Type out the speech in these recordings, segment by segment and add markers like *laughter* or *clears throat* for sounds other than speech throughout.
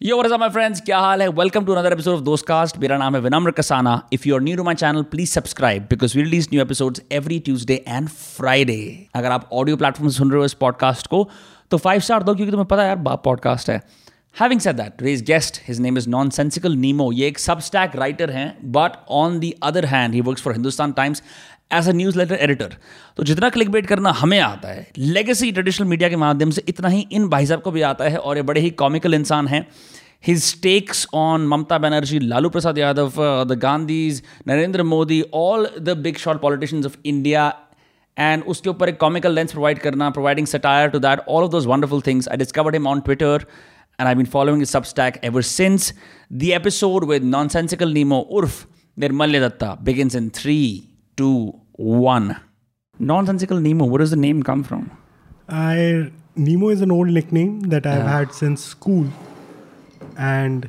Is up, my friends? क्या हाल है? Welcome to another episode of Dost cast मेरा नाम है Vinamra Kasana. If you are new to my channel please subscribe because we release new episodes every Tuesday and Friday अगर आप audio platform सुन रहे हो इस पॉडकास्ट को तो फाइव स्टार दो क्योंकि तुम्हें पता है यार बाप पॉडकास्ट है. Having said that, today's guest, his name is Nonsensical Nemo. ये एक substack writer हैं, but on the other hand, he works for Hindustan Times as a newsletter editor तो जितना क्लिक बेट करना हमें आता है लेगेसी ट्रेडिशनल मीडिया के माध्यम से इतना ही इन भाई साहब को भी आता है और ये बड़े ही कॉमिकल इंसान हैं। His takes on Mamata Banerjee, Lalu Prasad Yadav uh, the Gandhis Narendra Modi all the big shot politician of India and उसके ऊपर एक कॉमिकल लेंस प्रोवाइड करना providing satire to that all of those wonderful things I discovered him on Twitter and I been following Substack ever since the episode with nonsensical Nemo उर्फ़, Nirmalya Datta begin in three two, one. Nonsensical Nemo, where does the name come from? I Nemo is an old nickname that I've had since school, and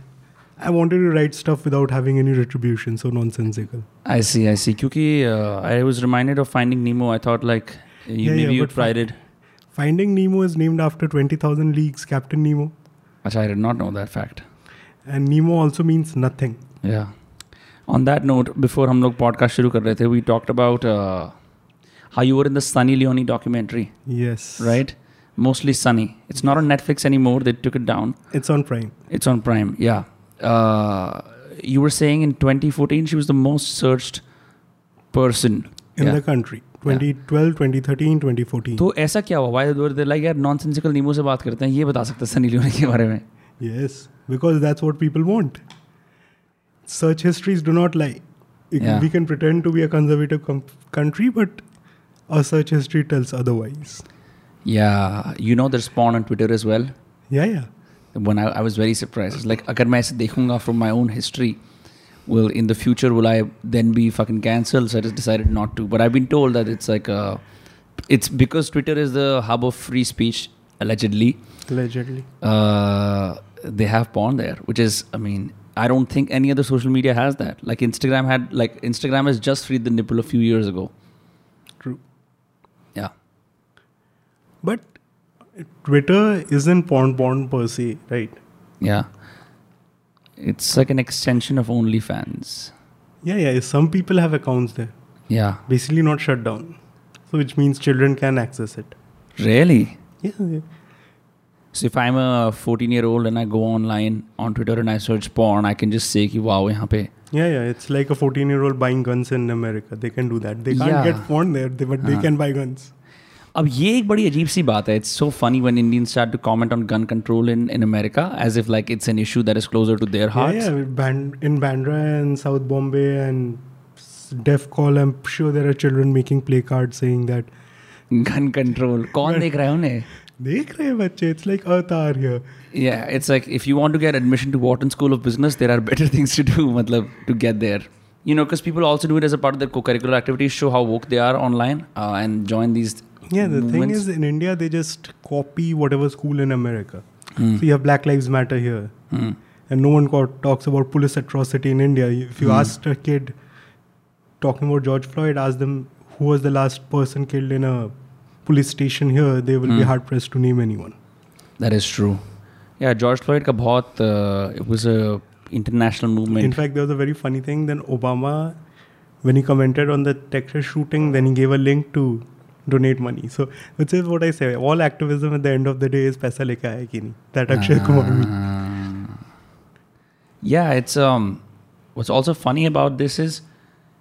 I wanted to write stuff without having any retribution, so nonsensical. I see, I see. Because uh, I was reminded of Finding Nemo. I thought like you, Yeah, maybe yeah, you but tried it. Finding Nemo is named after 20,000 Leagues Captain Nemo, Achha, I did not know that fact. and Nemo also means nothing. Yeah. On that note, before हम लोग podcast शुरू कर रहे थे, we talked about uh, how you were in the Sunny Leone documentary, Yes. right? Mostly Sunny. It's not on Netflix anymore. They took it down. It's on Prime. It's on Prime. Yeah. Uh, you were saying in 2014 she was the most searched person In Yeah. the country. 2012, 2013, 2014. तो ऐसा क्या हुआ why they like यार nonsensical Nemo से बात करते हैं ये बता सकते हैं सनी लियोनी के बारे में Yes, because that's what people want. Search histories do not lie. It- Yeah. We can pretend to be a conservative com- country, but our search history tells otherwise. या you know there's porn on Twitter as well Yeah, yeah. when I, I was very surprised. It's like अगर मैं ऐसे देखूंगा from my own history, will in the future will I then be fucking cancelled? So I just decided not to. But I've been told that it's like uh it's because Twitter is the hub of free speech allegedly. Allegedly. Uh, they have porn there, which is I mean I don't think any other social media has that. Like Instagram had like Instagram has just freed the nipple a few years ago. True. Yeah. But Twitter isn't porn porn per se, right? Yeah. It's like an extension of OnlyFans. Yeah, yeah. Some people have accounts there. Yeah. Basically not shut down. So which means children can access it. Really? Yeah. yeah. So if I'm a 14 year old and I go online on Twitter and I search porn, I can just say कि wow यहाँ पे Yeah, yeah. It's like a 14 year old buying guns in America. They can do that. They can't Yeah. get porn there, they, but they हाँ. can buy guns. अब ये एक बड़ी अजीब सी बात है it's so funny when Indians start to comment on gun control in in America as if like it's an issue that is closer to there Yeah, hearts yeah. Band, in Bandra and South Bombay and s- Def Call, I'm sure there are children making play cards saying that. Gun control कौन देख रहा है उन्हें देख रहे हैं बच्चे it's like अवतार here Yeah, it's like if you want to get admission to Wharton School of Business, there are better things to do, matlab, to get there. You know, because people also do it as a part of their co-curricular activities, show how woke they are online, uh, and join these. Yeah, the thing movements. is in India they just copy whatever school in America. Hmm. So you have Black Lives Matter here. Hmm. And no one co- talks about police atrocity in India. If you Hmm. asked a kid talking about George Floyd, ask them who was the last person killed in a police station here, they will be Hmm. hard pressed to name anyone. That is true. Yeah, George Floyd का बहुत uh, it was a international movement. In fact, there was a very funny thing. Then Obama, when he commented on the Texas shooting, then he gave a link to donate money. So which is what I say. All activism at the end of the day is paisa leke aaya ki nahi. That Akshay Kumar means. Ah. yeah, it's um. What's also funny about this is,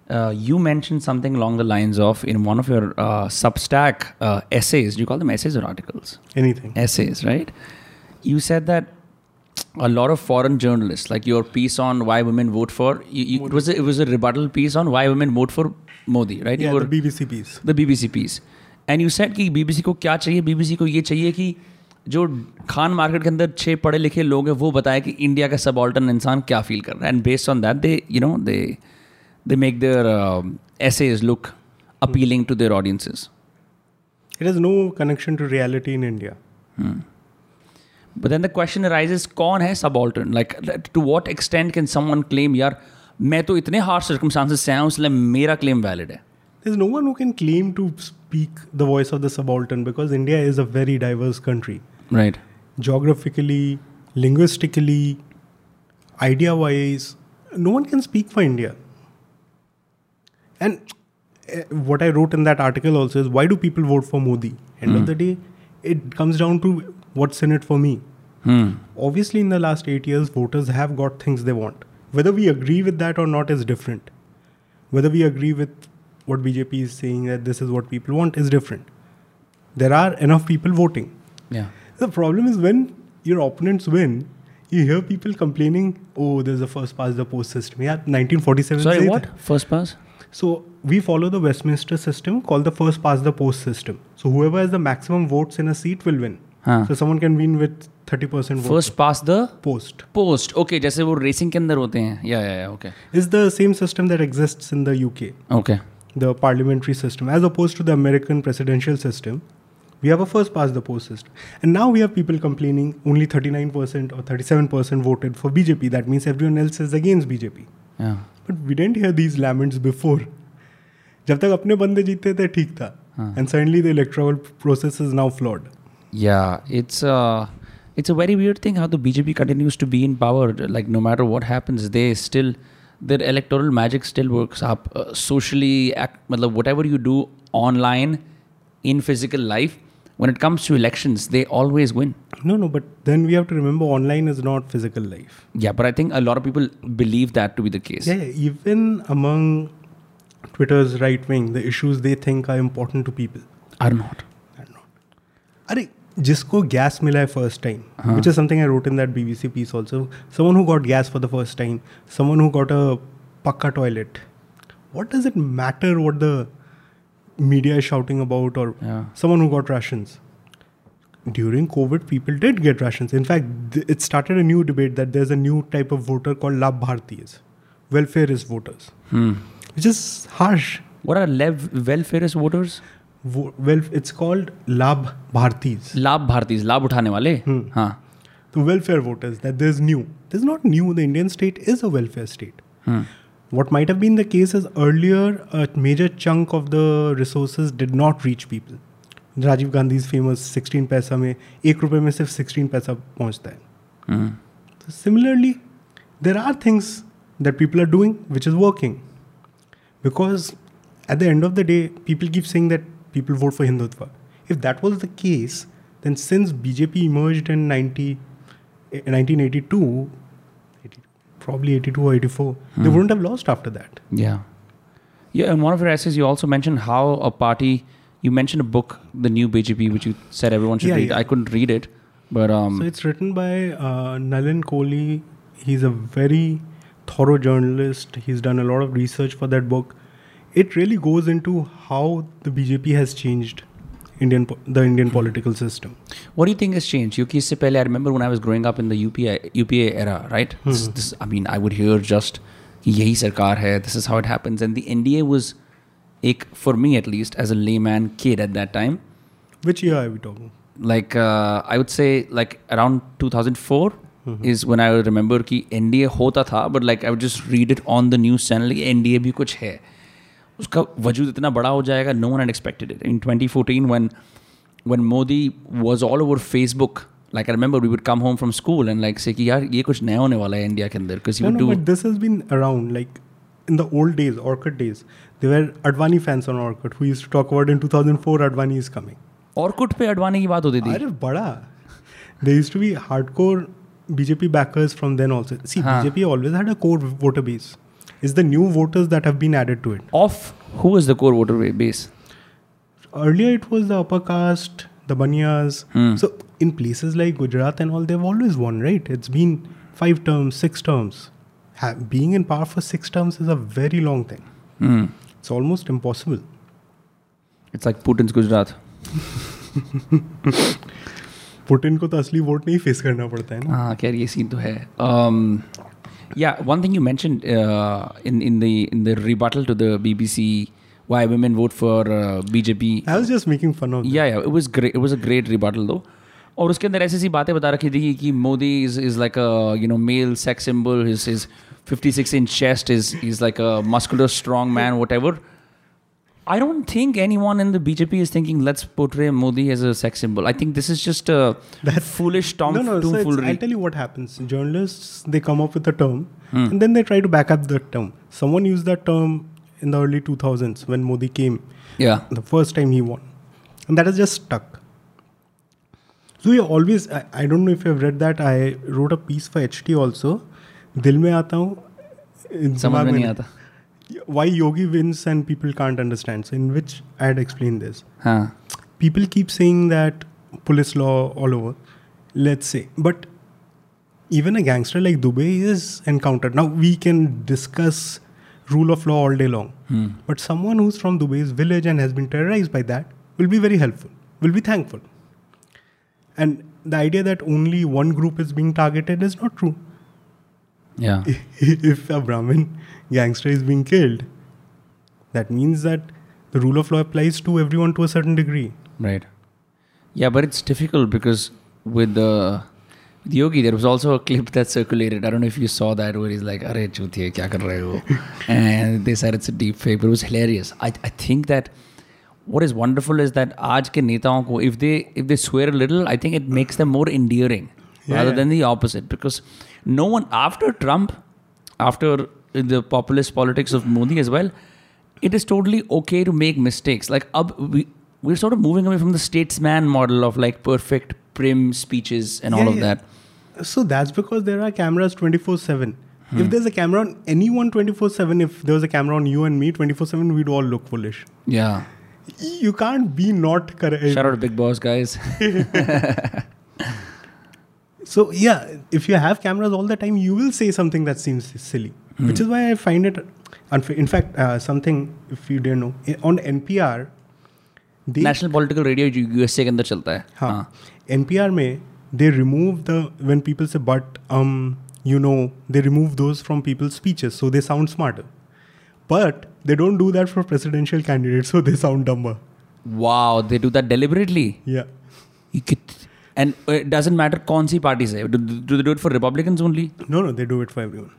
uh, you mentioned something along the lines of in one of your uh, Substack uh, essays. Do you call them essays or articles? Anything. essays, right? You said that a lot of foreign journalists, like your piece on why women vote for, you, you, it was a, it was a rebuttal piece on why women vote for Modi, right? Yeah, you were, the BBC piece. the BBC piece, and you said कि BBC को क्या चाहिए? BBC को ये चाहिए कि जो Khan market के अंदर छह पढ़े लिखे लोग हैं वो बताए कि इंडिया का सबॉल्टन इंसान क्या फील कर रहा है and based on that they you know they they make their essays look appealing to their audiences. It has no connection to reality in India. But then the question arises कौन है subaltern? Like to what extent can someone claim यार मैं तो इतने harsh circumstances से आया हूँ इसलिए मेरा claim valid है There's no one who can claim to speak the voice of the subaltern because India is a very diverse country. right Geographically, linguistically, idea wise, no one can speak for India. And uh, what I wrote in that article also is why do people vote for Modi? End of the day, it comes down to what's in it for me. Hmm. Obviously, in the last eight years, voters have got things they want. Whether we agree with that or not is different. Whether we agree with what BJP is saying that this is what people want is different. There are enough people voting. Yeah. The problem is when your opponents win, you hear people complaining, oh, there's a first past the post system. Yeah, 1947. Sorry, what? First pass? So we follow the Westminster system called the first past the post system. So whoever has the maximum votes in a seat will win. हाँ. So someone can win with 30% vote. First pass the post post. Okay, जैसे वो racing के अंदर होते हैं. Yeah, yeah, yeah. Okay. is the same system that exists in the UK, Okay. the parliamentary system, as opposed to the American presidential system. We have a first past the post system. And now we have people complaining only 39% or 37% voted for BJP. That means everyone else is against BJP. But we didn't hear these laments before. जब तक अपने बंदे जीतते थे ठीक था and suddenly the electoral process is now flawed Yeah, it's uh, it's a very weird thing how the BJP continues to be in power. Like no matter what happens, they still their electoral magic still works up. Uh, socially, act, मतलब whatever you do online, in physical life, when it comes to elections, they always win. No, no, but then we have to remember online is not physical life. Yeah, but I think a lot of people believe that to be the case. Yeah, yeah, even among Twitter's right wing, the issues they think are important to people Are not. are not. अरे जिसको gas मिला है first time which is something I wrote in that BBC piece also someone who got gas for the first time someone who got a पक्का toilet what does it matter what the media is shouting about or yeah. someone who got rations during covid people did get rations in fact th- it started a new debate that there's a new type of voter called lab labbhartiyas welfareist voters hmm. which is harsh what are lev- welfareist voters Vo- well it's called labbhartis labbhartis lab uthane wale hmm. Huh. the welfare voters that there's new there's not new the indian state is a welfare state hmm what might have been the case is earlier a major chunk of the resources did not reach people Rajiv Gandhi famous 16 पैसा में एक रुपए में सिर्फ 16 पैसा पहुंचता है Hmm. So similarly, there are things that people are doing which is working. Because at the end of the day, people keep saying that people vote for Hindutva. If that was the case, then since BJP emerged in 90, eh, 1982, 80 probably 82 or 84, they wouldn't have lost after that. Yeah. Yeah, in one of your essays, you also mentioned how a party, you mentioned a book, The New BJP, which you said everyone should Yeah, read. yeah. I couldn't read it, but um, So it's written by uh, Nalin Kohli. He's a very thorough journalist. He's done a lot of research for that book. It really goes into how the BJP has changed Indian the Indian political system. What do you think has changed? Yuki se pehle, I remember when I was growing up in the UPA UPA era, right? Mm-hmm. This, this, I mean, I would hear just yahi sarkar hai. This is how it happens, and the NDA was, ek, for me at least, as a layman kid at that time. Which year are we talking? Like uh, I would say, like around 2004 mm-hmm. is when I remember ki NDA hota tha, but like I would just read it on the news channel. NDA bhi kuch hai. उसका वजूद इतना बड़ा हो जाएगा no one unexpected in twenty fourteen one one Modi was all over Facebook like I remember we would come home from school and like say कि यार ये कुछ नया होने वाला है इंडिया के अंदर this has been around like in the old days Orkut days there Advani fans on Orkut who in two thousand four Advani is coming Orkut पे अडवानी की बात होती थी। अरे बड़ा। They is to be hard core BJP backers from then also see BJP always had a core voter base It's the new voters that have been added to it. of who is the core voter base Earlier, it was the upper caste, the Banyas. Hmm. So, in places like Gujarat and all, they've always won, right? It's been five terms, six terms. Ha- being in power for six terms is a very long thing. hmm. It's almost impossible. it's like Putin's Gujarat *laughs* Putin को तो असली vote नहीं face करना पड़ता है ना हाँ खैर ये सीन तो है या one thing you mention in in the in the rebuttal to the BBC why women vote for uh, BJP I was just making fun of yeah yeah it was great it was a great rebuttal though और उसके अंदर ऐसी ऐसी बातें बता रखी थी कि Modi is is like a you know male sex symbol his his 56 inch chest is he's like a muscular strong man whatever I don't think anyone in the BJP is thinking let's portray Modi as a sex symbol. I think this is just a foolish tom- no, no. So it's, tomfoolery. I'll tell you what happens. Journalists they come up with a term Hmm. and then they try to back up that term. Someone used that term in the early 2000s when Modi came yeah. the first time he won, and that has just stuck. So you always. I, I don't know if you've read that. I wrote a piece for HT also. दिल में आता हूँ समझ दिमाग में नहीं नहीं आता why yogi wins and people can't understand? So in which i had explained this? हाँ people keep saying that police law all over. Let's say. But even a gangster like Dubey is encountered. Now we can discuss rule of law all day long. Hmm. but someone who's from Dubey's village and has been terrorized by that will be very helpful will be thankful. And the idea that only one group is being targeted is not true. Yeah. *laughs* If a Brahmin gangster is being killed, that means that the rule of law applies to everyone to a certain degree. Right. Yeah, but it's difficult because with the with Yogi, there was also a clip that circulated. I don't know if you saw that where he's like, Are chutiye, kya kar rahe ho? *laughs* and they said it's a deep fake, but it was hilarious. I, I think that what is wonderful is that aaj ke netaon ko, if they if they swear a little, I think it makes them more endearing yeah, rather yeah. than the opposite. Because no one after Trump, after the populist politics of Modi as well it is totally okay to make mistakes like ab, we we're sort of moving away from the statesman model of like perfect prim speeches and all of yeah. that So that's because there are cameras 24 7. Hmm. If there's a camera on anyone 24 7, if there was a camera on you and me 24 7, we'd all look foolish. yeah You can't be not correct. shout out to Bigg Boss guys *laughs* *laughs* So yeah, if you have cameras all the time, you will say something that seems silly, Hmm. which is why I find it. Unfair. In fact, uh, something if you didn't know i- on NPR, they national political radio USA के अंदर चलता है हाँ NPR में they remove the when people say but um you know they remove those from people's speeches so they sound smarter, but they don't do that for presidential candidates so they sound dumber. wow they do that deliberately Yeah. you could, and it doesn't matter कौन सी party से do, do they do it for Republicans only No, no, they do it for everyone.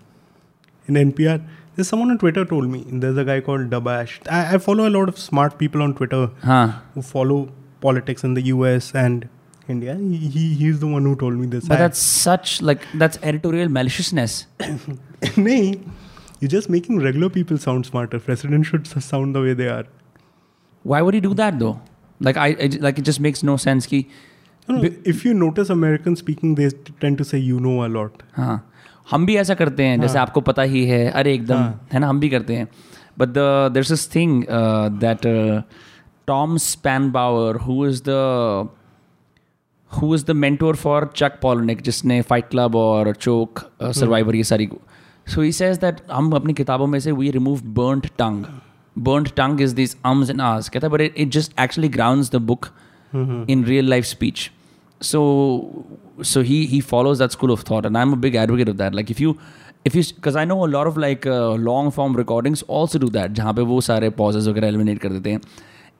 In NPR, there's someone on Twitter told me. There's a guy called Dabash. I, I follow a lot of smart people on Twitter हाँ who follow politics in the US and India. He, he he's the one who told me this. but I- that's such like that's editorial maliciousness *coughs* Nahi, you're just making regular people sound smarter. President should s- sound the way they are. why would he do that though like I, I like it just makes no sense कि If you notice Americans speaking, they tend to say you know a lot. हाँ हम भी ऐसा करते हैं जैसे आपको पता ही है अरे एकदम हाँ. है ना हम भी करते हैं। But the there this thing that Tom Spanbauer who is the who is the mentor for Chuck Palahniuk जिसने फाइट क्लब और चोक सर्वाइवर ये सारी सो ही सेज दैट हम अपनी किताबों में से we remove burned tongue burned tongue is this ums and ahs कहता है but it just actually ground the book in real life speech. So so he he follows that school of thought, and I'm a big advocate of that. Like if you if you because I know a lot of like uh, long form recordings also do that, जहाँ पे वो सारे pauses वगैरह eliminate कर देते हैं.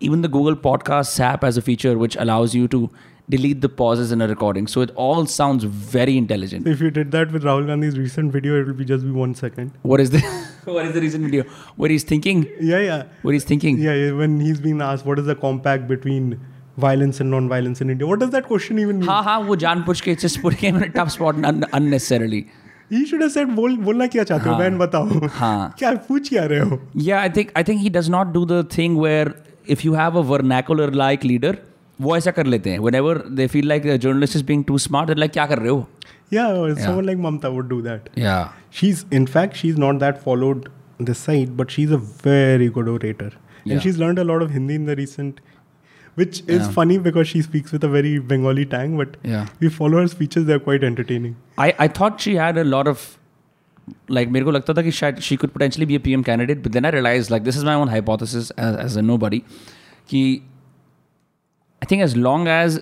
Even the Google Podcast app has a feature which allows you to delete the pauses in a recording. So it all sounds very intelligent. If you did that with Rahul Gandhi's recent video, it will be just be one second. What is the *laughs* what is the recent video where he's thinking? Yeah, yeah. Where he's thinking? Yeah, yeah, when he's being asked what is the compact between violence and non-violence in India, what does that question even mean? हाँ हाँ वो जान पूछ के just putting him in a tough spot un- unnecessarily. He should have said बोल बोलना क्या चाहते हो हाँ. बहन बताओ हाँ. *laughs* क्या पूछ क्या रहे हो Yeah, I think I think he does not do the thing where if you have a vernacular like leader, वो ऐसा कर लेते हैं. Whenever they feel like a journalist is being too smart, they're like क्या कर रहे हो? Yeah, or someone like Mamta would do that. Yeah. She's in fact she's not that followed this side, but she's a very good orator, Yeah. and she's learned a lot of Hindi in the recent. Which is Yeah. funny because she speaks with a very Bengali tang, but Yeah. we follow her speeches; they're quite entertaining. I, I thought she had a lot of like मेरे को लगता था कि शायद she could potentially be a PM candidate, but then I realized like this is my own hypothesis as, as a nobody कि I think as long as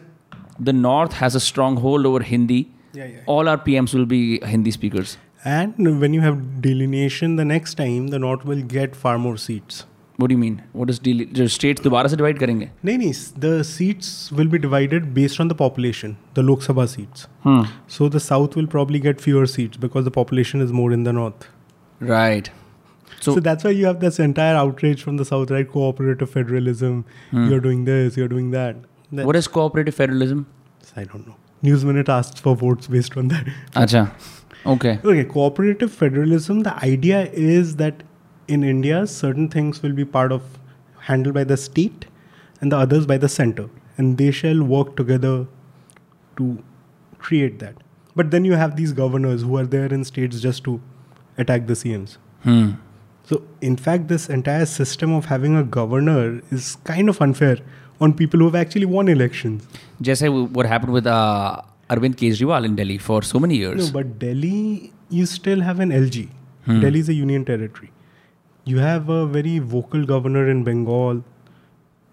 the North has a strong hold over Hindi, Yeah, yeah. all our PMs will be Hindi speakers. And when you have delineation, the next time the North will get far more seats. What do you mean? What is? जो states दोबारा से divide करेंगे? No, no, the seats will be divided based on the population, the Lok Sabha seats. Hmm. So the South will probably get fewer seats because the population is more in the North. Right. So, So- that's why you have this entire outrage from the south, right? Cooperative federalism. Hmm. You're doing this. You're doing that. That- What is cooperative federalism? I don't know. News Minute asked for votes based on that. Acha. Okay. Okay, cooperative federalism. The idea is that in India, certain things will be part of handled by the state, and the others by the center, and they shall work together to create that. But then you have these governors who are there in states just to attack the CMs. Hmm. So, in fact, this entire system of having a governor is kind of unfair on people who have actually won elections. Just what happened with uh, Arvind Kejriwal in Delhi for so many years. No, but Delhi, you still have an LG. Hmm. Delhi is a union territory. You have a very vocal governor in Bengal.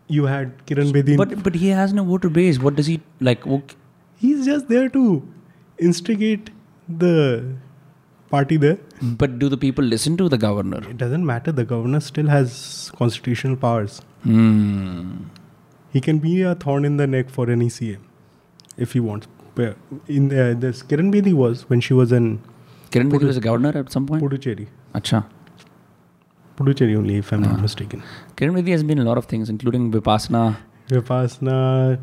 You had Kiran Bedi. but but he has no voter base. What does he like? he's just there to instigate the party there. But do the people listen to the governor? It doesn't matter. The governor still has constitutional powers. Hmm. He can be a thorn in the neck for any CM if he wants. In the, this Kiran Bedi was when she was in Kiran Bedi was a governor at some point. Puducherry. Acha. Puducherry only, if I'm not mistaken. Kiran Bedi has been a lot of things, including Vipassana. Vipassana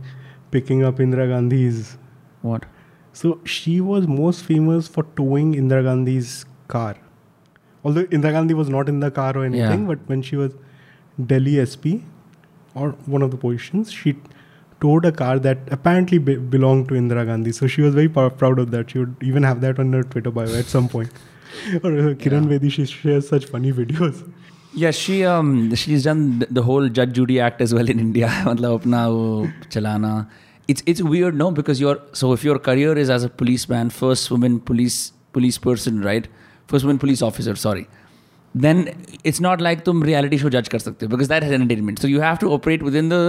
picking up Indira Gandhi's. What? So she was most famous for towing Indira Gandhi's car. Although Indira Gandhi was not in the car or anything, Yeah. but when she was Delhi SP or one of the positions, she towed a car that apparently be- belonged to Indira Gandhi. So she was very pr- proud of that. She would even have that on her Twitter bio at some point. *laughs* or uh, Kiran Yeah. Bedi, she shares such funny videos. Yeah, she um she's done th- the whole Judge Judy Act as well in India. मतलब अपना वो चलाना. It's it's weird, no? Because you're so if your career is as a policeman, first woman police police person, right? First woman police officer, sorry. Then it's not like तुम reality show judge कर सकते हो because that has entertainment. So you have to operate within the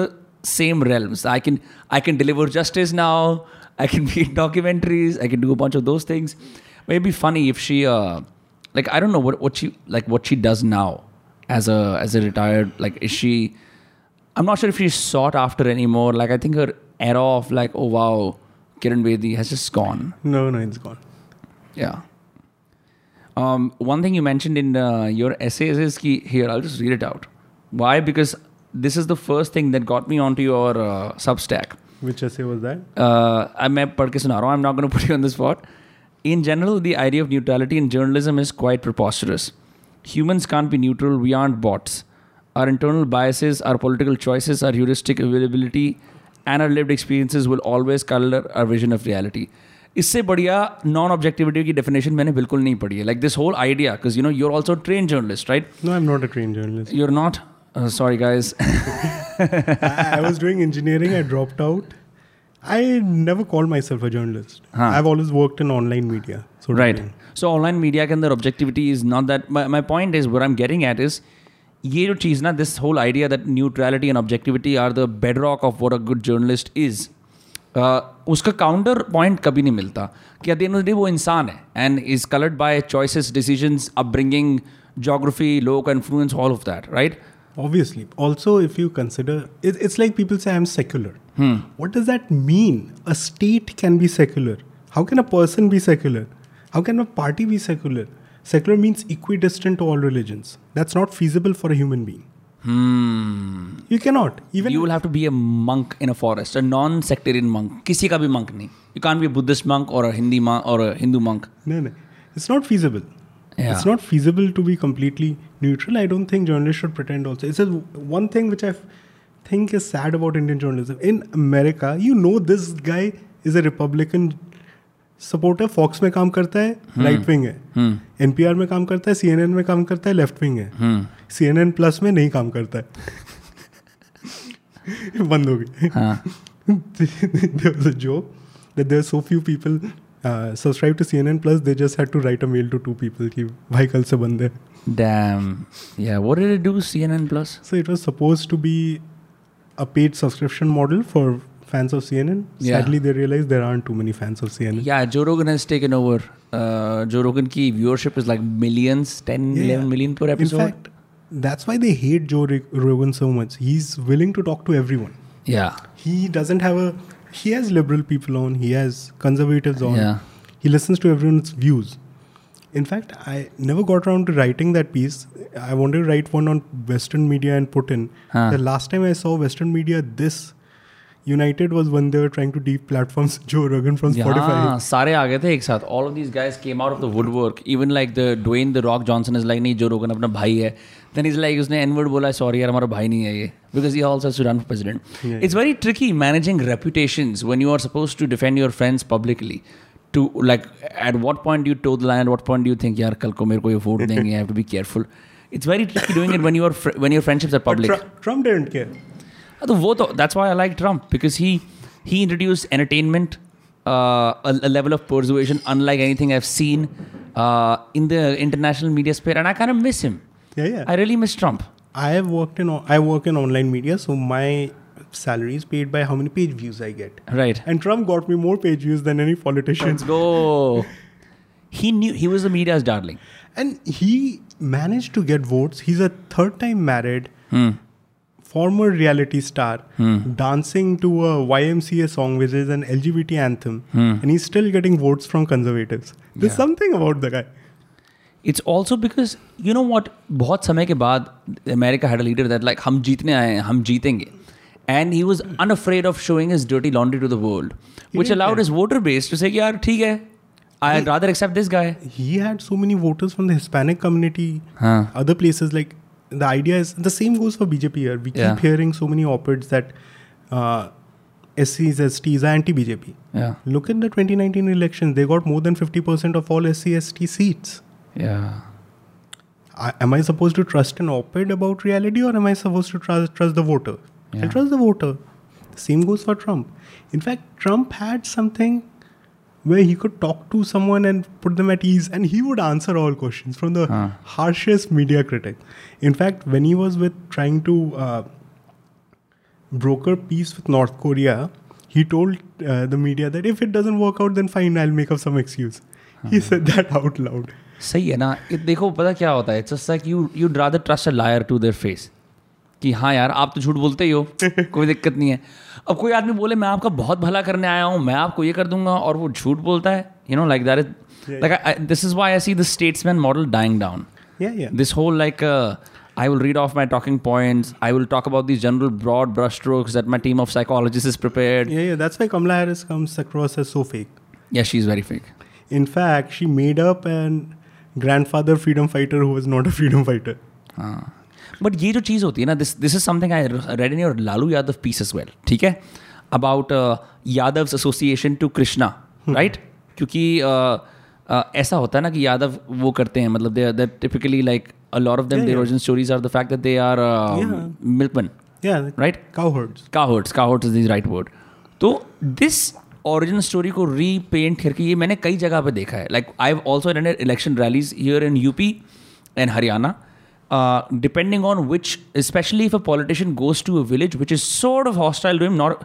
same realms. I can I can deliver justice now. I can *laughs* be in documentaries. I can do a bunch of those things. But it'd be funny if she uh, like I don't know what what she like what she does now as a as a retired like is she I'm not sure if she's sought after anymore. Like I think her era of like, oh wow, Kiran Bedi has just gone. No, no, it's gone. Yeah. Um, one thing you mentioned in uh, your essays is ki, here I'll just read it out. Why? Because this is the first thing that got me onto your uh, Substack. Which essay was that? Uh, I'm I'm not going to put you on the spot. In general, the idea of neutrality in journalism is quite preposterous. Humans can't be neutral. We aren't bots. Our internal biases, our political choices, our heuristic availability, and our lived experiences will always color our vision of reality. इससे बढ़िया non objectivity की definition मैंने बिल्कुल नहीं पढ़ी है like this whole idea because you no you're also train journalist right No, I'm not a trained journalist. You're not sorry guys *laughs* I, I was doing engineering. I dropped out. I never called myself a journalist. Huh. I've always worked in online media. So right so online media के अंदर objectivity is not that my, my point is what I'm getting at is ये जो चीज़ ना this whole idea that neutrality and objectivity are the bedrock of what a good journalist is uh, उसका counter point कभी नहीं मिलता कि at the end of the day वो इंसान है and is colored by choices decisions upbringing geography local influence all of that right Obviously. Also, if you consider, it, it's like people say I'm secular. What does that mean? A state can be secular. How can a person be secular? How can a party be secular? Secular means equidistant to all religions. That's not feasible for a human being. hmm You cannot. Even you will have to be a monk in a forest a non-sectarian monk किसी का भी monk नहीं you can't be a Buddhist monk or a Hindi monk or a Hindu monk No, no. It's not feasible. Yeah. It's not feasible to be completely neutral. I don't think journalists should pretend also. It's a, one thing which I f- think is sad about Indian journalism. In America, you know this guy is a Republican support Fox में काम करता है right wing है। NPR में काम करता है CNN में काम करता है लेफ़्ट विंग है। सीएनएन प्लस में नहीं काम करता है। *laughs* बंद हो गई। There so few people subscribe to C N N plus they just had to write a mail to to people की भाई कल से बंद है। Paid subscription model for fans of CNN. Yeah. Sadly, they realize there aren't too many fans of CNN. Yeah, Joe Rogan has taken over. Uh, Joe Rogan ki viewership is like millions, 10, Yeah. 11 million per episode. In fact, that's why they hate Joe Rog- Rogan so much. He's willing to talk to everyone. yeah. He doesn't have a. He has liberal people on. He has conservatives on. Yeah. He listens to everyone's views. In fact, I never got around to writing that piece. I wanted to write one on Western media and Putin. Huh. The last time I saw Western media this united was when they were trying to deplatform Joe Rogan from Spotify. हाँ सारे आ गए थे एक साथ all of these guys came out of the woodwork even like the Dwayne the Rock Johnson is like नहीं जो रोगन अपना भाई है then he's like उसने n word बोला sorry यार हमारा भाई नहीं है ये because he also has to run for president Yeah. it's very tricky managing reputations when you are supposed to defend your friends publicly to like at what point do you toe the line at what point do you think यार कल को मेरे को ये vote देंगे I have to be careful it's very tricky doing it when you are fr- when your friendships are public Tru- Trump didn't care. हाँ, तो वो तो that's why I like Trump because he he introduced entertainment uh, a, a level of persuasion unlike anything I've seen uh, in the international media sphere and I kind of miss him. Yeah, yeah. I really miss Trump. I have worked in I work in online media, so my salary is paid by how many page views I get. Right. And Trump got me more page views than any politician. Let's go. He knew he was the media's darling. And he managed to get votes. He's a third time married, Hmm. former reality star, dancing to a YMCA song, which is an LGBT anthem, and he's still getting votes from conservatives. There's Yeah. something about the guy. It's also because you know what बहुत समय के बाद America had a leader that like हम जीतने आए हैं हम जीतेंगे and he was unafraid of showing his dirty laundry to the world which did allowed that. his voter base to say कि यार ठीक है I'd rather accept this guy He had so many voters from the Hispanic community, हाँ other places. the idea is the same goes for BJP here. We Yeah. keep hearing so many op-eds that uh, SCs, STs are anti-BJP. yeah Look at the 2019 elections. They got more than 50% of all SC, ST seats. yeah I, am I supposed to trust an op-ed about reality or am I supposed to trust, trust the voter? Yeah. I trust the voter. The Same goes for Trump. In fact, Trump had something where he could talk to someone and put them at ease and he would answer all questions from the Huh. harshest media critic. In fact, when he was with trying to uh, broker peace with North Korea, he told uh, the media that if it doesn't work out, then fine, I'll make up some excuse. huh. He said that out loud. सही है ना देखो पता क्या होता है it's just like you you rather trust a liar to their face कि हाँ यार आप तो झूठ बोलते ही हो कोई दिक्कत नहीं है अब कोई आदमी बोले मैं आपका बहुत भला करने आया हूँ मैं आपको ये कर दूँगा और वो झूठ बोलता है you know like that is like this is why I see the statesman model dying down whole like uh, I will read off my talking points. I will talk about these general broad brushstrokes that my team of psychologists is prepared. Yeah, yeah. That's why Kamala Harris comes across as so fake. Yeah, she's very fake. In fact, she made up an grandfather freedom fighter who was not a freedom fighter. But ये जो चीज़ होती है ना this this is something I read in your Lalu Yadav piece as well ठीक है? About Yadav association to Krishna right क्योंकि uh, uh, ऐसा होता है ना कि यादव वो करते हैं मतलब they they typically like a lot of them their origin stories are the fact that they are Yeah. Milkman Right? Cowherds. Cowherds cowherds is the right word तो दिस ओरिजिन स्टोरी को रीपेंट करके ये मैंने कई जगह पे देखा है. Like I have also attended election rallies here in UP and Haryana depending on which specially if a politician goes to a village which is sort of hostile to not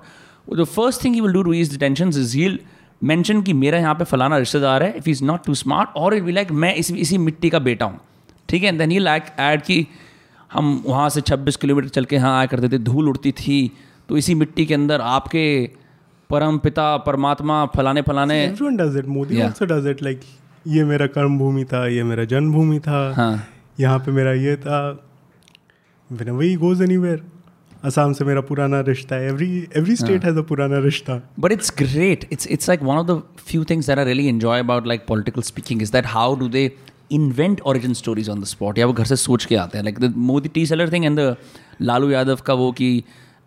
the first thing will do to ease tension is he'll mention कि मेरा यहाँ पे फलाना रिश्तेदार है if is not too smart और it be like मैं इसी इसी मिट्टी का बेटा हूँ ठीक है देन ही लाइक ऐड कि हम वहाँ से 26 किलोमीटर चल के यहाँ आया करते थे धूल उड़ती थी तो इसी मिट्टी के अंदर आपके परम पिता परमात्मा फलाने फलाने Everyone does it. Modi Yeah. also does ये मेरा कर्म भूमि था ये मेरा जन्मभूमि था हाँ यहाँ पे मेरा ये था। वही गोज एनी वेयर असम से मेरा पुराना रिश्ता है। Every every state has a पुराना रिश्ता। But it's great it's it's like one of the few things that I really enjoy about like political speaking is that how do they invent origin stories on the spot या वो घर से सोच के आते हैं। Like the Modi tea seller thing and the Lalu Yadav का वो कि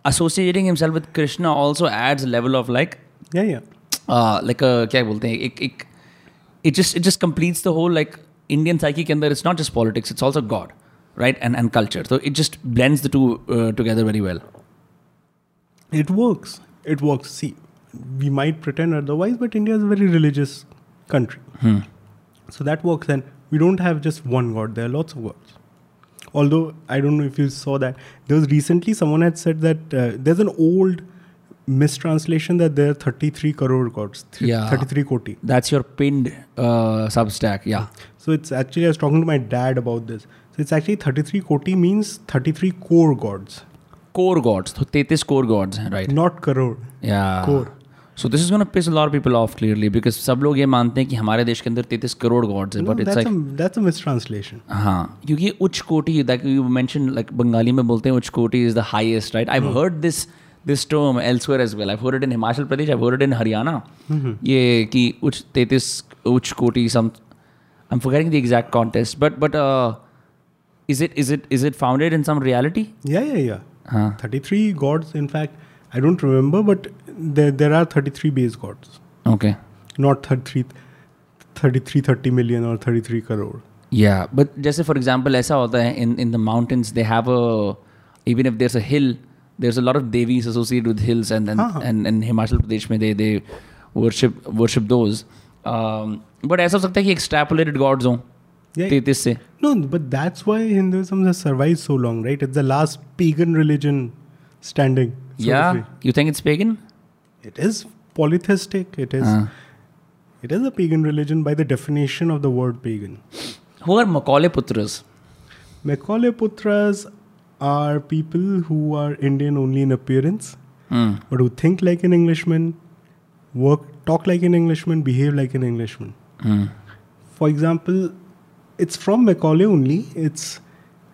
associating himself with Krishna also adds level of like like क्या बोलते हैं? एक एक it just it just completes the whole like Indian psyche and there it's not just politics, it's also God, right? And, and culture. So it just blends the two uh, together very well. It works. It works. See, we might pretend otherwise, but India is a very religious country. Hmm. So that works. And we don't have just one God, there are lots of gods. Although, I don't know if you saw that. There was recently someone had said that uh, there's an old mistranslation that there are 33 crore gods. Th- yeah. 33 koti. That's your pinned uh, substack. Yeah. So it's actually, I was talking to my dad about this. So it's actually 33 koti means 33 core gods, core gods तो 33 core gods हैं right not crore. yeah Core. So this is going to piss a lot of people off clearly because सब लोग ये मानते हैं कि हमारे देश के अंदर 33 करोड़ गॉड्स हैं No, but it's that's, like a, that's a mistranslation. हाँ क्योंकि उच्च कोटि like you mention like Bengali में बोलते हैं उच्च कोटि is the highest right I heard this this term elsewhere as well I heard it in Himachal Pradesh I heard it in Haryana ये कि उच्च तैतीस उच्च कोटि सम I am forgetting the exact contest but but is it is it is it founded in some reality Yeah, yeah, yeah. हाँ 33 gods, in fact, I don't remember, but there, there are 33 base gods, okay not 33, 33, 30 million or 33 crore. या but जैसे for example ऐसा होता है इन in the mountains they have a even if there a hill there's a lot of devis associated with hills and and, हाँ, हाँ. and, and Himachal Pradesh में they they worship worship those Um, but ऐसा हो सकता है कि एक्सट्रैपोलेटेड God's हों तैतीस से no but that's why Hinduism has survive so long right it's the last pagan religion standing या you think it's pagan it is polytheistic. It is. Ah. It is a pagan religion by the definition of the word pagan. Who are Macaulayputras Macaulayputras are people who are indian only in appearance hmm. but who think like an englishman work, talk like an Englishman, behave like an Englishman. Hmm. For example, it's from Macaulay only. It's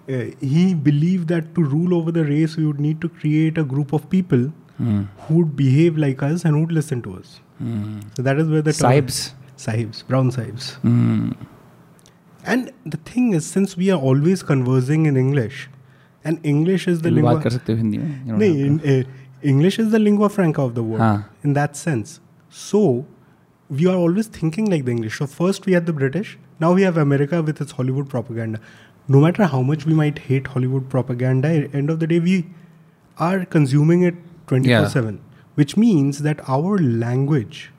uh, he believed that to rule over the race, we would need to create a group of people Hmm. who would behave like us and would listen to us. Hmm. So that is where the term- Sahibs sahibs, brown sahibs. hmm. And the thing is, since we are always conversing in English, and English is the तुम बात lingua. कर सकते हो हिंदी में You don't No, have to. in, uh, English is the lingua franca of so we are always thinking like the English. So first we had the British, now we have America with its Hollywood propaganda. No matter how much we might hate Hollywood propaganda, at end of the day we are consuming it 24 yeah. 7, which means that our language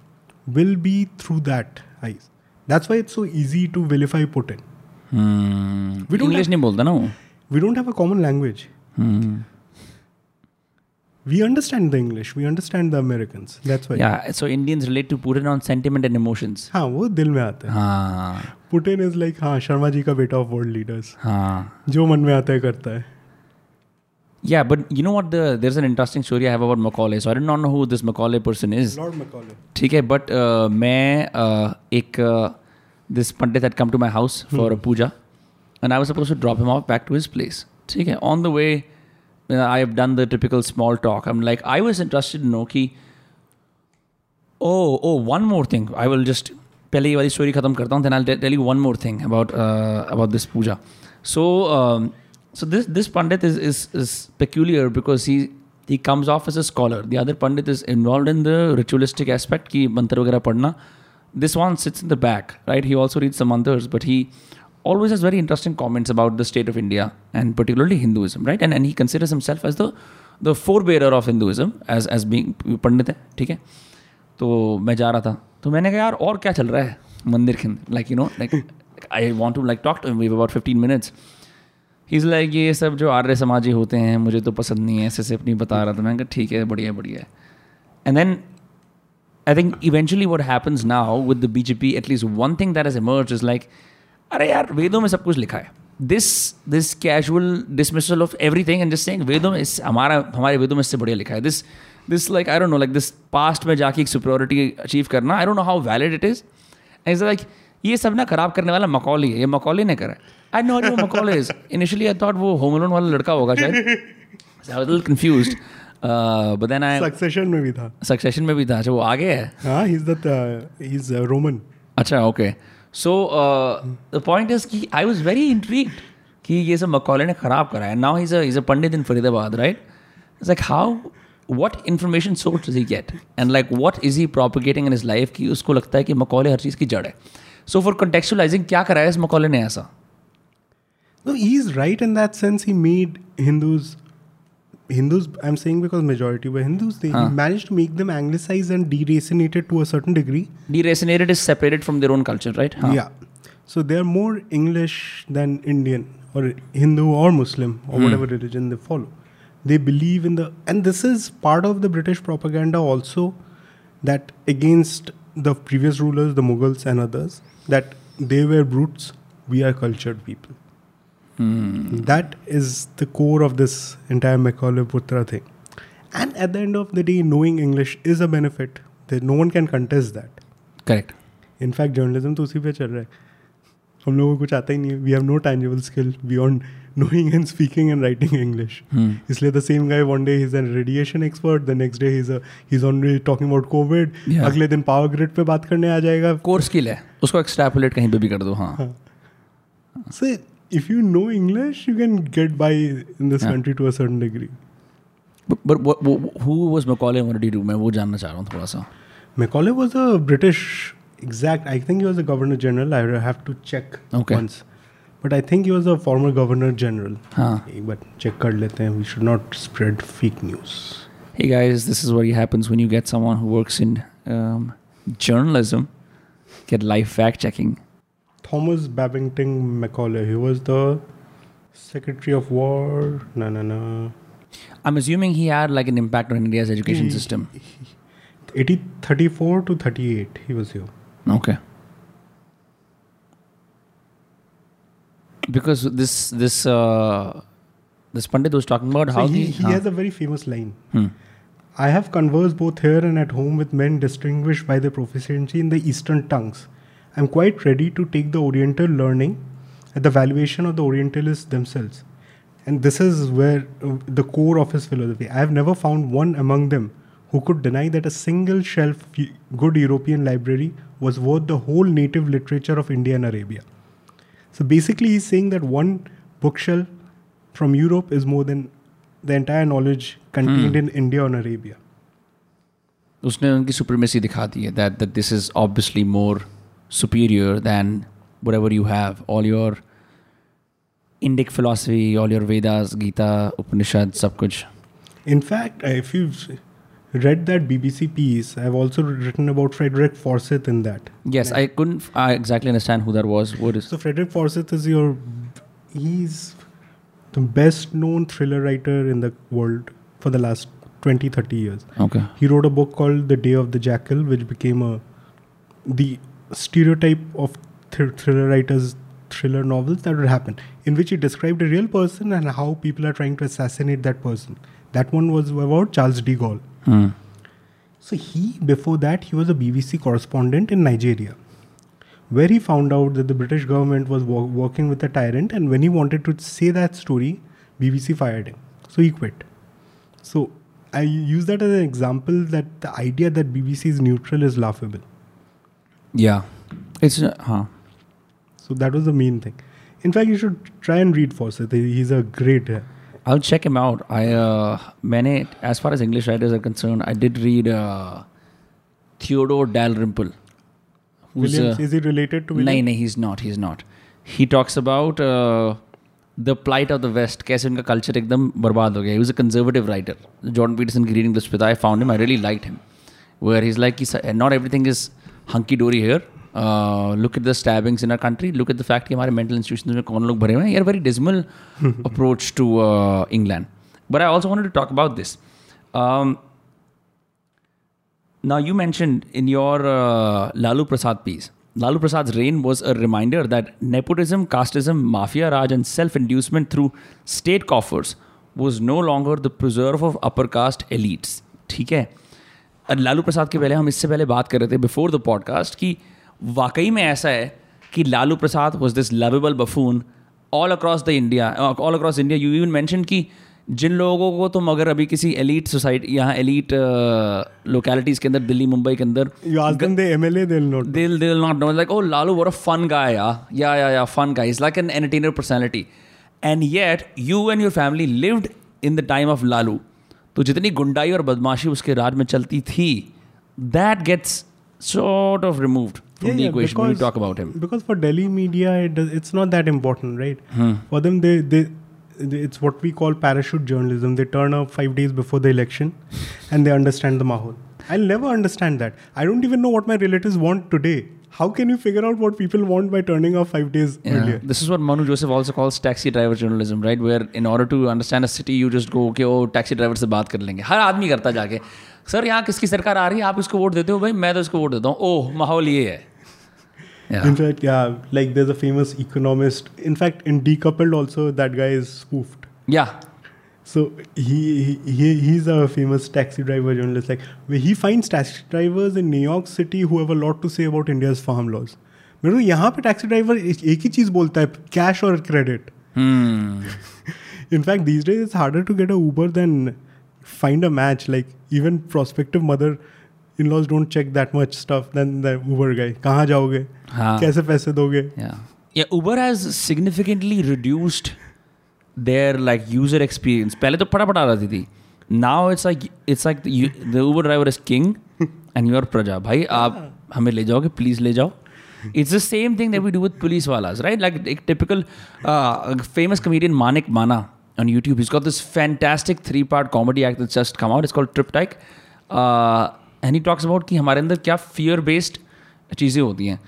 will be through that eyes. That's why it's so easy to vilify Putin. Hmm. We don't English have, we don't have a common language. Hmm We understand the English. We understand the Americans. That's why. yeah so Indians relate to Putin on sentiment and emotions हाँ वो दिल में आता है हाँ Putin is like हाँ शर्मा जी का बेटा ऑफ वर्ल्ड लीडर्स हाँ जो मन में आता है करता है Yeah, but you know what? The there's an interesting story I have about Macaulay. So I did not know who this Macaulay person is. Lord Macaulay ठीक है बट मैं uh, एक this Pandit had come to my house for a puja and I was supposed to drop him off back to his place. ठीक है on the way uh, I have done the typical small talk. I'm like I was interested to know कि oh oh one more thing I will just पहले ये वाली story खत्म करता हूँ then I'll te- tell you one more thing about uh, about this puja. So um, so this this pandit is is is peculiar because he he comes off as a scholar. The other pandit is involved in the ritualistic aspect कि मंत्र वगैरह पढ़ना. This one sits in the back, right? He also reads the mantras, but he always has very interesting comments about the state of India and particularly Hinduism right and and he considers himself as the the forbearer of Hinduism as as being pandit है ठीक है तो मैं जा रहा था। तो मैंने कहा, यार, और क्या चल रहा है मंदिर के like you know like I want to like talk to we about fifteen minutes he is like ये सब जो आर्य समाजी होते हैं, मुझे तो पसंद नहीं है, ऐसे से अपनी बता रहा था। मैंने कहा, ठीक है, बढ़िया बढ़िया है. And then I think eventually what happens now with the BJP at least one thing that is emerge is like अरे यार वेदों में सब कुछ लिखा है। This this casual dismissal of everything and just saying वेदों में इस हमारा हमारे वेदों में इससे बढ़िया लिखा है। This this like I don't know like this past में जाके एक सुप्योरिटी अचीव करना I don't know how valid it is is like ये सब ना खराब करने वाला मकौली है ये मकौली ने करा I know you Macaulay is initially I thought वो होम लोन वाला लड़का होगा शायद। I was confused but then I succession में भी था। सक्सेशन में भी था। अच्छा वो आगे है? हाँ he is the he is Roman अच्छा okay so the point is की आई वॉज़ वेरी इंट्रीग कि ये सब मकौले ने खराब कराया now is as a pandit in Faridabad right it's like how what information source is he get and like what is he propagating in his life की उसको लगता है कि मकौले हर चीज़ की जड़ है सो फॉर कंटेक्चुअलाइजिंग क्या कराया इस मकौले ने ऐसा is right in that sense he made Hindus Hindus. I'm saying because majority were Hindus. They, Huh. Managed to make them anglicized and deracinated to a certain degree. deracinated is separated from their own culture right हाँ. Yeah. So they're more English than Indian or Hindu or Muslim or hmm. whatever religion they follow. They believe in the, and this is part of the British propaganda also that against the previous rulers, the Mughals and others, that they were brutes, we are cultured people. Hmm. That is the core of this entire Macaulay Putra thing. And at the end of the day, knowing English is a benefit, no one can contest that. Correct in fact journalism तो उसी पे चल रहा है। हम लोगों को कुछ आता ही नहीं है। We have no tangible skill beyond knowing and speaking and writing English इसलिए the same guy one day is an radiation expert the next day is is on talking about Covid अगले दिन पावर ग्रिड पे बात करने आ जाएगा। Core skill है। उसको एक्सट्रैपुलेट कहीं पे भी कर दो हाँ। So if you know English, you can get by in this Yeah. country to a certain degree. But who was Macaulay Mardi do मैं वो जानना चाह रहा हूँ थोड़ा सा Macaulay was a British exact. I think he was a governor general. I have to check Okay. once, but I think he was a former governor general. हाँ एक बार check कर लेते हैं. We should not spread fake news. Hey guys, this is what happens when you get someone who works in um, journalism, get live fact checking. Thomas Babington Macaulay. He was the Secretary of War. No, no, no. I'm assuming he had like an impact on India's education He- system. 80, 34 to 38. He was here. Okay. Because this this uh, this Pandit was talking about So how he, the he has a very famous line. Hmm. I have conversed both here and at home with men distinguished by their proficiency in the Eastern tongues. I am quite ready to take the Oriental learning at the valuation of the Orientalists themselves. And this is where uh, the core of his philosophy. I have never found one among them who could deny that a single shelf y- good European library was worth the whole native literature of India and Arabia. So basically, he's saying that one bookshelf from Europe is more than the entire knowledge contained in India and Arabia. उसने उनकी supremacy दिखा दी है that that this is obviously more superior than whatever you have. All your Indic philosophy, all your Vedas, Gita, Upanishad, sab kuch. In fact, uh, if you've read that BBC piece, I've also written about Frederick Forsyth in that. Yes, I couldn't I exactly understand who that was. What is so? Frederick Forsyth is your he's the best known thriller writer in the world for the last 20 30 years okay he wrote a book called the day of the jackal which became a the stereotype of thr- thriller writers thriller novels that would happen in which he described a real person and how people are trying to assassinate that person. That one was about Charles de Gaulle. hmm. So he, before that, he was a BBC correspondent in Nigeria, where he found out that the British government was wo- working with a tyrant, and when he wanted to say that story, BBC fired him. So he quit. So I use that as an example that the idea that BBC is neutral is laughable. Yeah. It's, uh, huh. So that was the main thing. In fact, you should try and read Forsyth. He's a great. Uh, I'll check him out. I, uh, many, as far as English writers are concerned, I did read uh, Theodore Dalrymple. Uh, is he related to No, no, he's not. He's not. He talks about uh, the plight of the West. कैसे उनका culture एकदम बर्बाद हो गया. He was a conservative writer. Jordan Peterson की reading list with I found him. I really liked him. Where he's like, he's, not everything is hunky dory here look at the stabbings in our country look at the fact कि हमारे mental institution में कौन लोग भरे हुए हैं यार very dismal approach to England but I also want to talk about this Now, you mentioned in your uh, Lalu Prasad piece, Lalu Prasad's reign was a reminder that nepotism, casteism, mafia raj, and self inducement through state coffers was no longer the preserve of upper caste elites. ठीक है लालू प्रसाद के पहले हम इससे पहले बात कर रहे थे बिफोर द पॉडकास्ट कि वाकई में ऐसा है कि Lalu Prasad was this lovable buffoon all across the India all across India you even mention कि जिन लोगों को तुम अगर अभी किसी एलिट सोसाइटी यहाँ एलिट लोकेलिटीज़ के अंदर दिल्ली मुंबई के अंदर MLA, they'll not. they'll they'll not know. Like oh Lalu what a fun guy yeah. Yeah yeah yeah fun guy. He's like an entertainer personality. And yet you and तो जितनी गुंडाई और बदमाशी उसके राज में चलती थी that gets sort of removed from the equation when you talk about him Because for Delhi media, it does, it's not that important, right? Hmm. For them, they, they, they it's what we call parachute journalism. They turn up five days before the election, and they understand the mahal. I'll never understand that. I don't even know what my relatives want today. How can you figure out what people want by turning up five days Yeah. earlier? This is what Manu Joseph also calls taxi driver journalism, right? Where in order to understand a city, you just go, okay, oh, taxi driver से बात कर लेंगे हर आदमी करता जाके sir यहाँ किसकी सरकार आ रही है आप इसको वोट देते हो भाई मैं तो इसको वोट देता हूँ ओह माहौल ये है Yeah. In fact, yeah, like there's a famous economist. In fact, in Decoupled also, that guy is spoofed. Yeah. So he, he he he's a famous taxi driver journalist. Like where he finds taxi drivers in New York City who have a lot to say about India's farm laws. मेरे को यहाँ पे taxi driver एक ही चीज बोलता है cash और credit Hmm. In fact, these days it's harder to get a Uber than find a match. Like even prospective mother-in-laws don't check that much stuff than the Uber guy. कहाँ जाओगे? हाँ. कैसे पैसे दोगे? Yeah. Yeah, Uber has significantly reduced their like user experience पहले तो फटाफट आ जाती थी। Now it's like it's like the Uber driver is king and your प्रजा भाई आप हमें ले जाओगे? प्लीज़ ले जाओ। It's the same thing that we do with police वाला राइट लाइक एक typical famous comedian Manik Mana on YouTube is call this fantastic three part comedy act that's just come out. It's called Triptych. Uh, talks about कि हमारे अंदर क्या fear based चीज़ें होती हैं।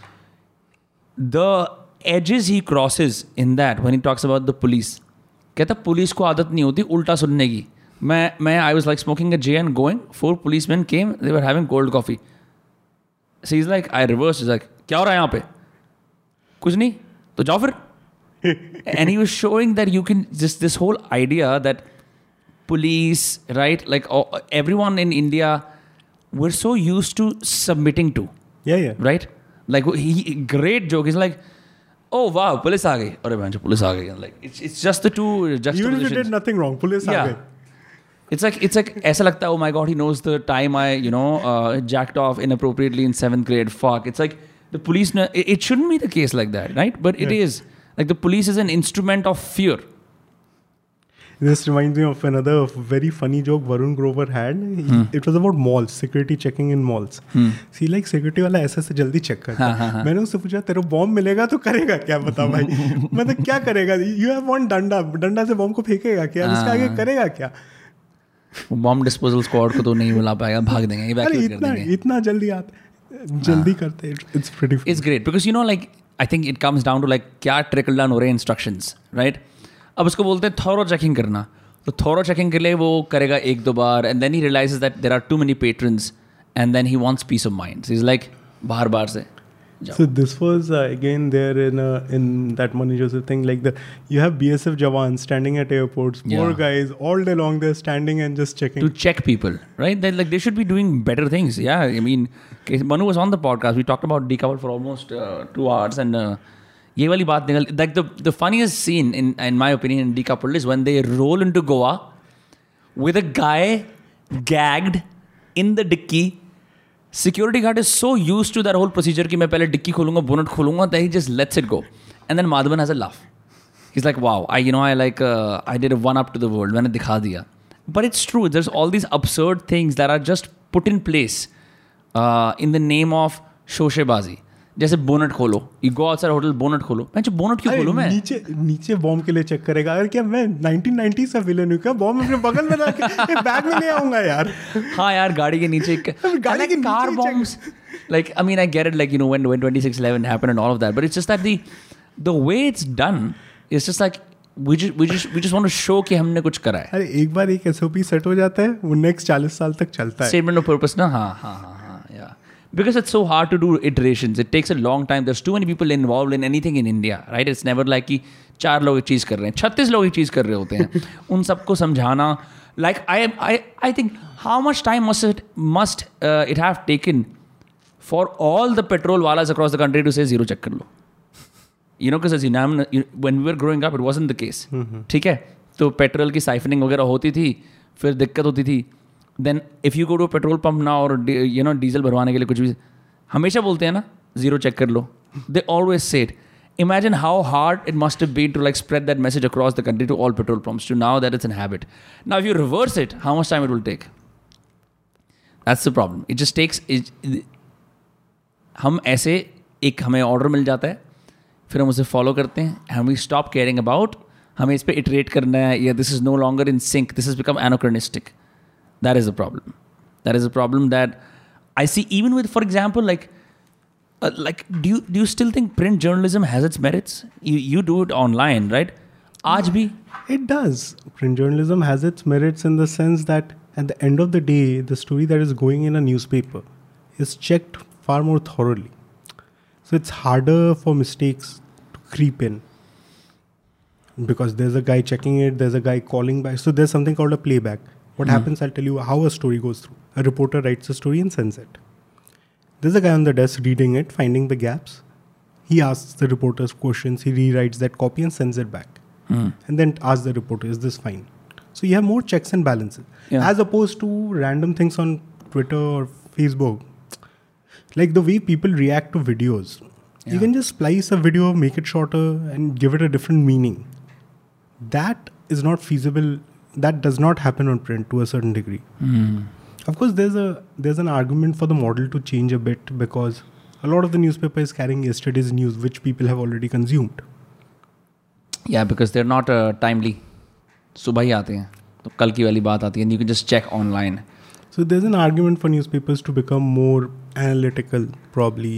The ages he crosses in that one he talks about the police कहता police को आदत नहीं होती उल्टा सुनने की. मैं मैं I was like smoking J and going for police man came there having cold coffee so is like I reverse is like क्या हो रहा है यहाँ पे? कुछ नहीं तो जाओ फिर. And you showing that you can जिस this whole idea that police right like every one in India we are so use to submitting to right like great joke is like oh wow, police aa gayi अरे बहन police aa gayi Like it's it's just the two Even if you did nothing wrong, police Yeah. gayi It's like it's like ऐसा लगता है oh my god he knows the time I you know uh, jacked off inappropriately in seventh grade. Fuck. It's like the police. It, it shouldn't be the case like that, right? But it Yeah. is. Like the police is an instrument of fear. This reminds me of another very funny joke Varun Grover had. He- It was about malls, security checking in malls. Hmm. See, like security वाला ऐसे से जल्दी check करता है मैंने उससे पूछा तेरे बॉम्ब मिलेगा तो करेगा क्या बता भाई मतलब क्या करेगा यू हैव वन डंडा डंडा से बॉम्ब को फेंकेगा क्या उसके आगे करेगा क्या बॉम्ब डिस्पोजल स्क्वाड को तो नहीं बुला पाएगा भाग देंगे अरे कर इतना देंगे इतना जल्दी आता जल्दी करते it's pretty It's great because you know, like, I think it comes down to like क्या trickle down हो रहे हैं instructions, right? अब उसको बोलते हैं थॉरो चेकिंग करना तो थॉरो चेकिंग के लिए वो करेगा एक दो बार and then he realizes that there are too many patrons and then he wants peace of mind is like बाहर बाहर से So this was uh, again there in uh, in that Mani Joseph thing like the you have BSF jawans standing at airports, Yeah. guys all day long they're standing and just checking. to check people, right? They like they should be doing better things. Yeah, I mean, Manu was on the podcast. We talked about decouple for almost uh, two hours, and uh, ये वाली बात निकल like the funniest scene in in my opinion the coupled is one they roll in to Goa with a guy gagged in the dickey security guard is so used to the whole procedure कि मैं पहले dickey खोलूँगा bonnet खोलूँगा that he just lets it go and then Madhavan has a laugh is like wow I you know I like I did one up to the world मैंने दिखा दिया. But it's true there all these absurd things there are just put in place in the name of शोशेबाजी जैसे bonnet खोलो go outside hotel bonnet खोलो। मैं bonnet क्यों खोलू मैं? नीचे नीचे बॉम्ब के लिए चेक करेगा। अगर क्या मैं 1990 से विलेन हूँ क्या? बॉम्ब अपने बगल में रख के बैग में ले आऊँगा यार। हाँ यार गाड़ी के नीचे गाड़ी के नीचे car bombs like I mean I get it like you know when 2611 happened and all of that but it's just that the the way it's done it's just like हमने कुछ करा है। अरे एक बार एक एसओपी सेट हो जाता है वो नेक्स्ट चालीस साल तक चलता है। स्टेटमेंट ऑफ़ पर्पस ना? हाँ हाँ हाँ। because it's so hard to do iterations. It takes a long time. There's too many people involved in anything in india right? It's never like कि चार लोग एक चीज़ कर रहे हैं छत्तीस लोग एक चीज़ कर रहे होते हैं। *laughs* उन सबको समझाना like I I I think how much time must it must it have taken for all the petrol वालाज across the country to say zero check कर लो यू नो किस when we are growing up it was in the case ठीक है? तो petrol की siphoning वगैरह होती थी फिर दिक्कत होती थी। Then if you go to petrol pump ना और यू नो डीजल भरवाने के लिए कुछ भी, हमेशा बोलते हैं ना ज़ीरो चेक कर लो। They always set imagine how hard it must be to like spread that message across the country to all petrol pumps to now that is an habit now you reverse it how much time it will take that's the problem it just takes हम ऐसे एक हमें order मिल जाता है, फिर हम उसे follow करते हैं हम वी स्टॉप केयरिंग अबाउट हमें इस पर इटरेट करना है, या this is no longer in sync this is become anachronistic That is a problem. That is a problem that I see even with, for example, like, uh, like do you do you still think print journalism has its merits? You you do it online, right? Aaj bhi? It does. Print journalism has its merits in the sense that at the end of the day, the story that is going in a newspaper is checked far more thoroughly. So it's harder for mistakes to creep in because there's a guy checking it, there's a guy calling back. So there's something called a playback what Hmm. happens, I'll tell you how a story goes through. A reporter writes a story and sends it. There's a guy on the desk reading it, finding the gaps. He asks the reporters questions, he rewrites that copy and sends it back. Hmm. And then asks the reporter, is this fine? So you have more checks and balances. Yeah. As opposed to random things on Twitter or Facebook. Like the way people react to videos. You can just splice a video, make it shorter, and give it a different meaning. That is not feasible That does not happen on print to a certain degree. Hmm. Of course, there's a there's an argument for the model to change a bit because a lot of the newspaper is carrying yesterday's news, which people have already consumed. Yeah, because they're not uh, timely. सुबह ही आते हैं तो कल की वाली बात आती है and you can just check online. So there's an argument for newspapers to become more analytical, probably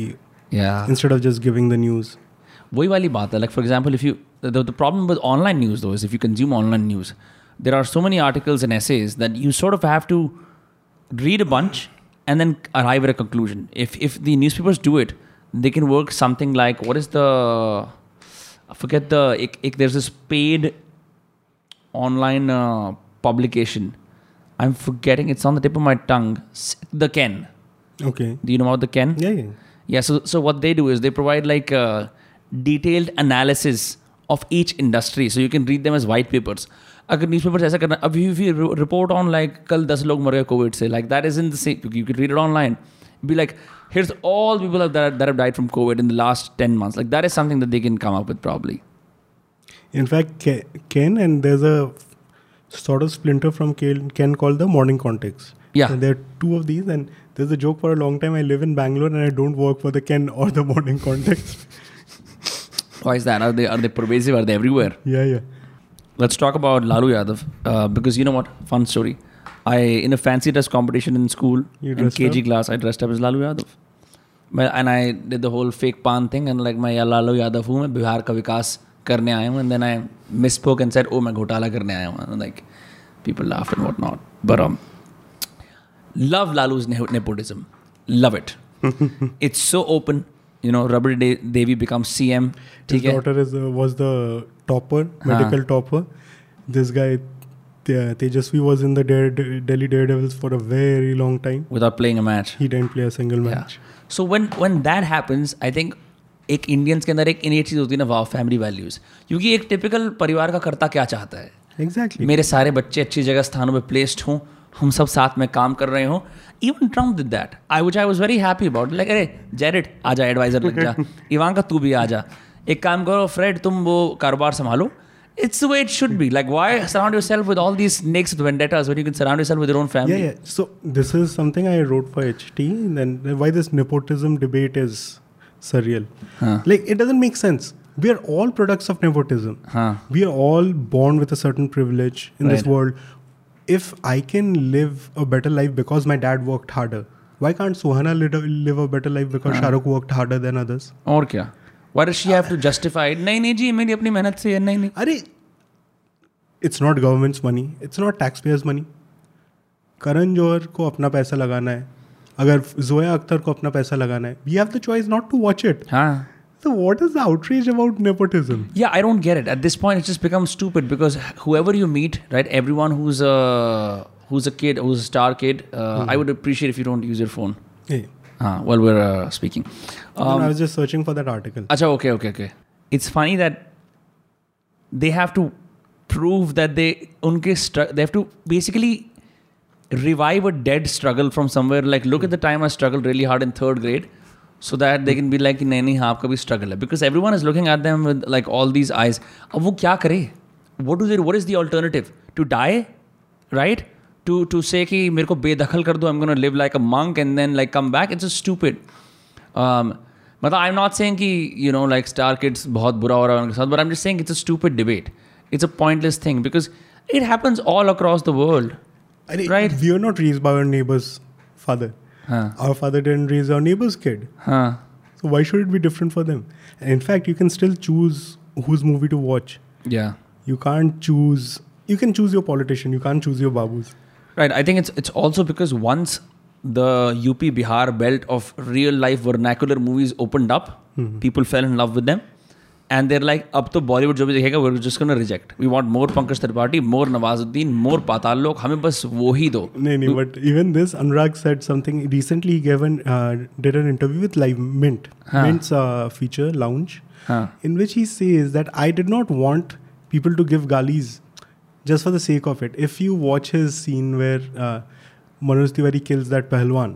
Yeah. instead of just giving the news. वही वाली बात है like for example if you the, the problem with online news though is if you consume online news there are so many articles and essays that you sort of have to read a bunch and then arrive at a conclusion if if the newspapers do it they can work something like what is the I forget the ik, ik, there's this paid online uh, publication I'm forgetting it's on the tip of my tongue the Ken Okay. do you know about the Ken Yeah, yeah. yeah, so so what they do is they provide like a detailed analysis of each industry, so you can read them as white papers. अगर newspapers ऐसा करना अब if you report on like कल दस लोग मर गए Covid से like that is in the same you could read it online be like here's all the people that that have died from COVID in the last 10 months like that is something that they can come up with probably In fact, Ke- Ken and there's a sort of splinter from Ken, Ken called the Morning Context. Yeah. And there are two of these, and there's a joke for a long time. I live in Bangalore and I don't work for the Ken or the Morning Context. why is that are they are they pervasive are they everywhere yeah, yeah. Let's talk about Lalu Yadav uh, because you know what? Fun story. I in a fancy dress competition in school You in dressed KG up? class, I dressed up as Lalu Yadav. मैं and I did the whole fake pan thing and like मैं लालू यादव हूँ मैं बिहार का विकास करने आया हूँ and then I misspoke and said oh मैं घोटाला करने आया हूँ and like people laughed and whatnot but um love Lalu's ne- nepotism love it *laughs* it's so open You know Rabri Devi become C M ठीक है? Daughter is was the topper medical topper this guy Tejashwi was in Delhi Daredevils for a very long time without playing a match he didn't play a match so when when that happens I think एक Indians के अंदर एक इनेट चीज़ होती है ना wow family values क्योंकि एक typical परिवार का करता क्या चाहता है? Exactly exactly. मेरे सारे बच्चे अच्छी जगह स्थानों पे प्लेस्ड हों हम सब साथ में काम कर रहे हों even Trump did that I which I was very happy about like अरे जेरेड आ जा एडवाइजर लग जा इवांका तू भी आ जा एक काम करो फ्रेड तुम वो कारोबार संभालो it's way it should be like why surround yourself with all these next vendettas when you can surround yourself with your own Yeah, family yeah. yeah. So this is something I wrote for HT. Then why this nepotism debate is surreal. Huh. Like it doesn't make sense. We are all products of nepotism. हाँ We are all born with a certain privilege in right. this world. If I can live a better life because my dad work harder why can't Suhana live a better life because Shahrukh work harder than others और क्या? नहीं नहीं जी मेरी अपनी मेहनत से नहीं नहीं। अरे it's not government's money it's not tax payers money Karan Johar को अपना पैसा लगाना है अगर जोया अख्तर को अपना पैसा लगाना है we have the choice not to watch it So what is the outrage about nepotism? Yeah, I don't get it. At this point, it just becomes stupid because whoever you meet, right? Everyone who's a who's a kid, who's a star kid, uh, I would appreciate if you don't use your phone. Hey, Uh, while we're uh, speaking. Um, I was just searching for that article. Acha, okay, okay, okay. It's funny that they have to prove that they unke str- they have to basically revive a dead struggle from somewhere. Like, look at the time I struggled really hard in third grade, so that they can be like, नहीं नहीं हाँ आपका भी struggle है. Because everyone is looking at them with like all these eyes. अब वो क्या करे? What do they? What is the alternative? To die, right? To to say कि मेरे को बेदखल कर दो. I'm gonna live like a monk and then like come back. It's just stupid. Um, मतलब I'm not saying कि you know like star kids बहुत बुरा हो रहा है उनके साथ, but I'm just saying it's a stupid debate. It's a pointless thing because it happens all across the world. अरे, Right. We are not raised by our neighbor's father. हाँ Our father didn't raise our neighbor's kid. हाँ So why should it be different for them? And in fact, you can still choose whose movie to watch. yeah. You can't choose. You can choose your politician. You can't choose your babus. Right. I think it's it's also because once the UP Bihar belt of real life vernacular movies opened up, hmm. people fell in love with them. And there like अब तो बॉलीवुड जो भी देखेगा वो जिसको ना reject we want more Pankaj Tripathi more Nawazuddin more Paatal Lok हमें बस वो ही दो. नहीं नहीं but even this Anurag said something recently given did an interview with Live Mint Mint's feature lounge in which he says that I did not want people to give गालीज just for the sake of it if you watch his scene where Manoj Tiwari kills that pehlwan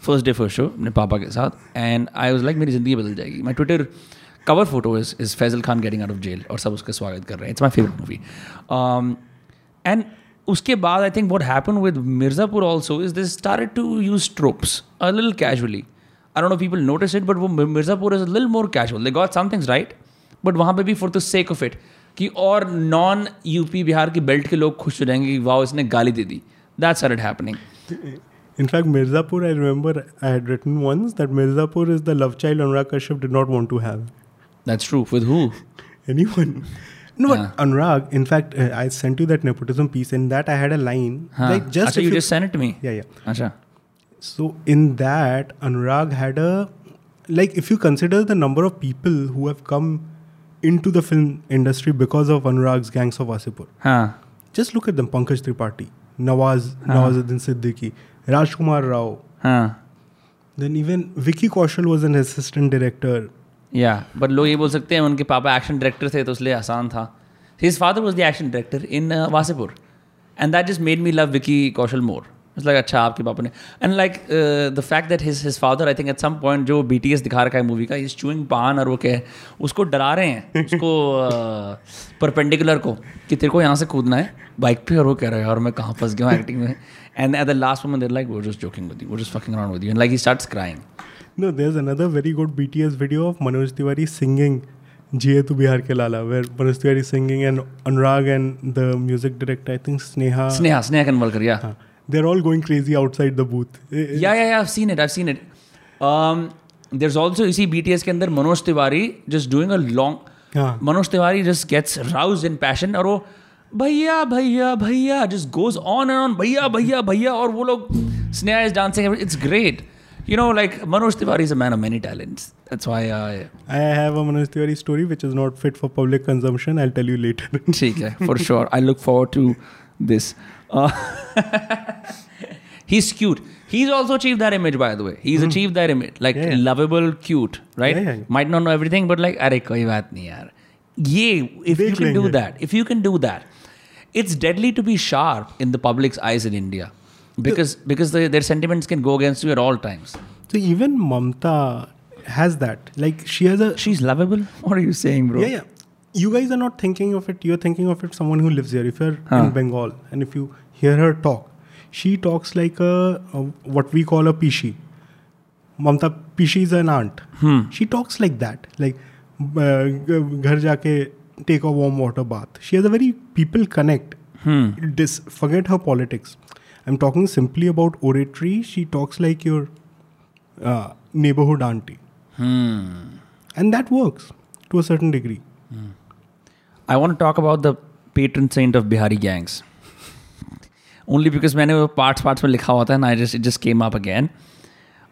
first day first show अपने पापा के साथ and I was like मेरी ज़िंदगी बदल जाएगी। My Twitter cover photo is is Faizal Khan getting out of jail और सब उसका स्वागत कर रहे हैं। It's my favourite movie and उसके बाद I think what happen with Mirzapur also is this start to use tropes a lil casually don't know if people notice it, but वो Mirzapur is a more. They got some things right, but वहाँ पे भी for the sake of it कि और non UP Bihar की belt के लोग खुश हो जाएँगे कि वाह इसने गाली दे दी. That's are it happening In fact, Mirzapur, I remember I had written once that Mirzapur is the love child Anurag Kashyap did not want to have. That's true. With who? Anyone. No, yeah. but ah. Anurag, in fact, uh, I sent you that nepotism piece. In that, I had a line. Huh. Like just Achha, you, you just sent it to me. Yeah, yeah. Achha. So in that, Anurag had a like if you consider the number of people who have come into the film industry because of Anurag's Gangs of Wasseypur. Huh. Just look at them: Pankaj Tripathi, Nawaz, huh. Nawazuddin Siddiqui, Rajkumar Rao. हाँ। Then even Vicky Kaushal was an assistant director. Yeah but लोग ये बोल सकते हैं उनके पापा action director थे तो इसलिए आसान था। His father was the action director in Wasseypur and that just made me love Vicky Kaushal more it's like अच्छा आपके पापा ने। And like the fact that his his father I think at some point जो B T S दिखा रखा है movie का is chewing पान और वो क्या है उसको डरा रहे हैं *laughs* उसको परपेंडिकुलर को कि तेरे को यहाँ से कूदना है बाइक पे और वो कह रहा है और मैं कहाँ फंस गया हूँ एक्टिंग में? And at the last moment there like वो जस्ट जोकिंग विद यू वो just fucking around with you and like he starts crying No, there's another very good BTS video of Manoj Tiwari singing Jiye Tu Bihar Ke Lala, where Manoj Tiwari singing and Anurag and the music director, I think Sneha, Sneha Sneha Khanwalkar yeah uh, they're all going crazy outside the booth. Eh, eh, yeah yeah yeah i've seen it i've seen it um there's also you see bts के अंदर Manoj Tiwari just doing a long हाँ. Manoj Tiwari just gets roused in passion और वो भैया भैया भैया just goes on and on भैया भैया भैया और वो लोग Sneha is dancing it's great you know like manoj tiwari is a man of many talents that's why I I have a Manoj Tiwari story which is not fit for public consumption. I'll tell you later. *laughs* ठीक है for sure I look forward to this uh, *laughs* he's cute he's also achieved that image by the way he's achieved that image like Yeah, yeah. lovable cute right Yeah, yeah, yeah. might not know everything but like अरे कोई बात नहीं यार ये if you देख can do लेंगे। that if you can do that it's deadly to be sharp in the public's eyes in India because because the, their sentiments can go against you at all times So even Mamta has that. Like she has a she's lovable what are you saying bro yeah yeah. You guys are not thinking of it. You're thinking of it. Someone who lives here. If you're Huh. in Bengal and if you hear her talk, she talks like a, a what we call a pishi. Mamta pishi is an aunt. Hmm. She talks like that. Like uh, g- घर जाके take a warm water bath she as a very people connect this forget her politics I am talking simply about oratory she talks like your neighbourhood aunty and that works to a certain degree I want talk about the pattern sent of Bihari gangs only because मैंने वो parts parts में लिखा हुआ था and I just it just came up again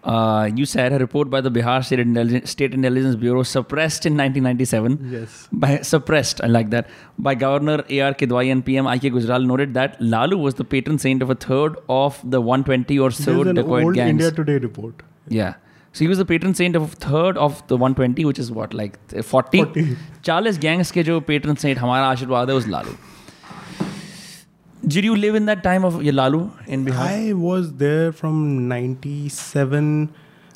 Uh, you said a report by the Bihar State Intelligence, State Intelligence Bureau suppressed in 1997 Yes. by suppressed I like that by Governor A.R. Kidwai and PM I.K. Gujral noted that Lalu was the patron saint of a third of the 120 or so There's an dacoit old gangs. India Today report. Yeah. So he was the patron saint of a third of the 120, which is what, like 40? 40. 40 gangs के जो patron saint हमारा आशीर्वाद है was Lalu. Did you live in that time of Yalalu in Bihar? I was there from 97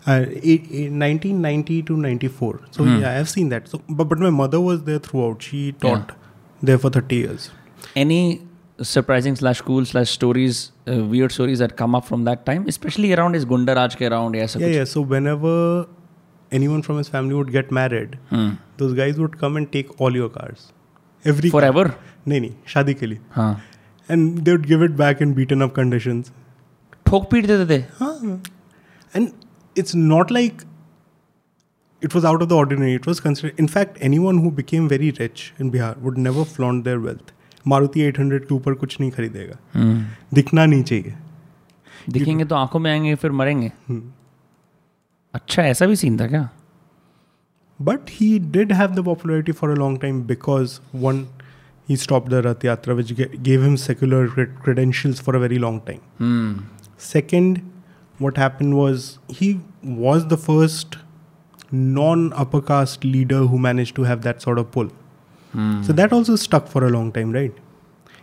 uh, 1990 to 94 so hmm. yeah i have seen that. So but, but my mother was there throughout. She taught yeah. there for 30 years. Any surprising slash cool slash stories uh, weird stories that come up from that time especially around his gundaraj ke around yeah, yeah, yeah. So whenever anyone from his family would get married hmm. those guys would come and take all your cars. Every forever? No no. Shadi ke liye. And they would give it back in beaten up conditions ठोक पीट देते थे। And it's not like it was out of the ordinary it was consider in fact anyone who became very rich in Bihar would never flaunt their wealth Maruti 800 के ऊपर कुछ नहीं खरीदेगा। Hmm. दिखना नहीं चाहिए। दिखेंगे तो आँखों में आएँगे फिर मरेंगे। Hmm. अच्छा ऐसा भी सीन था क्या? But he did have the popularity for a long time because one he stopped the Rath Yatra, which ga- gave him secular cred- credentials for a very long time. Hmm Second, what happened was he was the first non upper caste leader who managed to have that sort of pull. Hmm So that also stuck for a long time, right?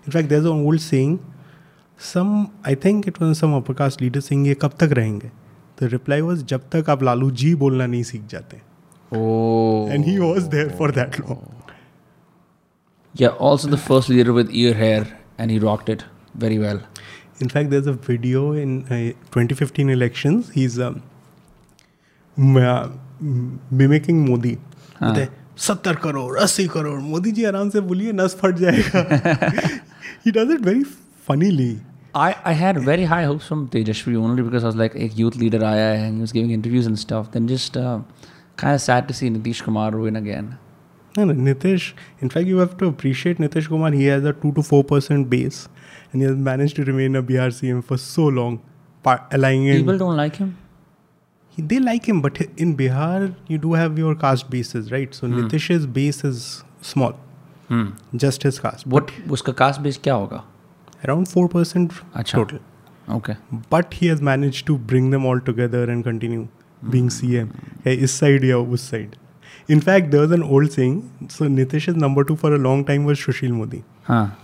In fact, there's an old saying. Some, I think it was some upper caste leader saying, "ये कब तक रहेंगे?" The reply was, "जब तक आप लालू जी बोलना नहीं सीख जाते." Oh. And he was there for that long. Yeah, also the first leader with ear hair, and he rocked it very well. In fact, there's a video in uh, 2015 elections. He's um, m- uh, m- mimicking Modi. हाँ. सत्तर करोड़ अस्सी करोड़ मोदी जी आराम से बोलिए नस फट जाएगा he does it very funnily I, I had very high hopes from Tejashwi only because I was like a youth leader आया है and he was giving interviews and stuff. Then just uh, kind of sad to see Nitish Kumar win again. And in fact, you have to appreciate Nitish Kumar. He has a 2 to 4% base and he has managed to remain a BRCM CM for so long, aligning. People don't like him? He, they like him, but in Bihar, you do have your caste bases, right? So hmm. Nitish's base is small. Hmm. Just his caste. What, uska caste base kya hoga? Around 4% Achha. total. Okay. But he has managed to bring them all together and continue hmm. being CM. Hey, is side yeah, us side. In fact, there was an old saying. So Nitish's number two for a long time was Sushil Modi. हाँ.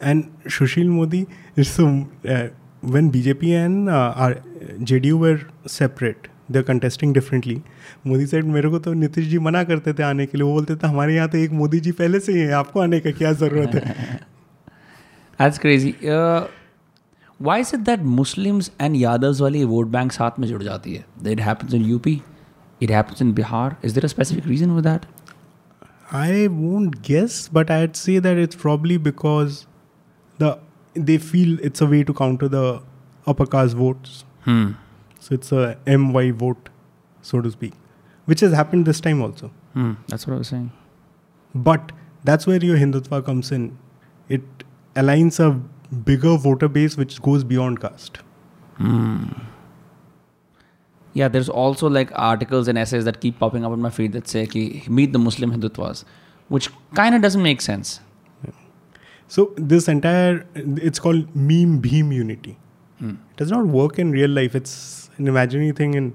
And Sushil Modi is so uh, when BJP and uh, our JDU were separate, they're contesting differently. Modi side मेरे को तो नीतीश जी मना करते थे आने के लिए वो बोलते थे हमारे यहाँ तो एक मोदी जी पहले से ही है आपको आने का क्या ज़रूरत है That's crazy. Uh, why is it that Muslims and Yadavs वाली vote bank साथ में जुड़ जाती है? It happens in UP. It happens in Bihar. Is there a specific reason for that? I won't guess, but I'd say that it's probably because the they feel it's a way to counter the upper caste votes. Hmm. So it's a MY vote, so to speak, which has happened this time also. Hmm. That's what I was saying. But that's where your Hindutva comes in. It aligns a bigger voter base which goes beyond caste yeah, there's also like articles and essays that keep popping up on my feed that say, Ki, meet the Muslim Hindutvas, which kind of doesn't make sense. Yeah. So this entire, it's called meme beam unity. Hmm. It does not work in real life. It's an imaginary thing in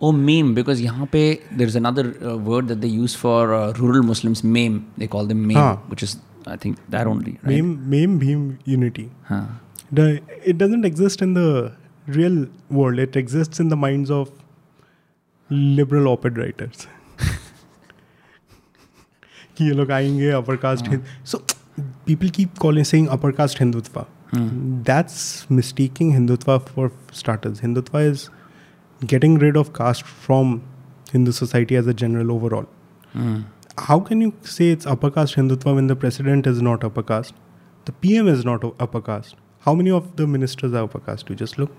oh meme because yahan pe there's another uh, word that they use for uh, rural muslims meme they call them meme huh. which is i think that only right? meme meme beam unity huh. the, it doesn't exist in the real world. It exists in the minds of liberal op-ed writers. *laughs* कि ये लोग आएंगे upper caste Hind- So people keep calling saying upper caste Hindutva. That's mistaking Hindutva for starters. Hindutva is getting rid of caste from Hindu society as a general overall. Hmm. How can you say it's upper caste Hindutva when the president is not upper caste? The PM is not o- upper caste. How many of the ministers are upper caste? You just look.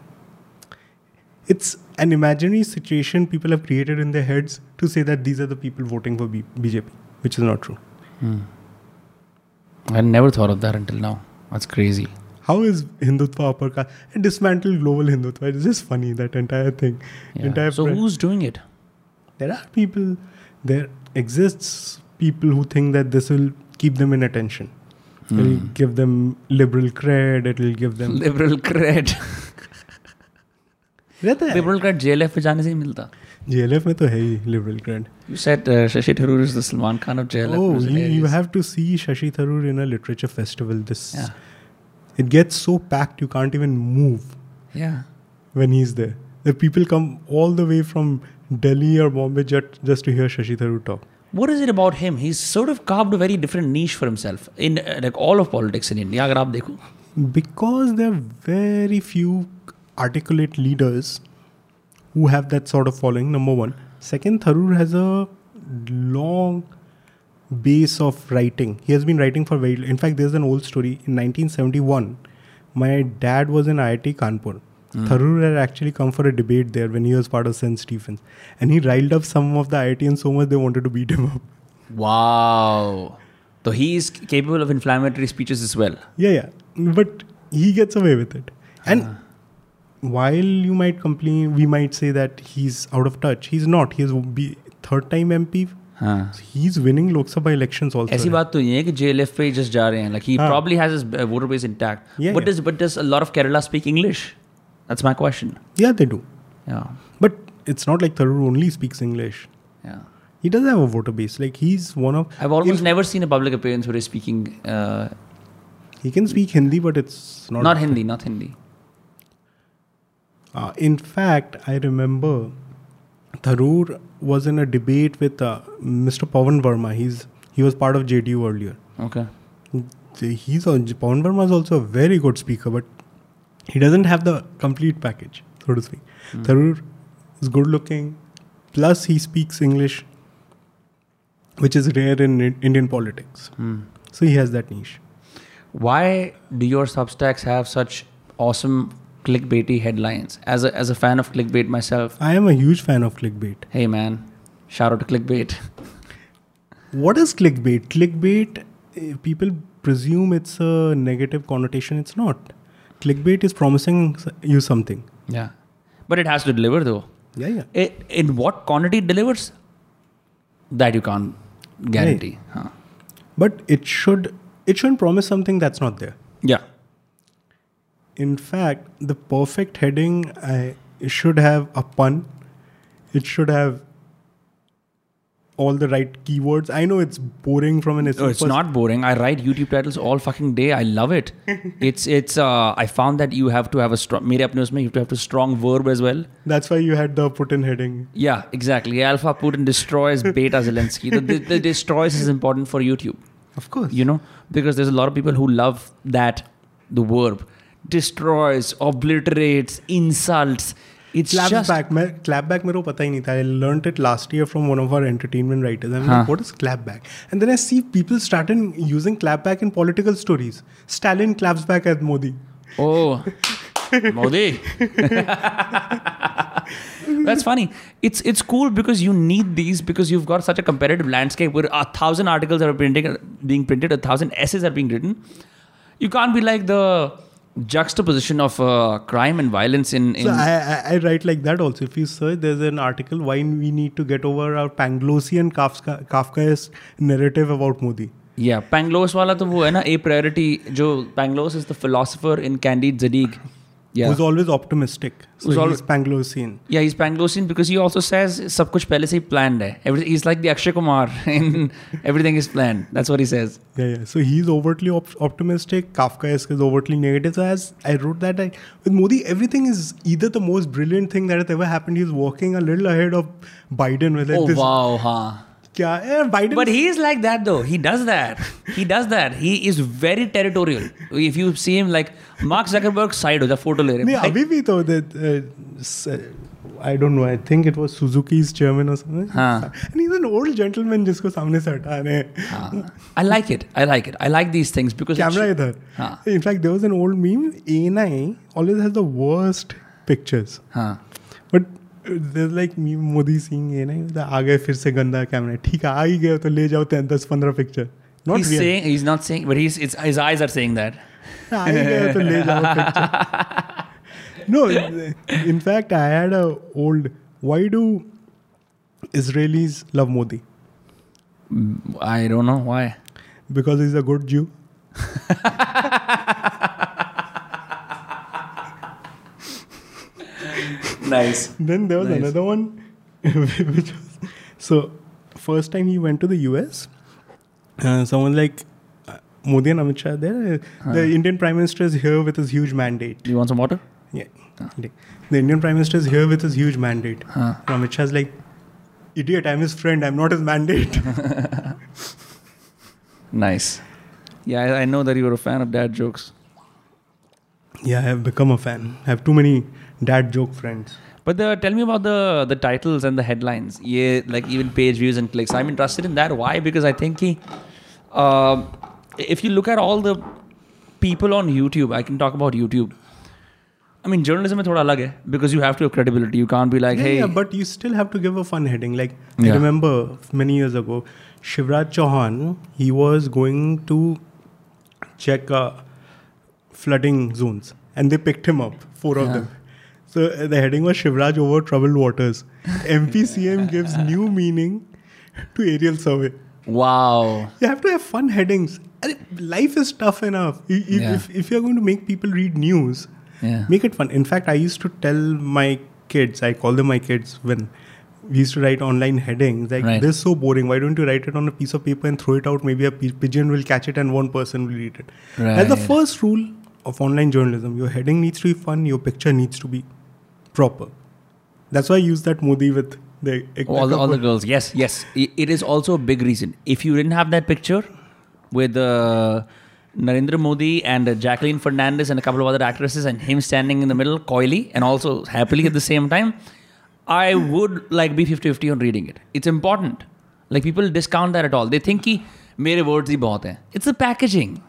It's an imaginary situation people have created in their heads to say that these are the people voting for B- BJP, which is not true. Hmm. I never thought of that until now. That's crazy. How is Hindutva upper caste? Dismantle global Hindutva. It's just funny, that entire thing. Yeah. Entire So who's doing it? there are people, there exists people who think that this will keep them in attention. It'll hmm. give them liberal cred, it'll give them. *laughs* Liberal cred. रहता है liberal card JLF पे जाने से ही मिलता JLF में तो है ही liberal card you said Shashi Tharoor is the Salman Khan of JLF oh you have to see Shashi Tharoor in a literature festival this it gets so packed you can't even move yeah when he is there the people come all the way from Delhi or Bombay just, just to hear Shashi Tharoor talk. What is it about him? He's sort of carved a very different niche for himself in uh, like all of politics in India. अगर आप देखो. Because there are very few articulate leaders who have that sort of following, number one. Second, Tharoor has a long base of writing. He has been writing for very. In fact, there's an old story in 1971. My dad was in IIT Kanpur. Hmm. Tharoor had actually come for a debate there when he was part of St. Stephen's, and he riled up some of the IITians so much they wanted to beat him up. Wow. So he is capable of inflammatory speeches as well. Yeah, yeah, but he gets away with it. And ah while you might complain, we might say that he's out of touch. He's not. He's be third time MP. हाँ He's winning Lok Sabha elections also. ऐसी बात तो नहीं है कि JLF पे just जा रहे हैं like he हाँ. probably has his uh, voter base intact Yeah, but yeah. does but does a lot of Kerala speak English that's my question Yeah, they do. yeah But it's not like Tharoor only speaks English. yeah He does have a voter base. Like he's one of. I've almost in- never seen a public appearance where he's speaking uh, He can speak Hindi, but it's not. not Hindi not Hindi Uh, in fact, I remember Tharoor was in a debate with uh, Mr. Pawan Verma. He's he was part of JDU earlier. okay He's a, Pawan Verma is also a very good speaker, but he doesn't have the complete package, so to speak. Tharoor is good looking, plus he speaks English, which is rare in Indian politics. Hmm. So he has that niche. why do your substacks have such awesome clickbaity headlines as a as a fan of clickbait myself I am a huge fan of clickbait. hey man shout out to clickbait *laughs* What is clickbait? Clickbait, eh, people presume it's a negative connotation. It's not. Clickbait is promising you something. yeah but it has to deliver though Yeah, yeah. it, in what quantity it delivers that you can't guarantee huh. But it should it shouldn't promise something that's not there. yeah in fact, the perfect heading I, should have a pun. It should have all the right keywords. I know it's boring from an. No, it's not boring. I write YouTube titles all fucking day. I love it. *laughs* it's it's. Uh, I found that you have to have a strong. Mere you have to have a strong verb as well. That's why you had the Putin heading. Yeah, exactly. Alpha Putin destroys Beta Zelensky. The, the, the destroys is important for YouTube. Of course. You know because there's a lot of people who love that the verb destroys, obliterates, insults. It's Claps just back. मैं clap back मेरे को पता ही नहीं था. I learned it last year from one of our entertainment writers. I'm हाँ. like, what is clap back? And then I see people started using clap back in political stories. Stalin claps back at Modi. Oh, *laughs* Modi. That's funny. It's it's cool because you need these because you've got such a competitive landscape where a thousand articles are printing, being printed, a thousand essays are being written. You can't be like the juxtaposition of uh, crime and violence in, in so I, I, I, write like that also. If you search there's an article why we need to get over our panglossian kafka kafkaesque narrative about modi. Yeah pangloss wala to wo hai na a priority jo pangloss is the philosopher in candide zadig. Yeah. Who's always optimistic. So Who's he's always- Panglosian. Yeah, he's Panglossian because he also says सब कुछ पहले से ही planned है. Every, he's like the Akshay Kumar in everything is planned. That's what he says. Yeah, yeah. So he's overtly op- optimistic. Kafkaesque is overtly negative. So as I wrote that, I, with Modi, everything is either the most brilliant thing that has ever happened. He's walking a little ahead of Biden with like oh this. Oh wow, हाँ. Kya, eh, Biden. But he is like that though. He does that. He does that. He is very territorial. If you see him like Mark Zuckerberg side हो जा photo ले रहे नहीं हैं. अभी भी तो uh, s- I don't know. I think it was Suzuki's chairman or something. हाँ. And he's an old gentleman जिसको सामने से हटा रहे हैं. हाँ. I like it. I like it. I like these things because Camera it's- इधर. हाँ. In fact, there was an old meme. ANI always has the worst pictures. हाँ. But uh, there's like me Modi seeing मतलब आ गए फिर से गंदा camera. ठीक है आ ही गए तो ले जाओ 10 10 15 picture. Not saying he's not saying, but he's it's, his eyes are saying that. आ ही गए तो ले जाओ picture. No, in fact, I had a old. Why do Israelis love Modi? I don't know why. Because he's a good Jew. Nice. Then there was Nice. another one, *laughs* which was so. First time he went to the US, uh, someone like uh, Modi and Amit Shah there. Uh, The Indian Prime Minister is here with his huge mandate. Do you want some water? Yeah. The Indian Prime Minister is here with his huge mandate. Huh. And Amit Shah's like, idiot, I'm his friend, I'm not his mandate. *laughs* Nice. Yeah, I, I know that you're a fan of dad jokes. yeah, I have become a fan. I have too many dad joke friends. But the, tell me about the the titles and the headlines. Yeah, like even page views and clicks. I'm interested in that. Why? Because I think he, uh, if you look at all the people on YouTube, I can talk about YouTube. I mean, journalism is thoda alag hai because you have to have credibility. You can't be like, yeah, hey, yeah, but you still have to give a fun heading. Like Yeah. I remember many years ago, Shivraj Chauhan, he was going to check uh, flooding zones, and they picked him up, four of them. So the heading was Shivraj over troubled waters. MPCM gives new meaning to aerial survey. wow. You have to have fun headings. Life is tough enough. If, Yeah. if, if you're going to make people read news, Yeah. make it fun. In fact, I used to tell my kids, I call them my kids when we used to write online headings, like, Right. this is so boring. Why don't you write it on a piece of paper and throw it out? Maybe a pigeon will catch it and one person will read it. right. That's the first rule of online journalism. Your heading needs to be fun, your picture needs to be proper. That's why I use that Modi with the all, the, all the girls. Yes, yes. It is also a big reason. If you didn't have that picture with uh, Narendra Modi and uh, Jacqueline Fernandez and a couple of other actresses and him standing in the middle, coyly and also happily at the same time, I would like be 50-50 on reading it. It's important. Like people discount that at all. They think ki mere words hi bahut hain. It's the packaging.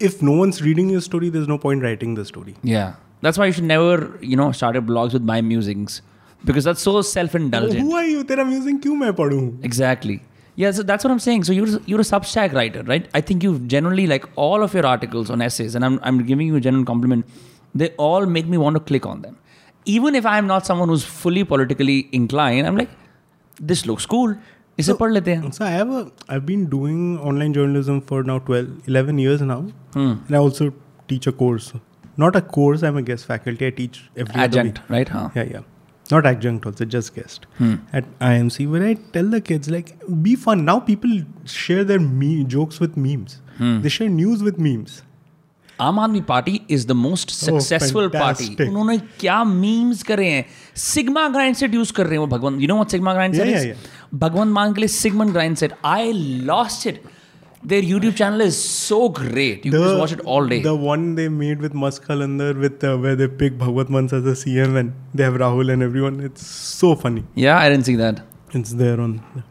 If no one's reading your story, there's no point writing the story. Yeah. That's why you should never, you know, start your blogs with my musings. Because that's so self-indulgent. Who are you? तेरा music क्यों मैं पढ़ूं? Exactly. Yeah, so that's what I'm saying. So you're you're a Substack writer, right? I think you generally like all of your articles on essays, and I'm I'm giving you a general compliment. They all make me want to click on them, even if I'm not someone who's fully politically inclined. I'm like, this looks cool. इसे पढ़ लेते हैं. So I have a I've been doing online journalism for now 12, 11 years now, Hmm. and I also teach a course. Not a course. I'm a guest faculty. I teach every other Adjunct, week. right? Huh. Yeah, yeah. Not adjunct also, just guest Hmm. at IMC. Where I tell the kids like, be fun. Now people share their me- jokes with memes. Hmm. They share news with memes. Aam Aadmi party is the most successful party fantastic. उन्होंने क्या memes करे हैं sigma grind set use कर रहे हैं वो भगवान you know what sigma grind set Yeah, is yeah, भगवान मान के लिए Sigmund grind set I lost it their YouTube channel is so great. You the, can just watch it all day. The one they made with Maskalander, with uh, where they pick Bhagwat Mans as a CM and they have Rahul and everyone. It's so funny. Yeah, I didn't see that. It's there on. Yeah.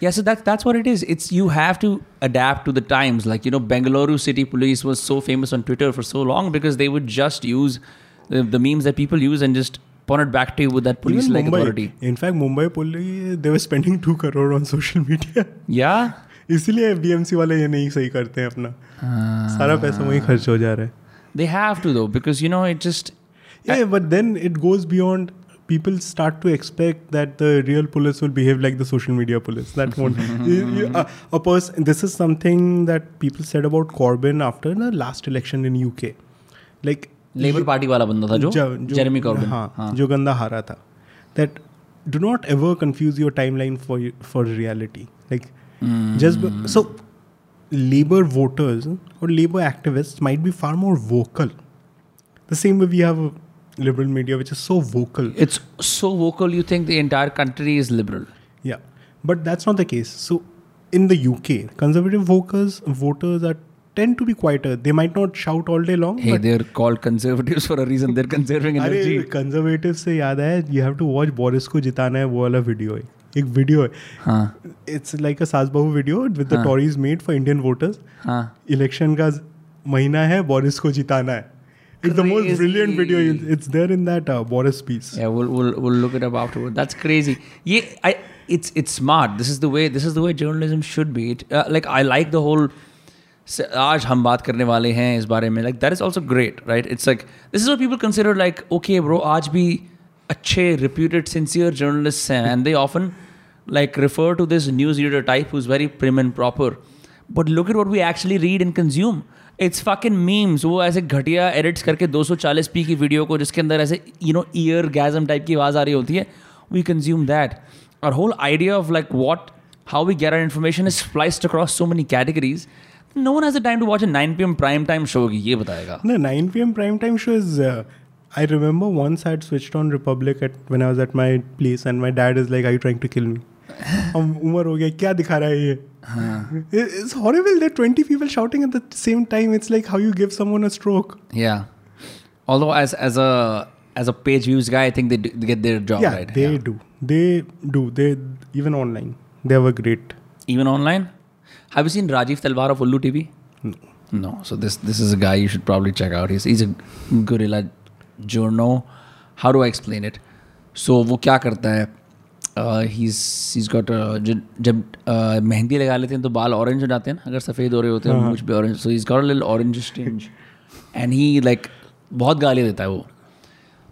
yeah, so that's that's what it is. It's you have to adapt to the times. Like you know, Bengaluru City Police was so famous on Twitter for so long because they would just use the, the memes that people use and just pawn it back to you with that police like authority. In fact, Mumbai police they were spending two crore on social media. Yeah. *laughs* इसलिए BMC वाले ये नहीं सही करते हैं अपना सारा पैसा वहीं खर्च हो जा रहा है They have to though because you know it just Yeah, but then it goes beyond. People start to expect that the real police will behave like the social media police. That won't. you- you- a, a person. This is something that people said about Corbyn after the last election in UK. Like Labour Party वाला बंदा था जो Jeremy Corbyn हाँ, हाँ जो गंदा हारा था that do not ever confuse your timeline for for reality like Hmm. just be- so labor voters or labor activists might be far more vocal the same way we have a liberal media which is so vocal it's so vocal you think the entire country is liberal yeah but that's not the case so in the uk conservative voters voters are tend to be quieter they might not shout all day long hey but they're called conservatives for a reason they're conserving *laughs* energy अरे conservative से याद है you have to watch Boris को जिताना है वो वाला video है एक वीडियो है हाँ it's like a saas bahu video with the हाँ. Tories made for Indian voters हाँ इलेक्शन का महीना है बोरिस को जिताना है it's the most Crazy. Brilliant video it's there in that Boris piece Yeah, we'll, we'll we'll look it up afterward. That's crazy. Yeah, I it's it's smart. This is the way this is the way journalism should be. It, uh, like I like the whole. आज हम बात करने वाले हैं इस बारे में like that is also great right it's like this is people consider like okay bro आज भी अच्छे रिप्यूटेड सिंसियर जर्नलिस्ट हैं and they often like refer to this news reader type who's very prim and proper but look at what we actually read and consume it's fucking memes वो ऐसे घटिया edits करके 240 P की video को जिसके अंदर ऐसे you know eargasm type की आवाज़ आ रही होती है we consume that our whole idea of like what how we get our information is spliced across so many categories no one has the time to watch a 9 p.m. prime time show की ये बताएगा No, 9 p.m. prime time show is. Uh, I remember once I had switched on Republic at when I was at my place, and my dad is like, "Are you trying to kill me?" हम उम्र हो गया क्या दिखा रहा है ये? It's horrible that 20 people shouting at the same time it's like how you give someone a stroke yeah although as as a as a page views guy I think they get their job right they do they do they even online they have great even online have you seen Rajiv Talwar of Ullu TV no so this this is a guy you should probably check out he is a gorilla journo how do I explain it so वो क्या करता है? Uh, he's he's got जब मेहंदी लगा लेते हैं तो बाल ऑरेंज हो जाते हैं ना अगर सफ़ेद हो रहे होते हैं मुझ पे orange so he's got a little orange tinge and he like बहुत गाली देता है वो।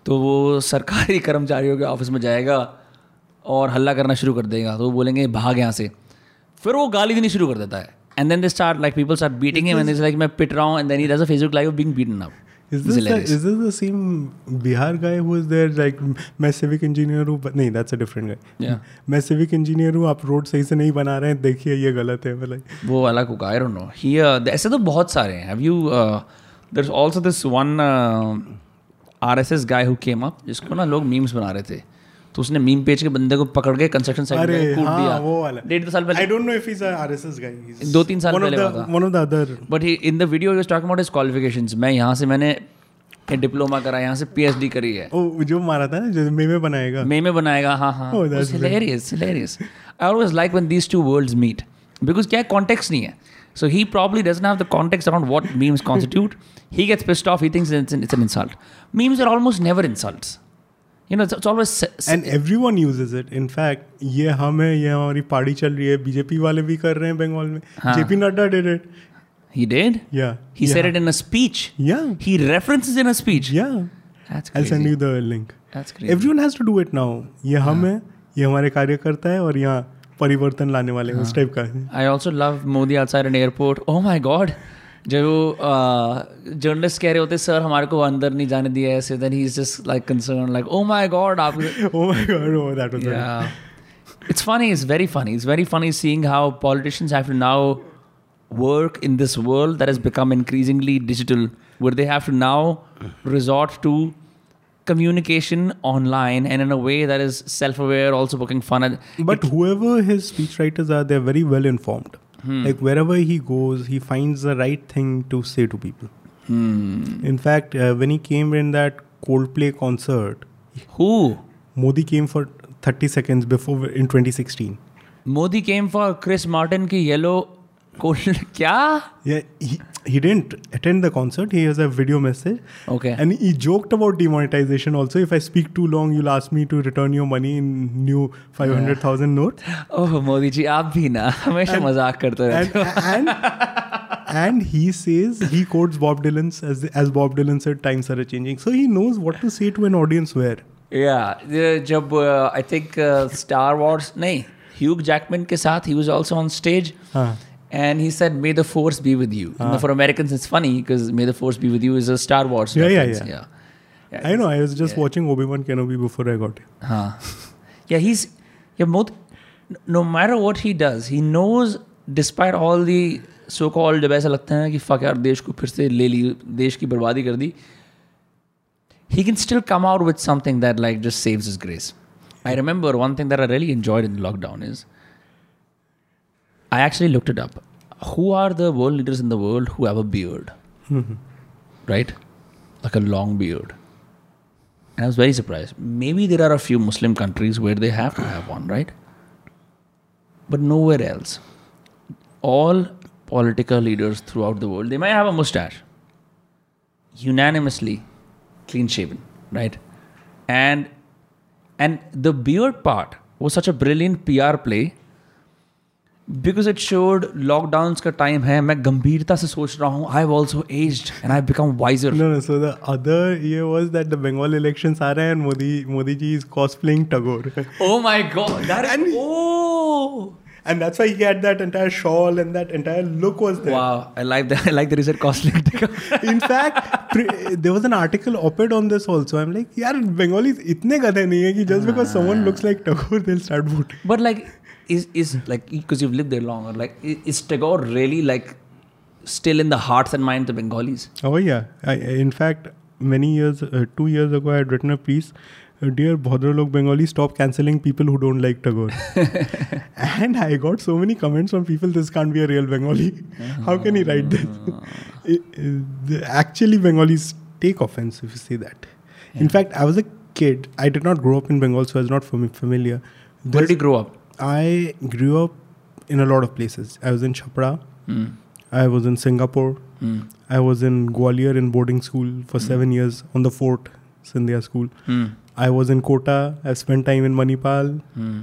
तो वो सरकारी *laughs* कर्मचारियों के ऑफ़िस में जाएगा और हल्ला करना शुरू कर देगा। तो वो बोलेंगे भाग यहाँ से। फिर वो गाली देनी शुरू कर देता है। And then they start like people start beating him and this like मैं पिट रहा हूँ। And then he does a Facebook live being beaten up Is this, the, is this the same Bihar guy who was there? Like, मैं civic engineer हूँ नहीं that's a different guy. मैं civic engineer हूँ आप road सही से नहीं बना रहे हैं देखिए ये गलत है मतलब वो अलग होगा आई डोंट नो हियर ऐसे तो बहुत सारे हैं have you there is also this one RSS guy who came up जिसको ना लोग मीम्स बना रहे थे तो उसने मीम पेज के बंदे को पकड़ के कंस्ट्रक्शन साइट में कूद हाँ, दिया। वो वाला। डेढ़ साल पहले। I don't know if he is a RSS guy दो तीन साल पहले हुआ one of the other but he in the video he was talking about his qualifications मैं यहाँ से मैंने डिप्लोमा करा यहाँ से पीएचडी करी है। ओ, जो मारा था ना जो मे में बनाएगा। मे में बनाएगा हाँ हाँ। Hilarious hilarious I always like when these two worlds meet because क्या कॉन्टेक्स्ट नहीं है। So he probably doesn't have the context around what memes constitute. he gets pissed off. He thinks it's an, it's an insult. Memes are almost never insults. You know it's always and everyone uses it in fact ये हम है ये हमारी party चल रही है BJP वाले भी कर रहे हैं बंगाल में हाँ. JP Nadda did it he did या he said it in a speech या he references in a speech या that's I send crazy you the link that's crazy everyone has to do it now ये हम है ये हमारे कार्यकर्ता है और यहाँ परिवर्तन लाने वाले हैं उस टाइप का I also love Modi outside an airport. Oh my god. जब वो जर्नलिस्ट कह रहे होते सर हमारे को अंदर नहीं जाने दिया ऐसे then he is just like concern like oh my God आप oh my god oh that was yeah it's funny it's very funny it's very funny seeing how politicians have to now work in this world that has become increasingly digital where they have to now resort to communication online and in a way that is self-aware also poking fun at But whoever his speechwriters are, they're very well informed. Hmm. Like wherever he goes, he finds the right thing to say to people. Hmm. In fact, uh, when he came in that Coldplay concert, who Modi came for 30 seconds before in 2016. Modi came for Chris Martin ki yellow cold. *laughs* Kya? Yeah, he, he didn't attend the concert. He has a video message. Okay. And he joked about demonetization also. If I speak too long, you'll ask me to return your money in new 500,000 note. *laughs* Oh, Modi ji, aap bhi na. Hamesha karte and, and, and he says, he quotes Bob Dylan's, as, as Bob Dylan said, times are changing. So he knows what to say to an audience where. Yeah. Jab, uh, I think uh, Star Wars, nahi, Hugh Jackman ke saath, he was also on stage. Huh and he said may the force be with you You know, for americans it's funny because may the force be with you is a star wars Yeah, yeah, reference. yeah. yeah I know. I was just watching Obi Wan Kenobi before I got here. Huh. Yeah, he's yeah. Most, no matter what he does, he knows, despite all the so-called जब ऐसा लगता है कि fuck यार देश को फिर से ले ली देश की बर्बादी कर दी he can still come out with something that like just saves his grace. I remember one thing that I really enjoyed in lockdown is I actually looked it up. Who are the world leaders in the world who have a beard? Mm-hmm. Right? Like a long beard. And I was very surprised. Maybe there are a few Muslim countries where they have to have one, right? But nowhere else. All political leaders throughout the world, they might have a mustache. Unanimously clean shaven, right? And and the beard part was such a brilliant PR play because it showed lockdown का time है मैं गंभीरता से सोच रहा हूँ I also age and I become wiser so the other ये was that the Bengal election आ रहे हैं Modi Modi ji is cosplaying Tagore oh my God and and that's why he had that entire shawl and that entire look was there. Wow, I like that. I like the research costing. In fact, pre- there was an article op-ed on this also. I'm like, yeah, Bengalis itne gadhe nahi hai ki just because someone looks like Tagore, they'll start voting. But like, is is like because you've lived there longer, like is Tagore really like still in the hearts and minds of Bengalis? Oh yeah. I, in fact, many years, uh, two years ago, I had written a piece. uh, Dear Bhadralok Bengali, stop cancelling people who don't like Tagore. *laughs* and I got so many comments from people. This can't be a real Bengali. *laughs* How can he write this? It- it- actually, Bengalis take offense if you say that. In fact, I was a kid. I did not grow up in Bengal, so I was not fami- familiar. Where did you grow up? I grew up in a lot of places. I was in Chapra. Hmm. I was in Singapore. Hmm. I was in Gwalior in boarding school for seven years on the fort Scindia school. Hmm. I was in Kota. I've spent time in Manipal. Hmm.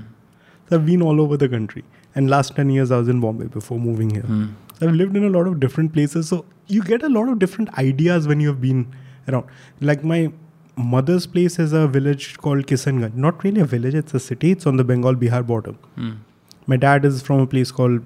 So I've been all over the country. And last 10 years I was in Bombay before moving here. Hmm. So I've lived in a lot of different places. So you get a lot of different ideas when you have been around. Like my mother's place is a village called Kishanganj. Not really a village, it's a city. It's on the Bengal Bihar border. Hmm. My dad is from a place called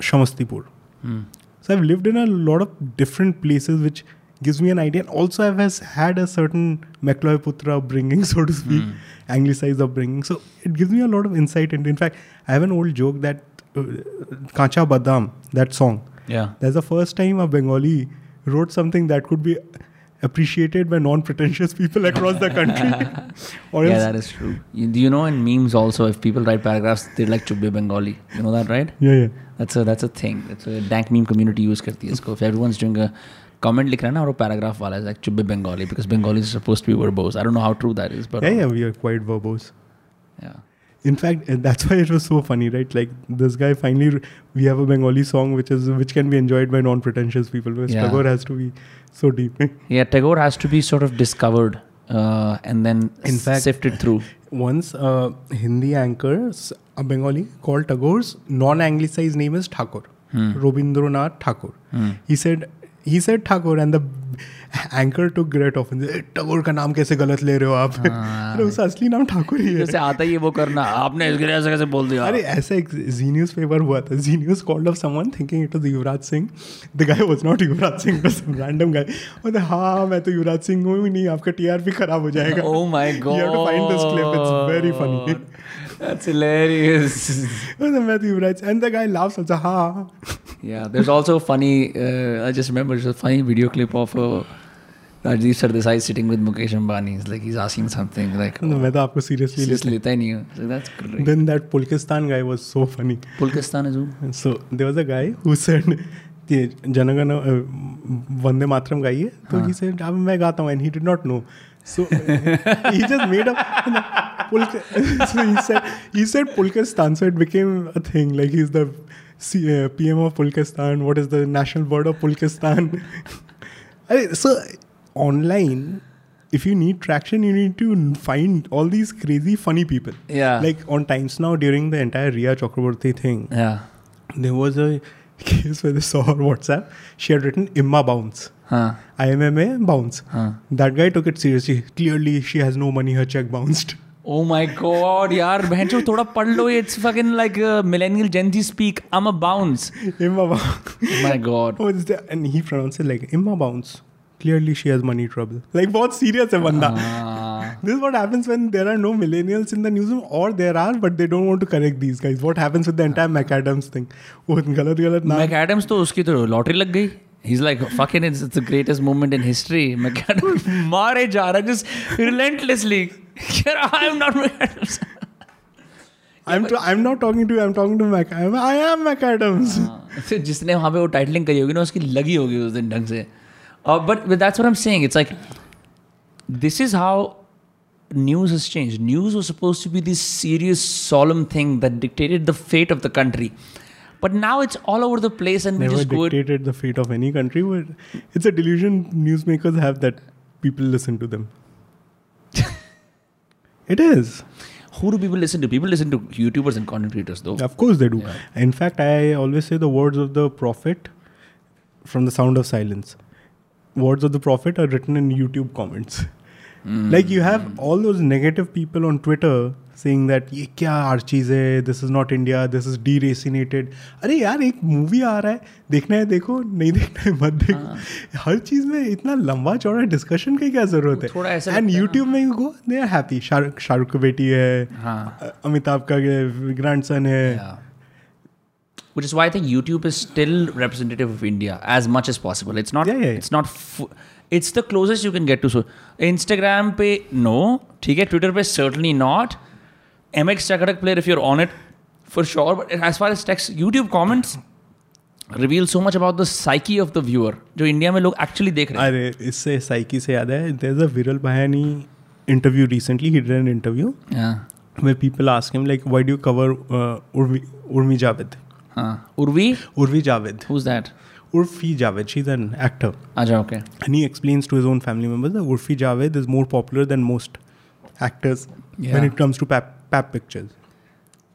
Samastipur. Hmm. So I've lived in a lot of different places, which gives me an idea. And also, I've has had a certain Macaulayputra upbringing, *laughs* so to speak, Hmm. anglicized upbringing. So it gives me a lot of insight. And in fact, I have an old joke that uh, Kacha Badam, that song, Yeah. that's the first time a Bengali wrote something that could be appreciated by non-pretentious people across the country. *laughs* or Yeah, else- that is true. You, do you know in memes also, if people write paragraphs, they like Chubbe Bengali. You know that, right? yeah, yeah. That's a that's a thing. It's a dank meme community use करती है इसको. If everyone's doing a comment लिख रहा है ना और वो paragraph वाला is like Chubbe Bengali because Bengali is supposed to be verbose. I don't know how true that is, but Yeah, yeah, we are quite verbose. yeah. In fact, uh, that's why it was so funny, right? Like this guy finally, we have a Bengali song which is which can be enjoyed by non-pretentious people. Whereas Yeah. Tagore has to be so deep. *laughs* Yeah, Tagore has to be sort of discovered uh, and then In fact- sifted through. Once a Hindi anchor, s- a Bengali called Tagore's non-anglicized name is Thakur, Hmm. Robindranath Thakur. Hmm. He said he said Thakur, and the anchor took great offense. "Eh, Tagore का नाम कैसे गलत ले रहे हो आप? हाँ। *laughs* अरे उसका असली नाम ठाकुर ही है. जैसे आता ही है वो करना आपने ऐसे कैसे बोल दिया अरे ऐसा एक जी न्यूज़ पेपर हुआ था Zee News called off someone thinking it was Yuvraj Singh the guy was not Yuvraj Singh बस रैंडम गाय और हाँ मैं तो युवराज सिंह हूँ ही नहीं आपका टीआरपी खराब हो जाएगा Oh my god. You have to find this clip. It's very funny. That's hilarious. और मैं तो युवराज and the guy laughs also हाँ yeah, there's also a funny. Uh, I just remember there's a funny video clip of uh, Rajiv Sardesai sitting with Mukesh Ambani. It's like he's asking something like, तो मैं तो आपको seriously seriously लेता ही नहीं हूँ. So that's great. Then that Pulkistan guy was so funny. Pulkistan is who? So there was a guy who said "ये जनगण uh, Vande Mataram गाइए तो he said अब मैं गाता हूँ and he did not know. so he just made up Pulk- *laughs* so he said he said Pulkistan so it became a thing like he's the C, uh, PM of Pulkistan what is the national bird of Pulkistan *laughs* so online if you need traction you need to find all these crazy funny people Yeah. like on Times Now during the entire Rhea Chakraborty thing Yeah. there was a *laughs* case where they saw her WhatsApp. She had written Imma bounce. Huh. IMMA bounce. Huh. That guy took it seriously. Clearly, she has no money. Her check bounced. Oh my god, यार बहन चो थोड़ा पढ़ लो it's fucking like uh, millennial Gen Z speak I'm a bounce Imma bounce. oh my god Oh, it's the- and he pronounced it like Imma bounce. Clearly, she has money trouble. Like, बहुत serious है बंदा. Ah. This is what happens when there are no millennials in the newsroom, or there are, but they don't want to correct these guys. What happens with the entire McAdams thing? वो गलत गलत नाम Mac तो उसकी तो lottery लग गई He's like, fucking, it's, it's the greatest moment in history. McAdams *laughs* मारे जा रहा है just relentlessly. *laughs* *laughs* I'm not McAdams. I'm, t- I'm not talking to you. I'm talking to Mac. I'm, I am McAdams. तो जिसने वहाँ पे वो titling करी होगी ना उसकी लगी होगी उस दिन ढंग से but that's what I am saying it's like this is how news has changed news was supposed to be this serious solemn thing that dictated the fate of the country but now it's all over the place and we Never just go it dictated the fate of any country. It's a delusion newsmakers have that people listen to them. *laughs* it is. who do people listen to people listen to youtubers and content creators though Of course they do. Yeah. In fact, I always say the words of the prophet from the sound of silence. Words of the prophet are written in YouTube comments. Hmm. Like you have all those negative people on Twitter saying that ये क्या हर चीज़ है this is not India this is deracinated अरे यार एक movie आ रहा है देखना है देखो नहीं देखना है मत देखो हर चीज़ में इतना लंबा चौड़ा डिस्कशन की क्या ज़रूरत है एंड यूट्यूब में go they are happy Shahrukh Shahrukh की बेटी है हाँ अमिताभ का ग्रैंडसन है Which is why I think YouTube is still representative of India as much as possible. It's not. Yeah, yeah, yeah. It's not. It's the closest you can get to. So Instagram पे no, ठीक है. Twitter पे certainly not. M X चकड़क player if you're on it for sure but as far as takes YouTube comments reveal so much about the psyche of the viewer जो India में लोग actually देख रहे हैं। अरे इससे साइकी से याद है देर is a Viral Bhayani interview recently he'd an interview where people ask him like why do cover Urvi Urmi Javed Urvi Urvi Javed who. Is that Urfi Javed she is an actor अच्छा okay and he explains to his own family members that Urfi Javed is more popular than most actors when it pap pictures.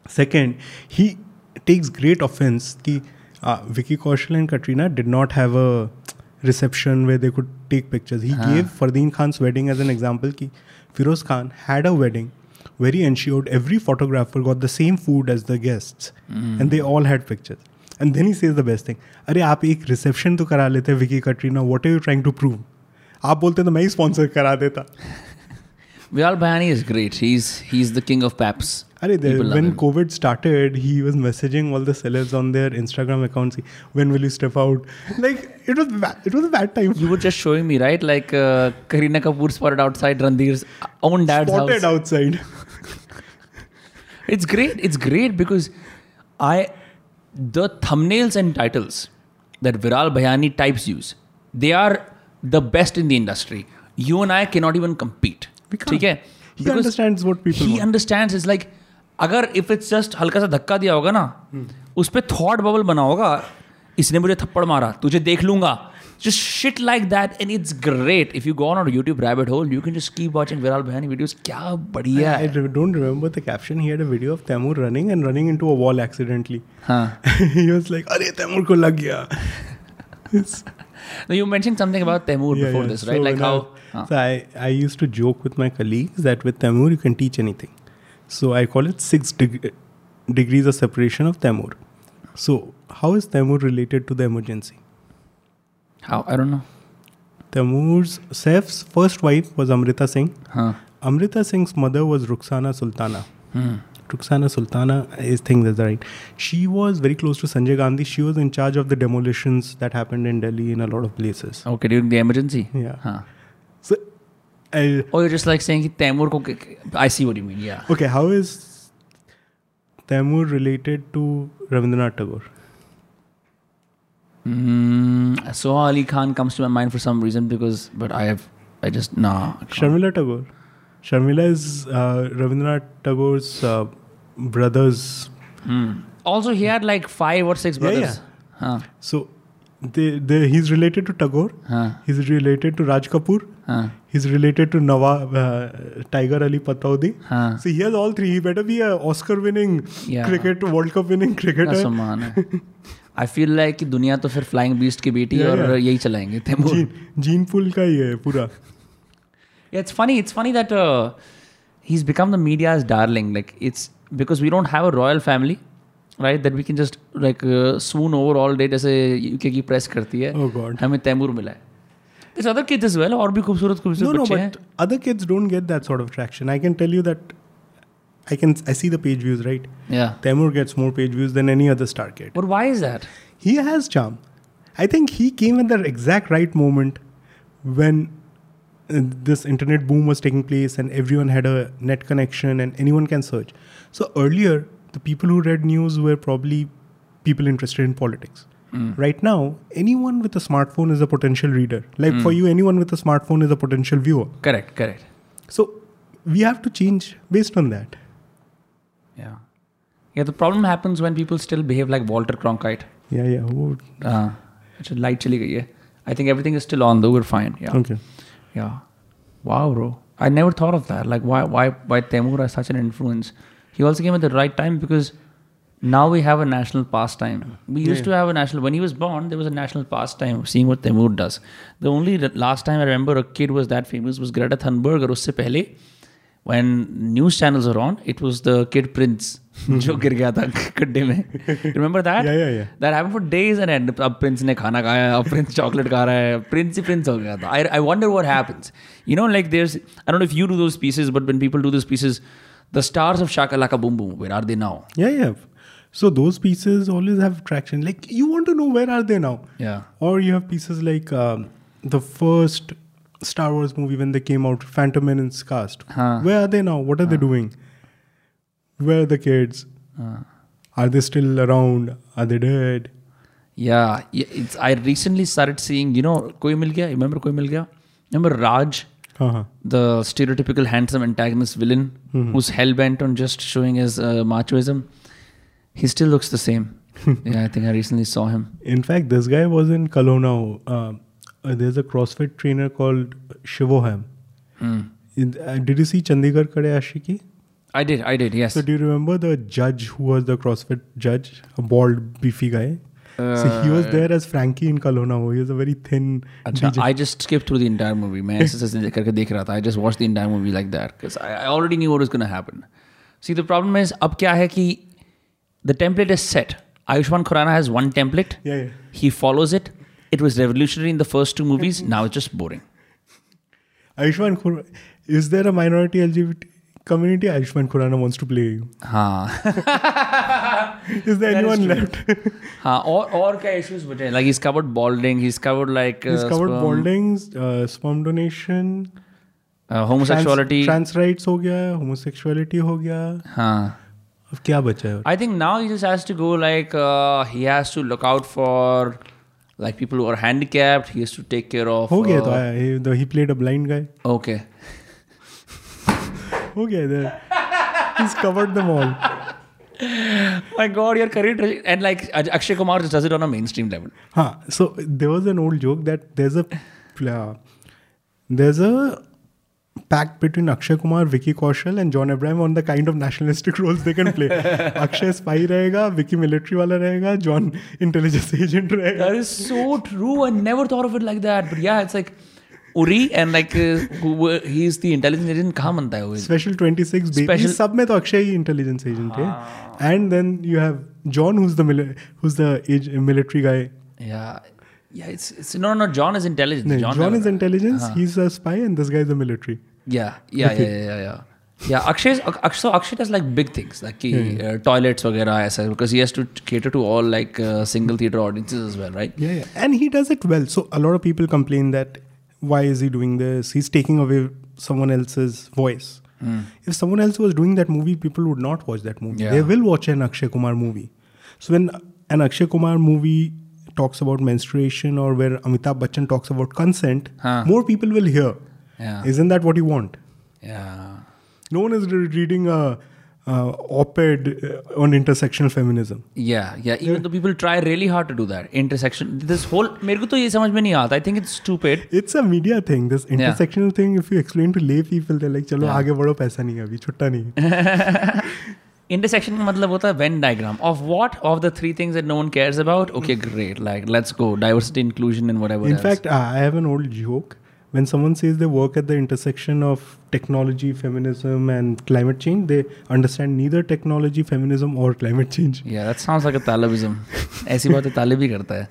Second, he takes great offense. The uh, Vicky Kaushal and Katrina did not have a reception where they could take pictures. He Huh. gave Fardeen Khan's wedding as an example. Ki Firoz Khan had a wedding where he ensured every photographer got the same food as the guests, mm. and they all had pictures. And then he says the best thing. अरे आप एक reception तो करा लेते Vicky Katrina what are you trying to prove आप बोलते तो मैं ही स्पॉन्सर करा देता Viral Bhayani is great. He's he's the king of paps. there, when. COVID started, he was messaging all the sellers on their Instagram accounts. When will you step out? Like it was bad, it was a bad time. You were just showing me, right? Like uh, Kareena Kapoor spotted outside Randhir's own dad's Spotted house. outside. It's great. It's great because I the thumbnails and titles that Viral Bhayani types use, they are the best in the industry. You and I cannot even compete. ठीक है? अगर if it's just हल्का सा धक्का दिया होगा ना उस पर थॉट बबल बना होगा इसने मुझे थप्पड़ मारा तुझे देख लूँगा। Just shit like that and it's great if you gone on YouTube rabbit hole you can just keep watching Viral Bhayani videos क्या बढ़िया I don't remember the caption he had a of Taimur running and running into a wall accidentally हाँ। Like अरे तैमूर को लग गया. *laughs* Now you mentioned something about Taimur Yeah, before yeah. this, right? So like how. I, Huh. so I, I used to joke with my colleagues that with Taimur you can teach anything. So I call it six deg- degrees of separation of Taimur. So how is Taimur related to the emergency? How? I don't know. Taimur's Saif's first wife was Amrita Singh. Huh. Amrita Singh's mother was Rukhsana Sultana. Hmm. Rukhsana Sultana is think that's right. She was very close to Sanjay Gandhi. She was in charge of the demolitions that happened in Delhi in a lot of places. Okay, during the emergency. Yeah. Huh. So, I, Oh, you're just like saying कि Taimur I see what you mean. Yeah. okay, how is Taimur related to Rabindranath Tagore? Mm, so Ali Khan comes to my mind for some reason because, but I have, I just nah. I. Sharmila Tagore. Sharmila is uh, Rabindranath Tagore's uh, brother's. Hmm. Also, he had like five or six brothers. Yeah, yeah. Huh. So, they, they, he's related to Tagore. Huh. He's related to Raj Kapoor. Huh. He's related to Nawab uh, Tiger Ali Pataudi. Huh. So he has all three. He better be a Oscar-winning Yeah. cricket, World Cup-winning cricketer. है आई feel like कि दुनिया तो फिर flying beast की बेटी Yeah, और yeah. यही चलाएँगे जीन जीन पुल का ही है पूरा. Yeah, it's funny. It's funny that uh, he's become the media's darling. Like it's because we don't have a royal family, right? That we can just like uh, swoon over all day जैसे UK की press करती है. Oh God. हमें तैमूर मिला है. There's other kids as well और भी खूबसूरत No, खूबसूरत no, बच्चे हैं. but other kids don't get that sort of traction. I can tell you that. I can I see the page views right. Yeah. Taimur gets more page views than any other star kid. But why is that? He has charm. I think he came at the exact right moment when uh, this internet boom was taking place and everyone had a net connection and anyone can search. So earlier, the people who read news were probably people interested in politics. Mm. Right now, anyone with a smartphone is a potential reader. Like mm. for hmm. you, anyone with a smartphone is a potential viewer. Correct, correct. So we have to change based on that. Yeah. Yeah, the problem happens when people still behave like Walter Cronkite. Yeah, yeah. Would. Uh, it's a light chili. I think everything is still on though. We're fine. Yeah. Okay. Yeah. Wow, bro. I never thought of that. Like, why, why, why Taimur has such an influence? He also came at the right time because now we have a national pastime. We used yeah. to have a national. When he was born, there was a national pastime. Seeing what Taimur does. The only last time I remember a kid was that famous was Greta Thunberg. Or usse pehle, when news channels were on, it was the kid Prince. जो गिर गया था गड्ढे में remember that that happened for days and and अब prince ने खाना खाया है अब प्रिंस चॉकलेट खा रहा है प्रिंस ही प्रिंस हो गया था I I wonder what happens you know like there I don't know if you do those pieces but when people do those pieces the stars of Shakalaka Boom Boom, where are they now? Yeah, yeah. So those pieces always have traction. Like you want to know where are they now? Yeah. Or you have pieces like um, the first Star Wars movie when they came out, Phantom Menace cast. Huh. Where are they now? What are huh. they doing? Where are the kids? Huh. Are they still around? Are they dead? Yeah, it's, I recently started seeing, you know, Koi Mil Gaya. Remember Koi Mil Gaya? Remember Raj? हाँ the stereotypical handsome antagonist villain Mm-hmm. who's hell bent on just showing his uh, machoism, he still looks the same. *laughs* yeah, I think I recently saw him. In fact, this guy was in Kelowna. Uh, uh, there's a CrossFit trainer called Shivoham. Hmm. In, uh, did you see Chandigarh Kare Aashiqui? I did, I did, yes. So do you remember the judge who was the CrossFit judge, a bald, beefy guy? So he was there as Frankie in Kelowna. He was a very thin Achha, DJ. I just skipped through the entire movie. मैं ऐसे ऐसे करके देख रहा था. I just watched the entire movie like that because I, I already knew what was going to happen. See, the problem is अब क्या है कि the template is set. Ayushman Khurrana has one template. Yeah, yeah. He follows it. It was revolutionary in the first two movies. Now it's just boring. Ayushman Khurrana. Is there a minority LGBT community? Ayushman Khurrana wants to play you. हाँ Is there That anyone true. left? हाँ और और क्या issues बचे Like he's covered balding. He's covered like uh, He's covered sperm, baldings, uh, sperm donation, uh, homosexuality. trans, trans rights हो गया, homosexuality हो गया. हाँ. अब क्या बचा है? I think now he just has to go like uh, he has to look out for like people who are handicapped. He has to take care of. हो गया तो uh, आया. He, the, he played a blind guy. Okay. हो गया there. He's covered them all. My God, your career tra- and like Aj- Akshay Kumar just does it on a mainstream level. Huh. So there was an old joke that there's a uh, there's a pact between Akshay Kumar, Vicky Kaushal, and John Abraham on the kind of nationalistic roles *laughs* they can play. Akshay spy रहेगा, Vicky military वाला रहेगा, John intelligence *laughs* agent रहेगा. That is so true. I never thought of it like that. But yeah, it's like Uri and like uh, who, he's the intelligence agent. कहाँ बनता है वो? Special 26 baby. Special- सब में तो अक्षय ही intelligence agent है. And then you have John who's the mili- who's the age, military guy. Yeah. Yeah, it's, it's no, no. John is intelligence. No, John, John, never- is intelligence. He's a spy, and this guy is the military. Yeah, yeah, yeah, yeah, yeah, yeah. Yeah, Akshay, is- Ak- so Akshay does like big things, like कि, uh, toilets वगैरह ऐसा, because he has to cater to all like uh, single theater audiences as well, right? Yeah, yeah, and he does it well. So a lot of people complain that why is he doing this? He's taking away someone else's voice. Hmm. If someone else was doing that movie, people would not watch that movie. Yeah. They will watch an Akshay Kumar movie. So when an Akshay Kumar movie talks about menstruation or where Amitabh Bachchan talks about consent, Huh. more people will hear. Yeah, Isn't that what you want? yeah. No one is re- reading a, uh, op-ed on intersectional feminism. Yeah, yeah. Even yeah. though people try really hard to do that intersection, this whole मेरे को तो ये समझ में नहीं आता. I think it's stupid. It's a media thing. This intersectional yeah. thing. If you explain to lay people, they're like, "Chalo, yeah. आगे बढ़ो पैसा नहीं abhi, chutta nahi." इंटरसेक्शन का मतलब होता है Venn diagram of what of the three things that no one cares about okay great like let's go diversity inclusion and whatever in fact I have an old joke when someone says they work at the intersection of technology, feminism, and climate change, they understand neither technology, feminism, or climate change. Yeah, that sounds like a Talebism. ऐसी बात करता है.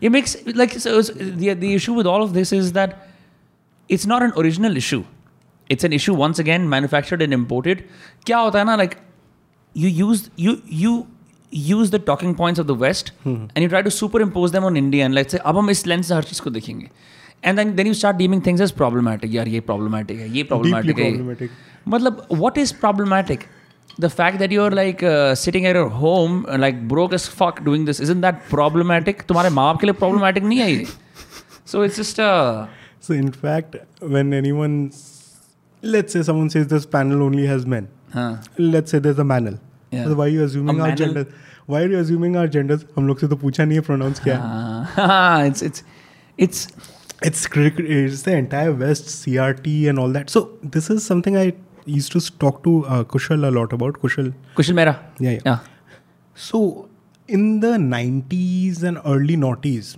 It makes like so, so the the issue with all of this is that it's not an original issue. It's an issue once again manufactured and imported. क्या होता है ना like you use you you use the talking points of the West hmm. and you try to superimpose them on India and let's say अब हम इस lens से हर चीज़ को देखेंगे And then then you start deeming things as problematic. यार ये problematic है, ये problematic Deeply है. मतलब what is problematic? The fact that you're like uh, sitting at your home uh, like broke as fuck doing this isn't that problematic? तुम्हारे माँ बाप के लिए problematic नहीं है ये. So it's just uh, So, in fact, when anyone, let's say someone says this panel only has men, हाँ. let's say there's a manel. Yeah. So why are you assuming A our manel- genders? Why are you assuming our genders? हम लोग से तो पूछा नहीं है pronouns क्या है. हाँ, it's it's it's it's it's the entire West CRT and all that. So this is something I used to talk to uh, Kushal a lot about. Kushal. Kushal Mehra. Yeah, yeah. yeah. So in the 90s and early noughties,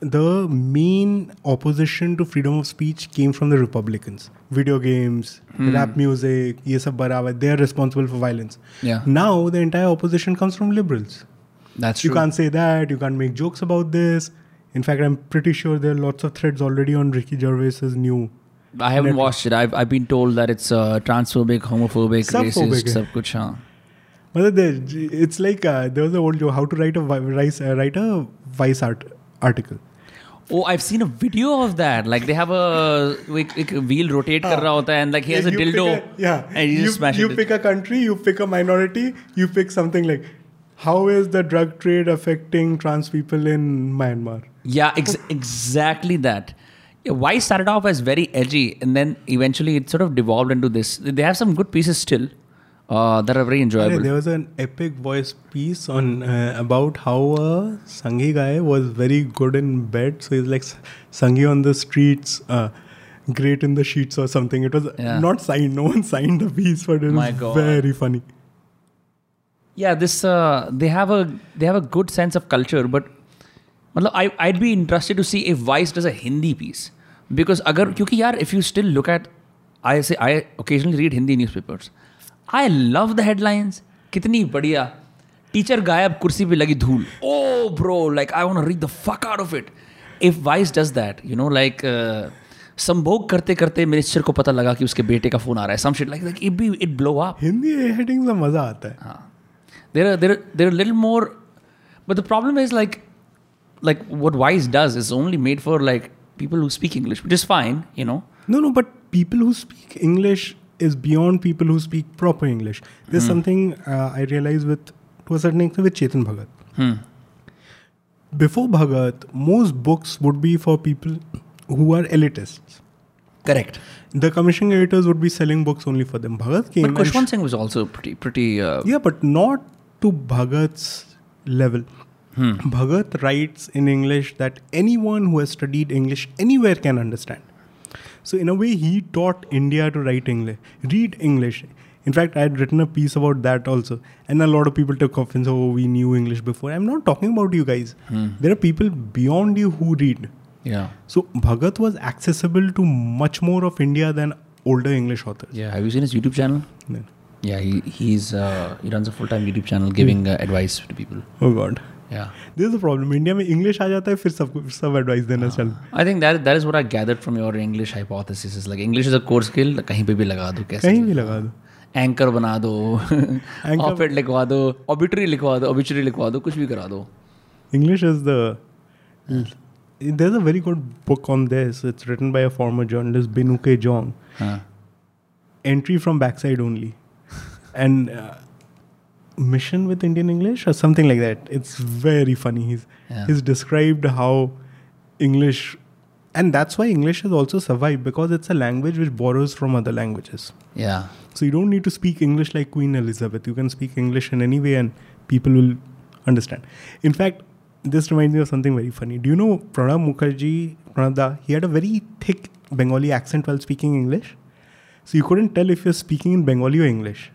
the main opposition to freedom of speech came from the Republicans. Video games, hmm. rap music, yes sab they are responsible for violence. Yeah. Now the entire opposition comes from liberals. That's you can't say that. You can't make jokes about this. In fact, I'm pretty sure there are lots of threads already on Ricky Gervais's new. I haven't network. watched it. I've I've been told that it's uh, transphobic, homophobic, racist, sab kuch, haan. But it's like uh, there was an old joke: how to write a vice, uh, write a vice art article. Oh, I've seen a video of that. Like they have a like, like wheel rotate ah, kar raha hota and like he has yeah, a dildo. A, yeah, and you, you, you pick a country, you pick a minority, you pick something like how is the drug trade affecting trans people in Myanmar? Yeah, ex- exactly that. Why started off as very edgy, and then eventually it sort of devolved into this. They have some good pieces still uh, that are very enjoyable. there was an epic voice piece on uh, about how a Sanghi guy was very good in bed. So he's like Sanghi on the streets, uh, great in the sheets or something. It was Yeah. not signed. No one *laughs* signed the piece, but it My was God. very funny. Yeah, this uh, they have a they have a good sense of culture, but मतलब I I'd be interested to see if Vice does a Hindi piece because अगर क्योंकि यार if you still look at I say I occasionally read Hindi newspapers. I love the headlines. कितनी बढ़िया teacher गायब कुर्सी पे लगी धूल ओ bro like I want read the fuck out of it if vice does that you know like संभोग करते करते मिनिस्टर को पता लगा कि उसके बेटे का फ़ोन आ रहा है some shit like it be it blow up Hindi से मज़ा आता है they're a, they're they're a little more but the problem is like like what wise does is only made for like people who speak english which is fine you know No, no, but people who speak English is beyond people who speak proper English. There's something uh, I realized with, to a certain extent, with Chetan Bhagat. hmm. Before Bhagat, most books would be for people who are elitists. correct The commissioning editors would be selling books only for them. Bhagat came. but khushwant singh was also pretty pretty uh, yeah, but not to Bhagat's level. hmm. Bhagat writes in English that anyone who has studied English anywhere can understand. So in a way, he taught India to write English, read English. In fact, I had written a piece about that also, and a lot of people took offense. Oh, we knew English before. I'm not talking about you guys. Hmm. There are people beyond you who read. yeah So Bhagat was accessible to much more of India than older English authors. yeah have you seen his youtube channel Yeah. Yeah, he, he's uh, he runs a full time YouTube channel giving uh, advice to people. Oh God. Yeah. This is a problem. India में English आ जाता है फिर sab सब advice dena ah. चल. I think that that is what I gathered from your English hypothesis is like English is a core skill कहीं पे भी लगा दो कैसे कहीं भी लगा दो. एंकर बना दो ऑफेट लिखवा दो ऑबिट्री लिखवा दो ऑबिट्री लिखवा दो कुछ भी करा दो English is the there's a very good book on this. It's written by a former journalist, Binoo K. John. Entry from backside only and uh, mission with Indian English or something like that. It's very funny. He's, Yeah. he's described how English. And that's why English has also survived because it's a language which borrows from other languages. yeah So you don't need to speak English like Queen Elizabeth. You can speak English in any way and people will understand. In fact, this reminds me of something very funny. Do you know Pranab Mukherjee, Pranab Da, he had a very thick Bengali accent while speaking English. So you couldn't tell if you're speaking in Bengali or English.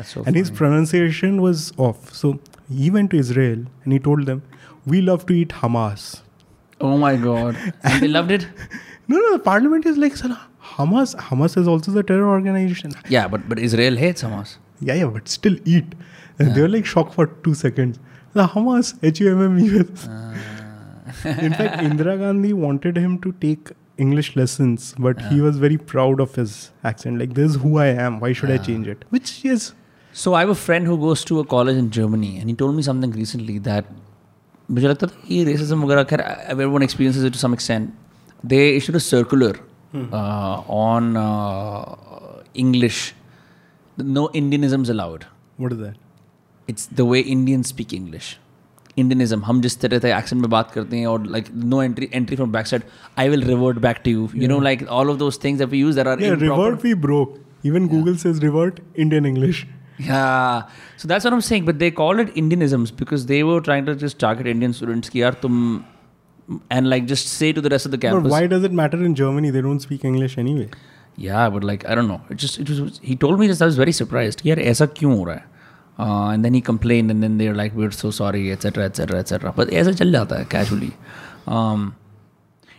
So and his pronunciation was off. So he went to Israel and he told them, We love to eat Hamas. oh my god *laughs* and they loved it No, no, the parliament is like, "Sir, Hamas, Hamas is also the terror organization. yeah but but Israel hates Hamas Yeah, yeah, but still eat. And They were like shocked for two seconds. The Hamas, H U M M E S. Ah. *laughs* In fact, Indira Gandhi wanted him to take English lessons, but he ah. was very proud of his accent. Like, this is who I am. Why should I ah. change it? Which is, so I have a friend who goes to a college in Germany and he told me something recently that मुझे लगता था कि racism वगैरह खैर everyone experiences it to some extent they issued a circular uh, on uh, English no Indianisms allowed what is that? it's the way Indians speak English. Indianism. हम जिस तरह से accent में बात करते हैं और like no entry entry from backside. I will revert back to you. You know like all of those things that we use that are Yeah, improper. revert we broke. Even Google says revert Indian English. Yeah. So that's what I'm saying. But they called it Indianisms because they were trying to just target Indian students. कि यार तुम and like just say to the rest of the campus. But why does it matter in Germany? They don't speak English anyway. Yeah, but like I don't know. It just it was. He told me this. I was very surprised. यार ऐसा क्यों हो रहा है? Uh, and then he complained, and then they're like, "We're so sorry, etc., etc., etc." But ऐसा चल जाता है casually. Um,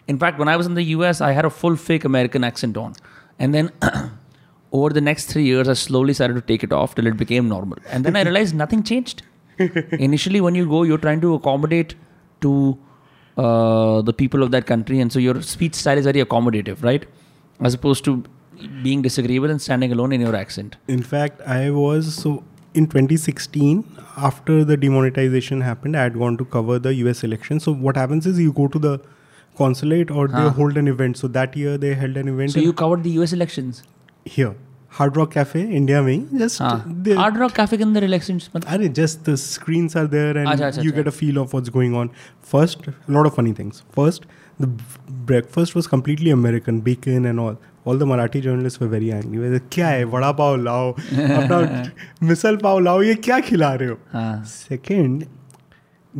in fact, when I was in the US, I had a full fake American accent on, and then *clears throat* over the next three years, I slowly started to take it off till it became normal. And then I *laughs* realized nothing changed. Initially, when you go, you're trying to accommodate to uh, the people of that country, and so your speech style is very accommodative, right? As opposed to being disagreeable and standing alone in your accent. In fact, I was so in 2016 after the demonetization happened. I had gone to cover the US election. So what happens is you go to the consulate or they hold an event. So that year they held an event So you covered the US elections. Here Hard Rock Cafe India में just hard Rock Cafe के अंदर relaxing अरे just the screens are there and you get a feel of what's going on first lot of funny things first the breakfast was completely American bacon and all all the Marathi journalist were very angry were क्या है वड़ा पाव लाओ अपना मिसल पाव लाओ ये क्या खिला रहे हो। Second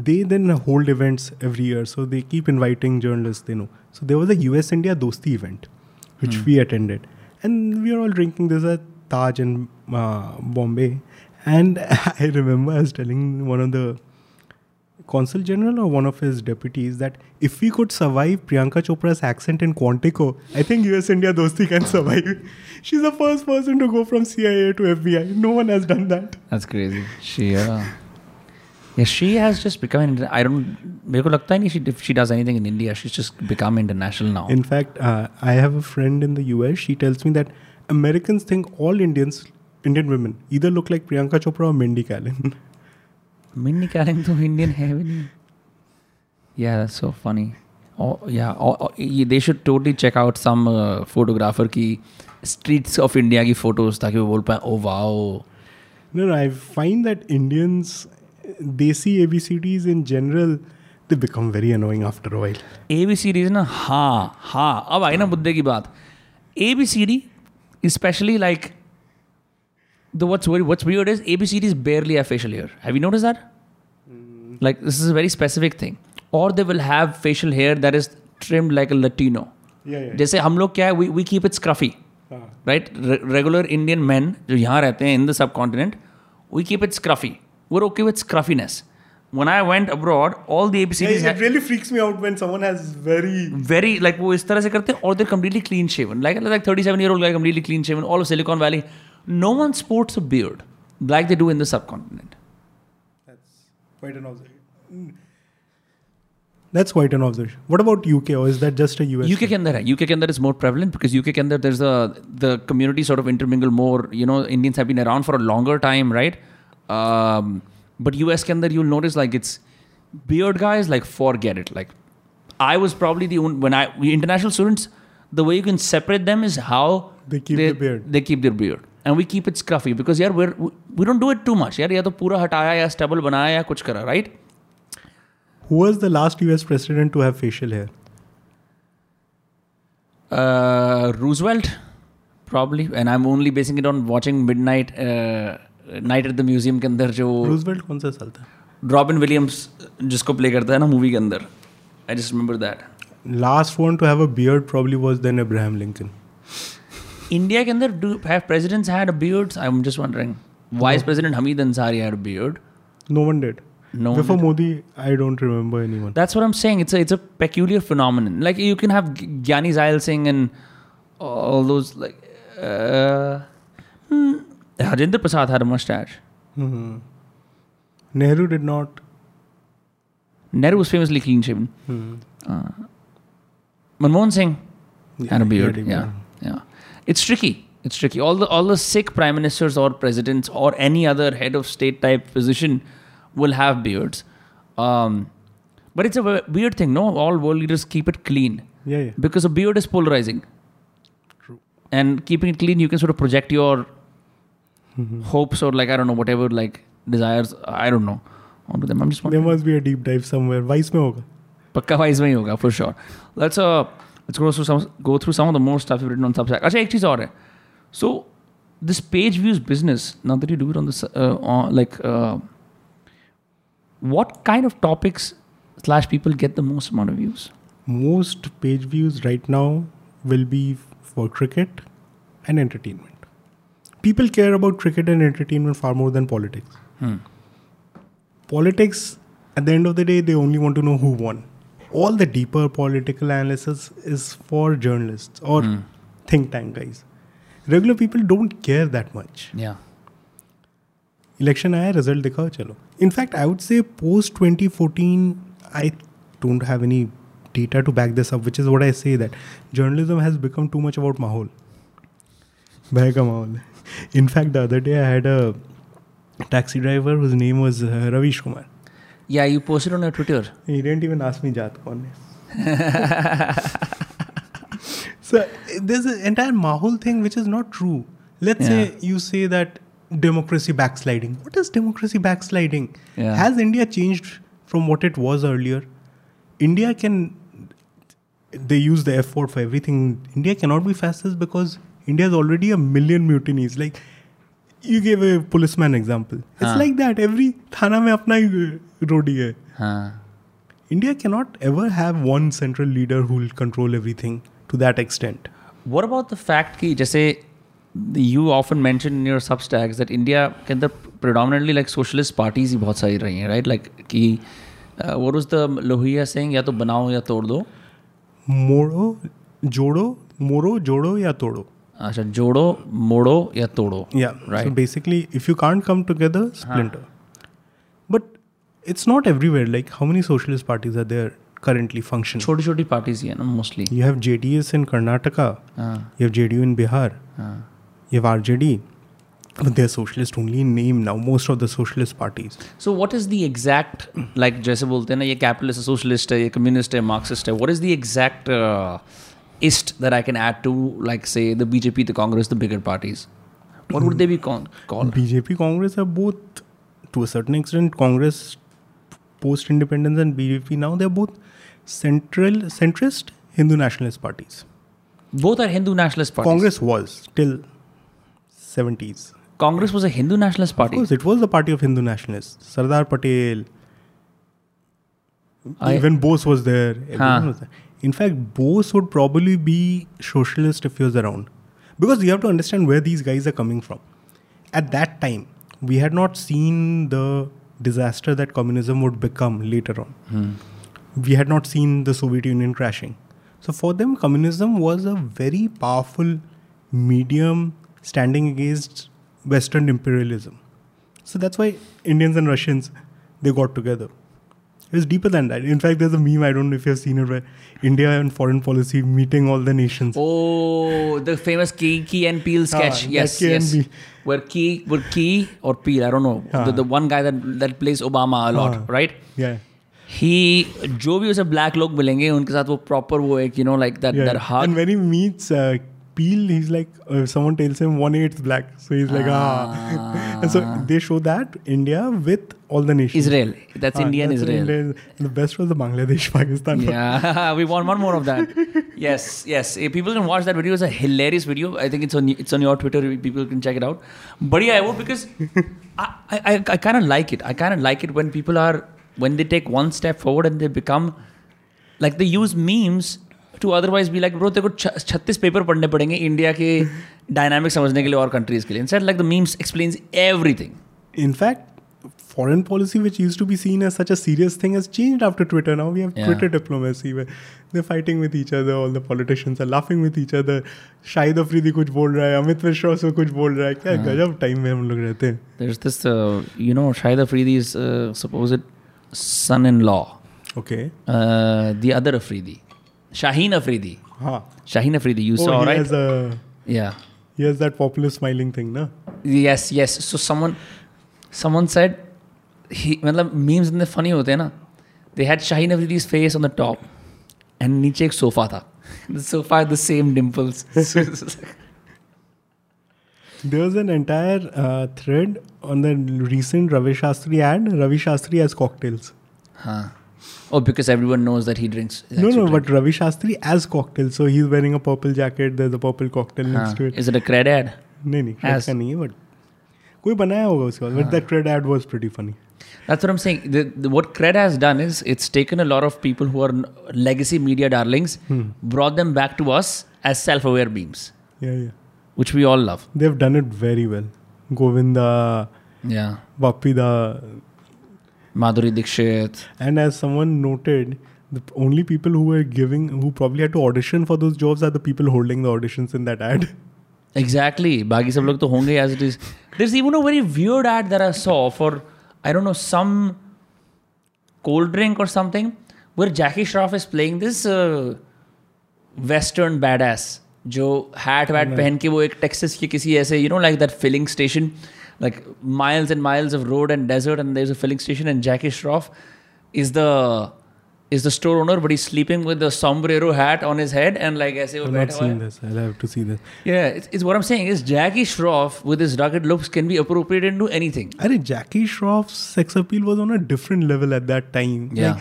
they then hold events every year so they keep inviting journalists they know. So there was a us india dosti event which hmm. we attended. And we are all drinking. There's a Taj in uh, Bombay, and *laughs* I remember I was telling one of the consul general or one of his deputies that if we could survive Priyanka Chopra's accent in Quantico, I think US India Dosti can survive. *laughs* She's the first person to go from CIA to FBI. No one has done that. That's crazy. She, uh, yeah, she has just become. An, I don't. मेरे को लगता ही नहीं she if she does anything in India, she's just become international now. In fact, uh, I have a friend in the US. She tells me that Americans think all Indians, Indian women, either look like Priyanka Chopra or Mindy Kaling. *laughs* Mindy Kaling तो Indian है भी नहीं. Yeah, that's so funny. Oh, yeah, oh, oh, ये- they should totally check out some uh, photographer की streets of India की photos ताकि वो बोल पाए oh wow. no, no, I find that Indians, desi A B C Ds in general they become very annoying after all A B C Ds ना हाँ हाँ अब आई ना मुद्दे की बात। A B C D especially like the what's very what's we A B C Ds barely are facial hair have you notice that like this is a very specific thing और they will have facial hair that is trim like a Latino जैसे हम लोग क्या है we keep its scruffy right regular Indian man जो यहाँ रहते हैं in the subcontinent we keep its scruffy We're okay with scruffiness. When I went abroad, all the ABCDs it had- really freaks me out when someone has very. very like वो इस तरह से करते हैं और they're completely clean shaven like like 37 year old guy completely clean shaven all of Silicon Valley no one sports a beard like they do in the subcontinent That's quite an observation. That's quite an observation. What about UK, or is that just a US? UK के अंदर है UK के अंदर is more prevalent because UK के अंदर there's a the community sort of intermingle more you know Indians have been around for a longer time right um, but US के अंदर you'll notice like it's beard guys like forget it like I was probably the only when I we international students the way you can separate them is how They keep their beard. they keep their beard and we keep it scruffy because यार we're we don't do it too much यार या तो पूरा हटाया या stubble बनाया या कुछ करा right Who was the last US president to have facial hair? Uh, Roosevelt, probably, and I'm only basing it on watching Midnight uh, Night at the Museum के अंदर जो Roosevelt कौन सा साल था? रॉबिन विलियम्स जिसको प्ले करता है ना मूवी के अंदर I just remember that Last one to have a beard probably was then Abraham Lincoln. India के अंदर do have presidents had a beards I am just wondering vice president Hamid Ansari had a beard No one did. No Before Modi, I don't remember anyone. That's what I'm saying. It's a it's a peculiar phenomenon. Like you can have Gyani Zail Singh and all those like uh, hmm, Rajendra Prasad had a mustache. Mhm. Nehru did not. Nehru was famously clean shaven. Hmm. Uh, Manmohan Singh Yeah, had a beard. a yeah, yeah. It's tricky. It's tricky. All the all the Sikh prime ministers or presidents or any other head of state type position will have beards. Um, but it's a weird thing, no? All world leaders keep it clean Yeah, yeah. because a beard is polarizing. True. And keeping it clean, you can sort of project your Mhm. hopes or like I don't know whatever like desires. I don't know onto them. I'm just There wondering. must be a deep dive somewhere. Vice में होगा. पक्का wise में ही होगा for sure. Let's uh let's go through some go through some of the more stuff you've written on Substack. अच्छा एक चीज और है. So this page views business. Now that you do it on this uh, on, like uh, what kind of topics slash people get the most amount of views? Most page views right now will be for cricket and entertainment. People care about cricket and entertainment far more than politics. Hmm. Politics, at the end of the day, they only want to know who won. All the deeper political analysis is for journalists or Hmm. think tank guys. Regular people don't care that much. Yeah. Election आया result दिखाओ चलो in fact I would say post 2014 I don't have any data to back this up which is what i say that journalism has become too much about mahol *laughs* भय का माहौल In fact, the other day I had a taxi driver whose name was uh, Ravish Kumar. Yeah, you posted on your Twitter. He didn't even ask me Jat *laughs* so there's an entire Mahul thing which is not true. Let's yeah. say you say that democracy backsliding. What is democracy backsliding? Yeah. Has India changed from what it was earlier? India can they use the F word for everything. India cannot be fascist because India has already a million mutinies. Like you gave a policeman example. It's हाँ. like that. Every thana में अपना ही रोडी है. हाँ India cannot ever have one central leader who will control everything to that extent. What about the fact कि जैसे you often mention in your substacks that India के अंदर predominantly like socialist parties ही बहुत सारी रही हैं right like कि uh, what was the Lohia saying या तो बनाओ या तोड़ दो मोड़ो जोड़ो मोड़ो जोड़ो या तोड़ो अच्छा जोड़ो मोड़ो या तोड़ो या right basically if you can't come together splinter but it's not everywhere like how many socialist parties are there currently function. छोटी छोटी parties here, no, mostly. You have JDS in Karnataka. Uh. You have JDU in Bihar. Uh. You have RJD. But they're socialist only in name now. Most of the socialist parties. So what is the exact like जैसे बोलते हैं ना ये capitalist है socialist है ये communist है Marxist है what is the exact uh, ist that I can add to like say the BJP, the Congress, the bigger parties? What would they be con- called? BJP, Congress are both, to a certain extent, Congress post independence and BJP now, they're both central, centrist Hindu nationalist parties. Both are Hindu nationalist parties. Congress was till 70s. Congress was a Hindu nationalist party. Of course, it was the party of Hindu nationalists. Sardar Patel, I- even Bose was there. everyone Huh. was there. In fact, Bose would probably be socialist if he was around. Because you have to understand where these guys are coming from. At that time, we had not seen the disaster that communism would become later on. Hmm. We had not seen the Soviet Union crashing. So for them, communism was a very powerful medium standing against Western imperialism. So that's why Indians and Russians they got together. It's deeper than that. In fact, there's a meme, I don't know if you've seen it, where India and foreign policy meeting all the nations. Oh, the famous Key, Key and Peele ah, sketch. Ah, yes, yes. Where Key, where Key or Peele, I don't know. Ah. The, the one guy that, that plays Obama a lot, ah. right? Yeah. He, जो भी उसे black लोग मिलेंगे उनके साथ वो proper वो एक you know like that that heart and when he meets Peele, he's like, uh, someone tells him one eighth black. So he's like, ah. and so they show that India with all the nations. Israel. That's Ah, India and that's Israel. And the best was the Bangladesh *laughs* Pakistan. Yeah, *laughs* we want one more of that. yes, yes. Eh, People can watch that video. It's a hilarious video. I think it's on it's on your Twitter. People can check it out. But yeah, I would because I I, I kind of like it. I kind of like it when people are when they take one step forward and they become like they use memes to otherwise be like bro देखो छत्तीस paper पढ़ने पड़ेंगे India के dynamic समझने के लिए और countries के लिए. Inset like the memes explain everything in fact foreign policy which used to be seen as such serious thing as change after Twitter now we have Twitter diplomacy the fighting with each other all the politicians are laughing with each other Shahid Afridi कुछ बोल रहा है अमित मिश्रा से कुछ बोल रहा है. क्या गजब टाइम में हम लोग रहते हैं. Shahid Afridi is suppose it son in law okay the other Afridi Shaheen Afridi. हाँ Shaheen Afridi, you oh, saw, he right? has a yeah. he has that popular smiling thing ना Yes, yes. So someone, someone said, he, मतलब memes इतने funny होते हैं ना. They had Shaheen Afridi's face on the top, and नीचे एक sofa था. The sofa had the same dimples. There was an entire uh, thread on the recent Ravi Shastri ad Ravi Shastri as cocktails huh. Oh, because everyone knows that he drinks. No, no, drink. but Ravi Shastri as cocktail. So he's wearing a purple jacket. There's a purple cocktail next to it. Is it a cred ad? No, no, as... नहीं है but कोई बनाया होगा उसके बाद but that CRED ad was pretty funny That's what I'm saying. The, the, what Cred has done is it's taken a lot of people who are legacy media darlings, hmm. brought them back to us as self aware beams. Yeah, yeah. Which we all love. They've done it very well. Govinda, yeah. Bappi Da, Madhuri Dixit. And as someone noted, the only people who were giving, who probably had to audition for those jobs, are the people holding the auditions in that ad. Exactly. बाकी sab log to honge as it is. There's even a very weird ad that I saw for, I don't know, some cold drink or something, where Jackie Shroff is playing this uh, Western badass, jo hat hat pehen ke wo ek Texas Texas kisi aise, you know, like that filling station. like miles and miles of road and desert, and there's a filling station. And Jackie Shroff is the is the store owner, but he's sleeping with the sombrero hat on his head and like I say, I've not seen this. I'll have to see this. Yeah, it's, it's, what I'm saying is Jackie Shroff with his rugged looks can be appropriated into anything. I think Jackie Shroff's sex appeal was on a different level at that time. Yeah.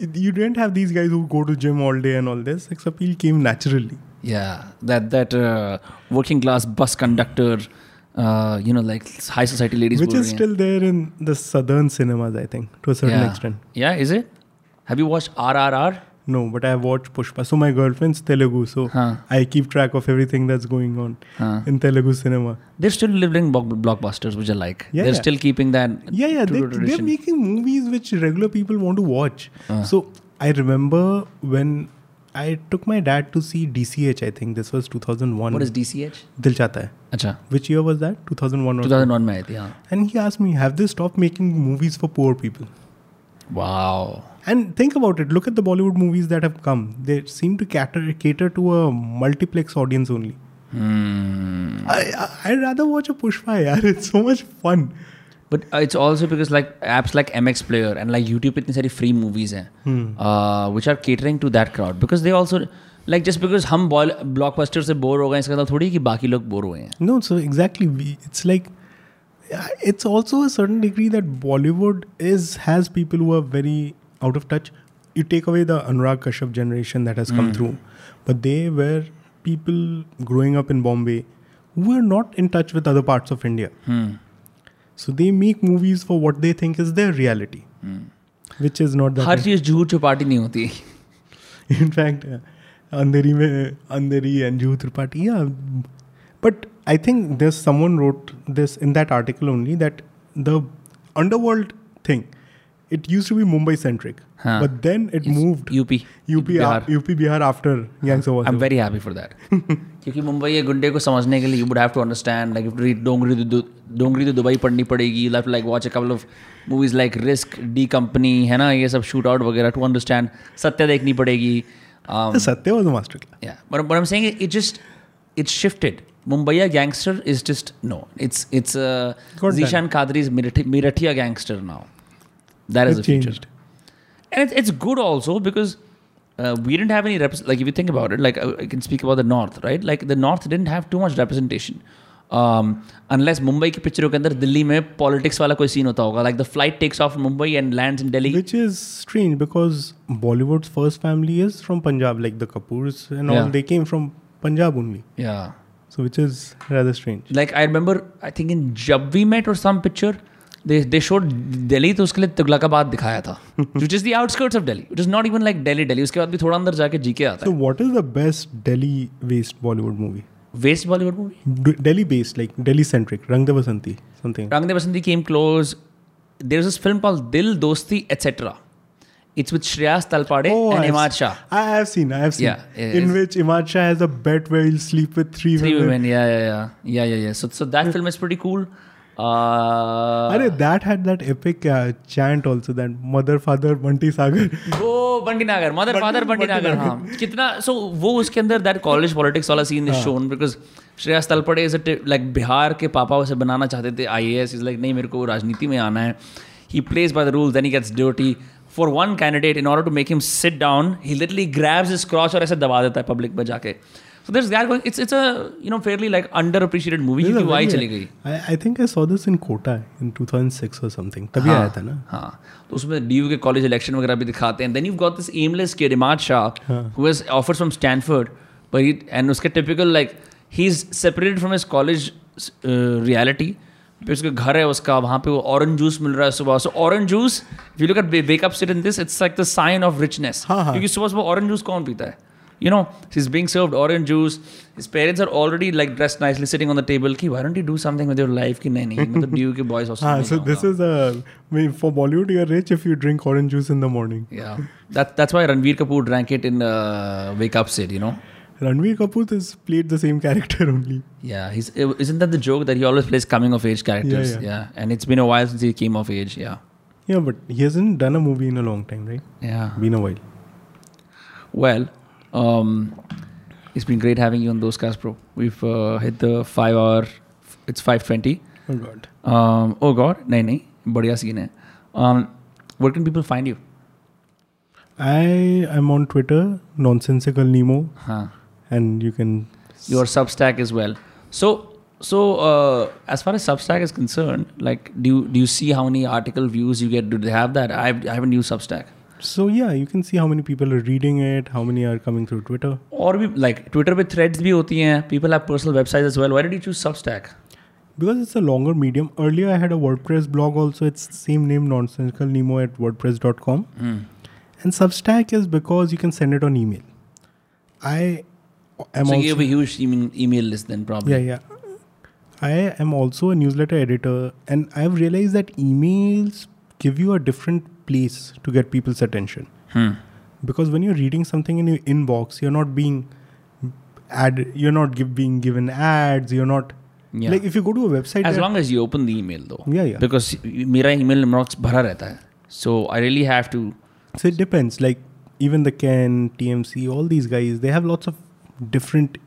Like, you didn't have these guys who go to gym all day and all this. Sex appeal came naturally. Yeah, that that uh, working class bus conductor uh, you know, like high society ladies. Which is still there in the southern cinemas, I think, to a certain yeah. extent. Yeah, is it? Have you watched RRR? No, but I have watched Pushpa. So my girlfriend's Telugu, so huh. I keep track of everything that's going on huh. in Telugu cinema. They're still living blockbusters, which I like. Yeah, they're yeah. still keeping that. Yeah, yeah, they, they're making movies which regular people want to watch. Uh. So I remember when I took my dad to see DCH. I think this was 2001. What is DCH? Dil Chahta Hai. Which year was that? 2001. 2001 mein thi. And he asked me, "Have they stopped making movies for poor people?" Wow. And think about it. Look at the Bollywood movies that have come. They seem to cater cater to a multiplex audience only. Hmm. I, I I'd rather watch a Pushpa. *laughs* Yeah, it's so much fun. But uh, it's also because like apps like MX Player and like YouTube पे इतनी सारी free movies हैं uh, which are catering to that crowd because they also like just because हम blockbuster से bore हो गए इसका मतलब थोड़ी कि बाकी लोग बोर हुए हैं No, so exactly. We, it's like yeah, it's also a certain degree that Bollywood is has people who are very out of touch. You take away the Anurag Kashyap generation that has come through, but they were people growing up in Bombay who were not in touch with other parts of India. Hmm. So they make movies for what they think is their reality, hmm. which is not that. हर चीज जुहू चौपाटी नहीं होती. *laughs* In fact, Andheri में Andheri and Juhu Chowpatty yeah, but I think this someone wrote this in that article only that the underworld thing it used to be Mumbai centric, Huh. but then it It's moved UP UP, Bihar. UP Bihar after Gangs of I am Wasseypur. Very happy for that क्योंकि मुंबई के गुंडे को समझने के लिए you would have to understand like read Dongri तो डोंगरी तो Dubai पढ़नी पड़ेगी you have like watch a couple of movies like risk D company है ना ये सब शूट आउट वगैरह टू अंडरस्टैंड सत्य देखनी पड़ेगी um, Satya was a masterclass. yeah but what i'm saying is it just it's shifted mumbai gangster is just no it's it's uh, zishan kadri's Mirathi, mirathia gangster now that is It the future changed. and it's, it's good also because uh, we didn't have any rep- like if you think about it like I, I can speak about the north right like the north didn't have too much representation um, unless Mumbai की पिक्चरों के अंदर दिल्ली में politics वाला कोई scene होता होगा like the flight takes off from Mumbai and lands in Delhi Which is strange because Bollywood's first family is from Punjab, like the Kapoors and all. Yeah. They came from Punjab only. yeah So which is rather strange. like I remember I think in Jab We Met or some picture they they showed Delhi तो उसके लिए तुगलकाबाद दिखाया था which is the outskirts of Delhi which is not even like Delhi Delhi उसके बाद भी थोड़ा अंदर जाके जीके आता So what is the best Delhi based Bollywood movie? है west Bollywood movie Delhi based, like Delhi centric, Rang De Basanti, something. Rang De Basanti came close. There's this film called Dil Dosti etc. It's with Shreyas Talpade Oh, I've Imad Shah. I have seen, I have seen. Yeah, yeah, in it's- which Imad Shah has a bet where he'll sleep with three, Three women. Three women, yeah, yeah, yeah, yeah, yeah, yeah. So, so that film is pretty cool. Uh, Arey, that had that epic uh, chant also, that mother, father, Bunty Sagar. वो Bunty Nagar mother father Bunty Nagar हाँ। कितना so वो उसके अंदर that college politics वाला scene is shown because Shreyas Talpade is like Bihar के पापा उसे बनाना चाहते थे आई एस इज़ लाइक नहीं मेरे को राजनीति में आना है. He plays by the rule then he gets duty for one candidate in order to make him sit down he literally grabs his crotch और ऐसे दबा देता है पब्लिक में जाके। So there's that going. It's it's a you know fairly like underappreciated movie क्योंकि why चली गई. I I think I saw this in Kota in 2006 or something. तभी आया था ना. हाँ. तो उसमें DU के कॉलेज इलेक्शन वगैरह भी दिखाते हैं. Then you've got this aimless kid Imad Shah who is offered from Stanford, but he and उसके typical like he's separated from his college uh, reality. पे उसका घर है उसका वहाँ पे वो ऑरेंज जूस मिल रहा है सुबह so orange juice you look at wake up sit in this it's like the sign of richness क्योंकि सुबह सुबह ऑरेंज जूस कौन पीता है you know, he's being served orange juice. His parents are already like dressed nicely, sitting on the table. Ki, why don't you do something with your life? Ki, nahi, matlab, *laughs* ah, you ke boys also. Ah, so this is a, I mean, for Bollywood, you're rich if you drink orange juice in the morning. Yeah, that, that's why Ranbir Kapoor drank it in uh, Wake Up Sid, you know. Ranbir Kapoor has played the same character *laughs* only. Yeah, he's uh, isn't that the joke that he always plays coming of age characters? Yeah, yeah. yeah, and it's been a while since he came of age. Yeah. Yeah, but he hasn't done a movie in a long time, right? Yeah, been a while. Well, um, it's been great having you on those cast, bro. We've uh, hit the five hour. It's five twenty. Oh God. Um, oh God, nahi nahi, बढ़िया scene है. Um, where can people find you? I am on Twitter, nonsensical Nemo, Huh. and you can. your Substack as well. So, so uh, as far as Substack is concerned, like, do you, do you see how many article views you get? Do they have that? I have, I haven't used Substack. so yeah you can see how many people are reading it how many are coming through twitter. or we like twitter with threads bhi hoti people have personal websites as well. Why did you choose substack? Because it's a longer medium. Earlier i had a wordpress blog also. It's same name nonsensical nemo at wordpress.com mm. and substack is because you can send it on email. I am so you have a huge email, email list then probably. Yeah yeah. I am also a newsletter editor, and I've realized that emails give you a different place to get people's attention. Hmm. Because when you're reading something in your inbox, you're not being ad, you're not give, being given ads, you're not. Yeah. Like if you go to a website, as long as you open the email though. Yeah, yeah. Because my email inbox bhara rehta hai, so I really have to. So it depends. Like even the Ken, TMC, all these guys, they have lots of different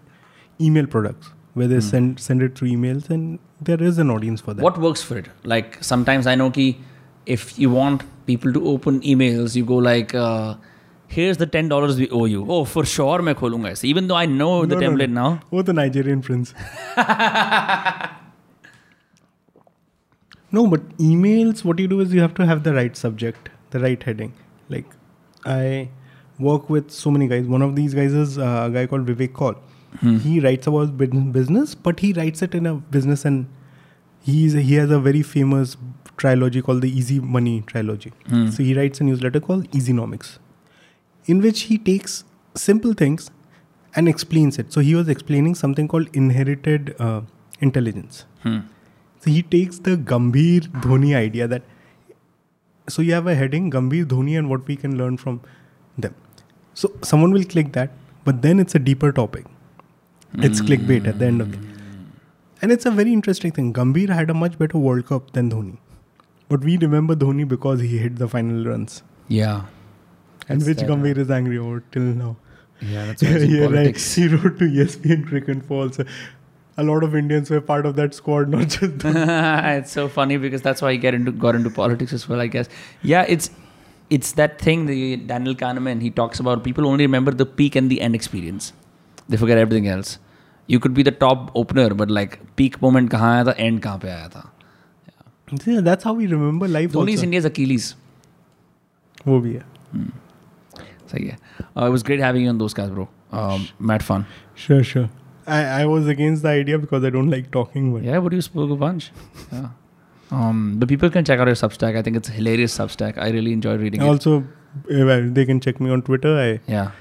email products where they hmm. send send it through emails and there is an audience for that. What works for it? Like sometimes I know ki if you want people to open emails you go like uh, here's the ten dollars we owe you oh for sure मैं खोलूंगा ऐसे even though I know the No, no, template no. now Oh, the Nigerian prince. *laughs* no, but emails, what you do is you have to have the right subject, the right heading. Like, I work with so many guys. One of these guys is uh, a guy called Vivek Kaul. He writes about bus- business, but he writes it in a business and he's he has a very famous trilogy called the Easy Money trilogy. Hmm. So he writes a newsletter called Easynomics, in which he takes simple things and explains it. So he was explaining something called inherited uh, intelligence. Hmm. So he takes the Gambhir Dhoni idea that so you have a heading Gambhir Dhoni and what we can learn from them. So someone will click that, but then it's a deeper topic. It's clickbait at the end of it. And it's a very interesting thing. Gambhir had a much better World Cup than Dhoni. But we remember Dhoni because he hit the final runs. Yeah. And which Gambhir is angry over till now. Yeah, that's *laughs* yeah. Right. He wrote to ESPNcricinfo. A lot of Indians were part of that squad, *laughs* not just. *laughs* it's so funny because that's why he get into got into politics as well, I guess. Yeah, it's it's that thing the Daniel Kahneman he talks about. People only remember the peak and the end experience. They forget everything else. You could be the top opener, but like peak moment कहाँ आया था, end कहाँ पे आया था. Yeah, that's how we remember life. Dhoni is also. India's Achilles. वो भी है. So yeah, uh, it was great having you on those guys, bro. Um, mad fun. Sure, sure. I, I was against the idea because I don't like talking. But Yeah, but you spoke a bunch. Yeah. Um, but people can check out your Substack. I think it's a hilarious Substack. I really enjoy reading it. also, eh, well, they can check me on Twitter. I Yeah,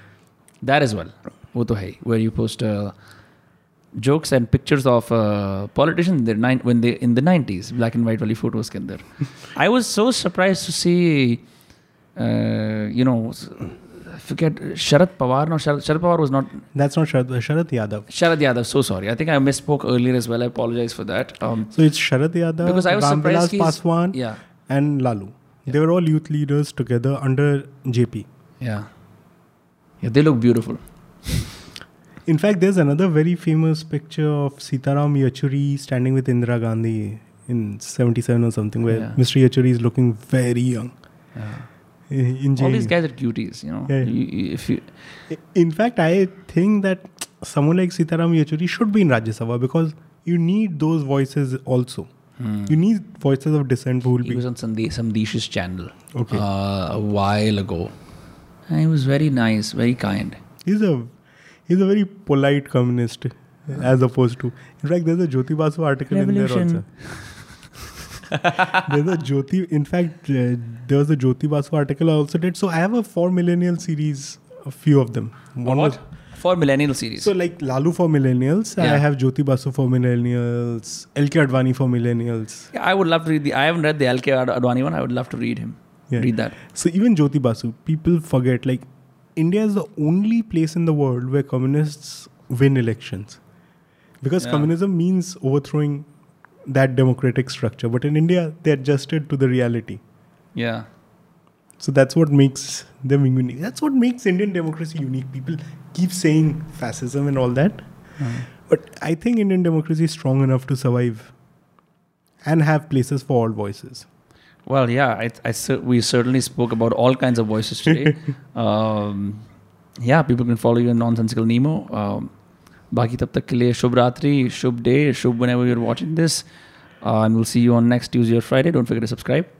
that as well. वो तो है ही, where you post uh, jokes and pictures of uh, politicians in when they in the 90s black and white wali photos can there *laughs* i was so surprised to see uh, you know I forget Sharad Pawar. No, Sharad, Sharad Pawar was not. That's not Sharad. Uh, Sharad Yadav. Sharad Yadav. So sorry. I think I misspoke earlier as well. I apologize for that. Um, so it's Sharad Yadav. Because I was Ram surprised. Paswan. Yeah. And Lalu. Yeah. They were all youth leaders together under JP. Yeah. Yeah. They look beautiful. *laughs* In fact, there's another very famous picture of Sitaram Yechury standing with Indira Gandhi in 77 or something, where Yeah. Mr. Yechury is looking very young. yeah. In all these guys are cuties you know Yeah. You- if you In fact, I think that someone like Sitaram Yechury should be in Rajya Sabha because you need those voices also. hmm. You need voices of dissent who will He be. was on Sande- Samdish's channel Okay. uh, a while ago. And he was very nice, very kind. He's a he's a very polite communist as opposed to. In fact, there's a Jyoti Basu article in there also. *laughs* there's a Jyoti. In fact, uh, there was a Jyoti Basu article I also did. So I have a four millennial series, a few of them. One was For millennial series. so like Lalu for millennials. yeah. I have Jyoti Basu for millennials. LK Advani for millennials. yeah, I would love to read the. I haven't read the LK Ad- Advani one. I would love to read him. Yeah. Read that. So even Jyoti Basu, people forget like India is the only place in the world where communists win elections. Because Yeah. communism means overthrowing that democratic structure. But in India, they adjusted to the reality. Yeah. So that's what makes them unique. That's what makes Indian democracy unique. People keep saying fascism and all that. Uh-huh. But I think Indian democracy is strong enough to survive and have places for all voices. Well, yeah. I, I cer- we certainly spoke about all kinds of voices today. *laughs* um, yeah, people can follow you on Nonsensical Nemo. Um, बाकी तब तक के लिए शुभ रात्रि शुभ day Shubh whenever you're watching this uh, and we'll see you on next Tuesday or Friday don't forget to subscribe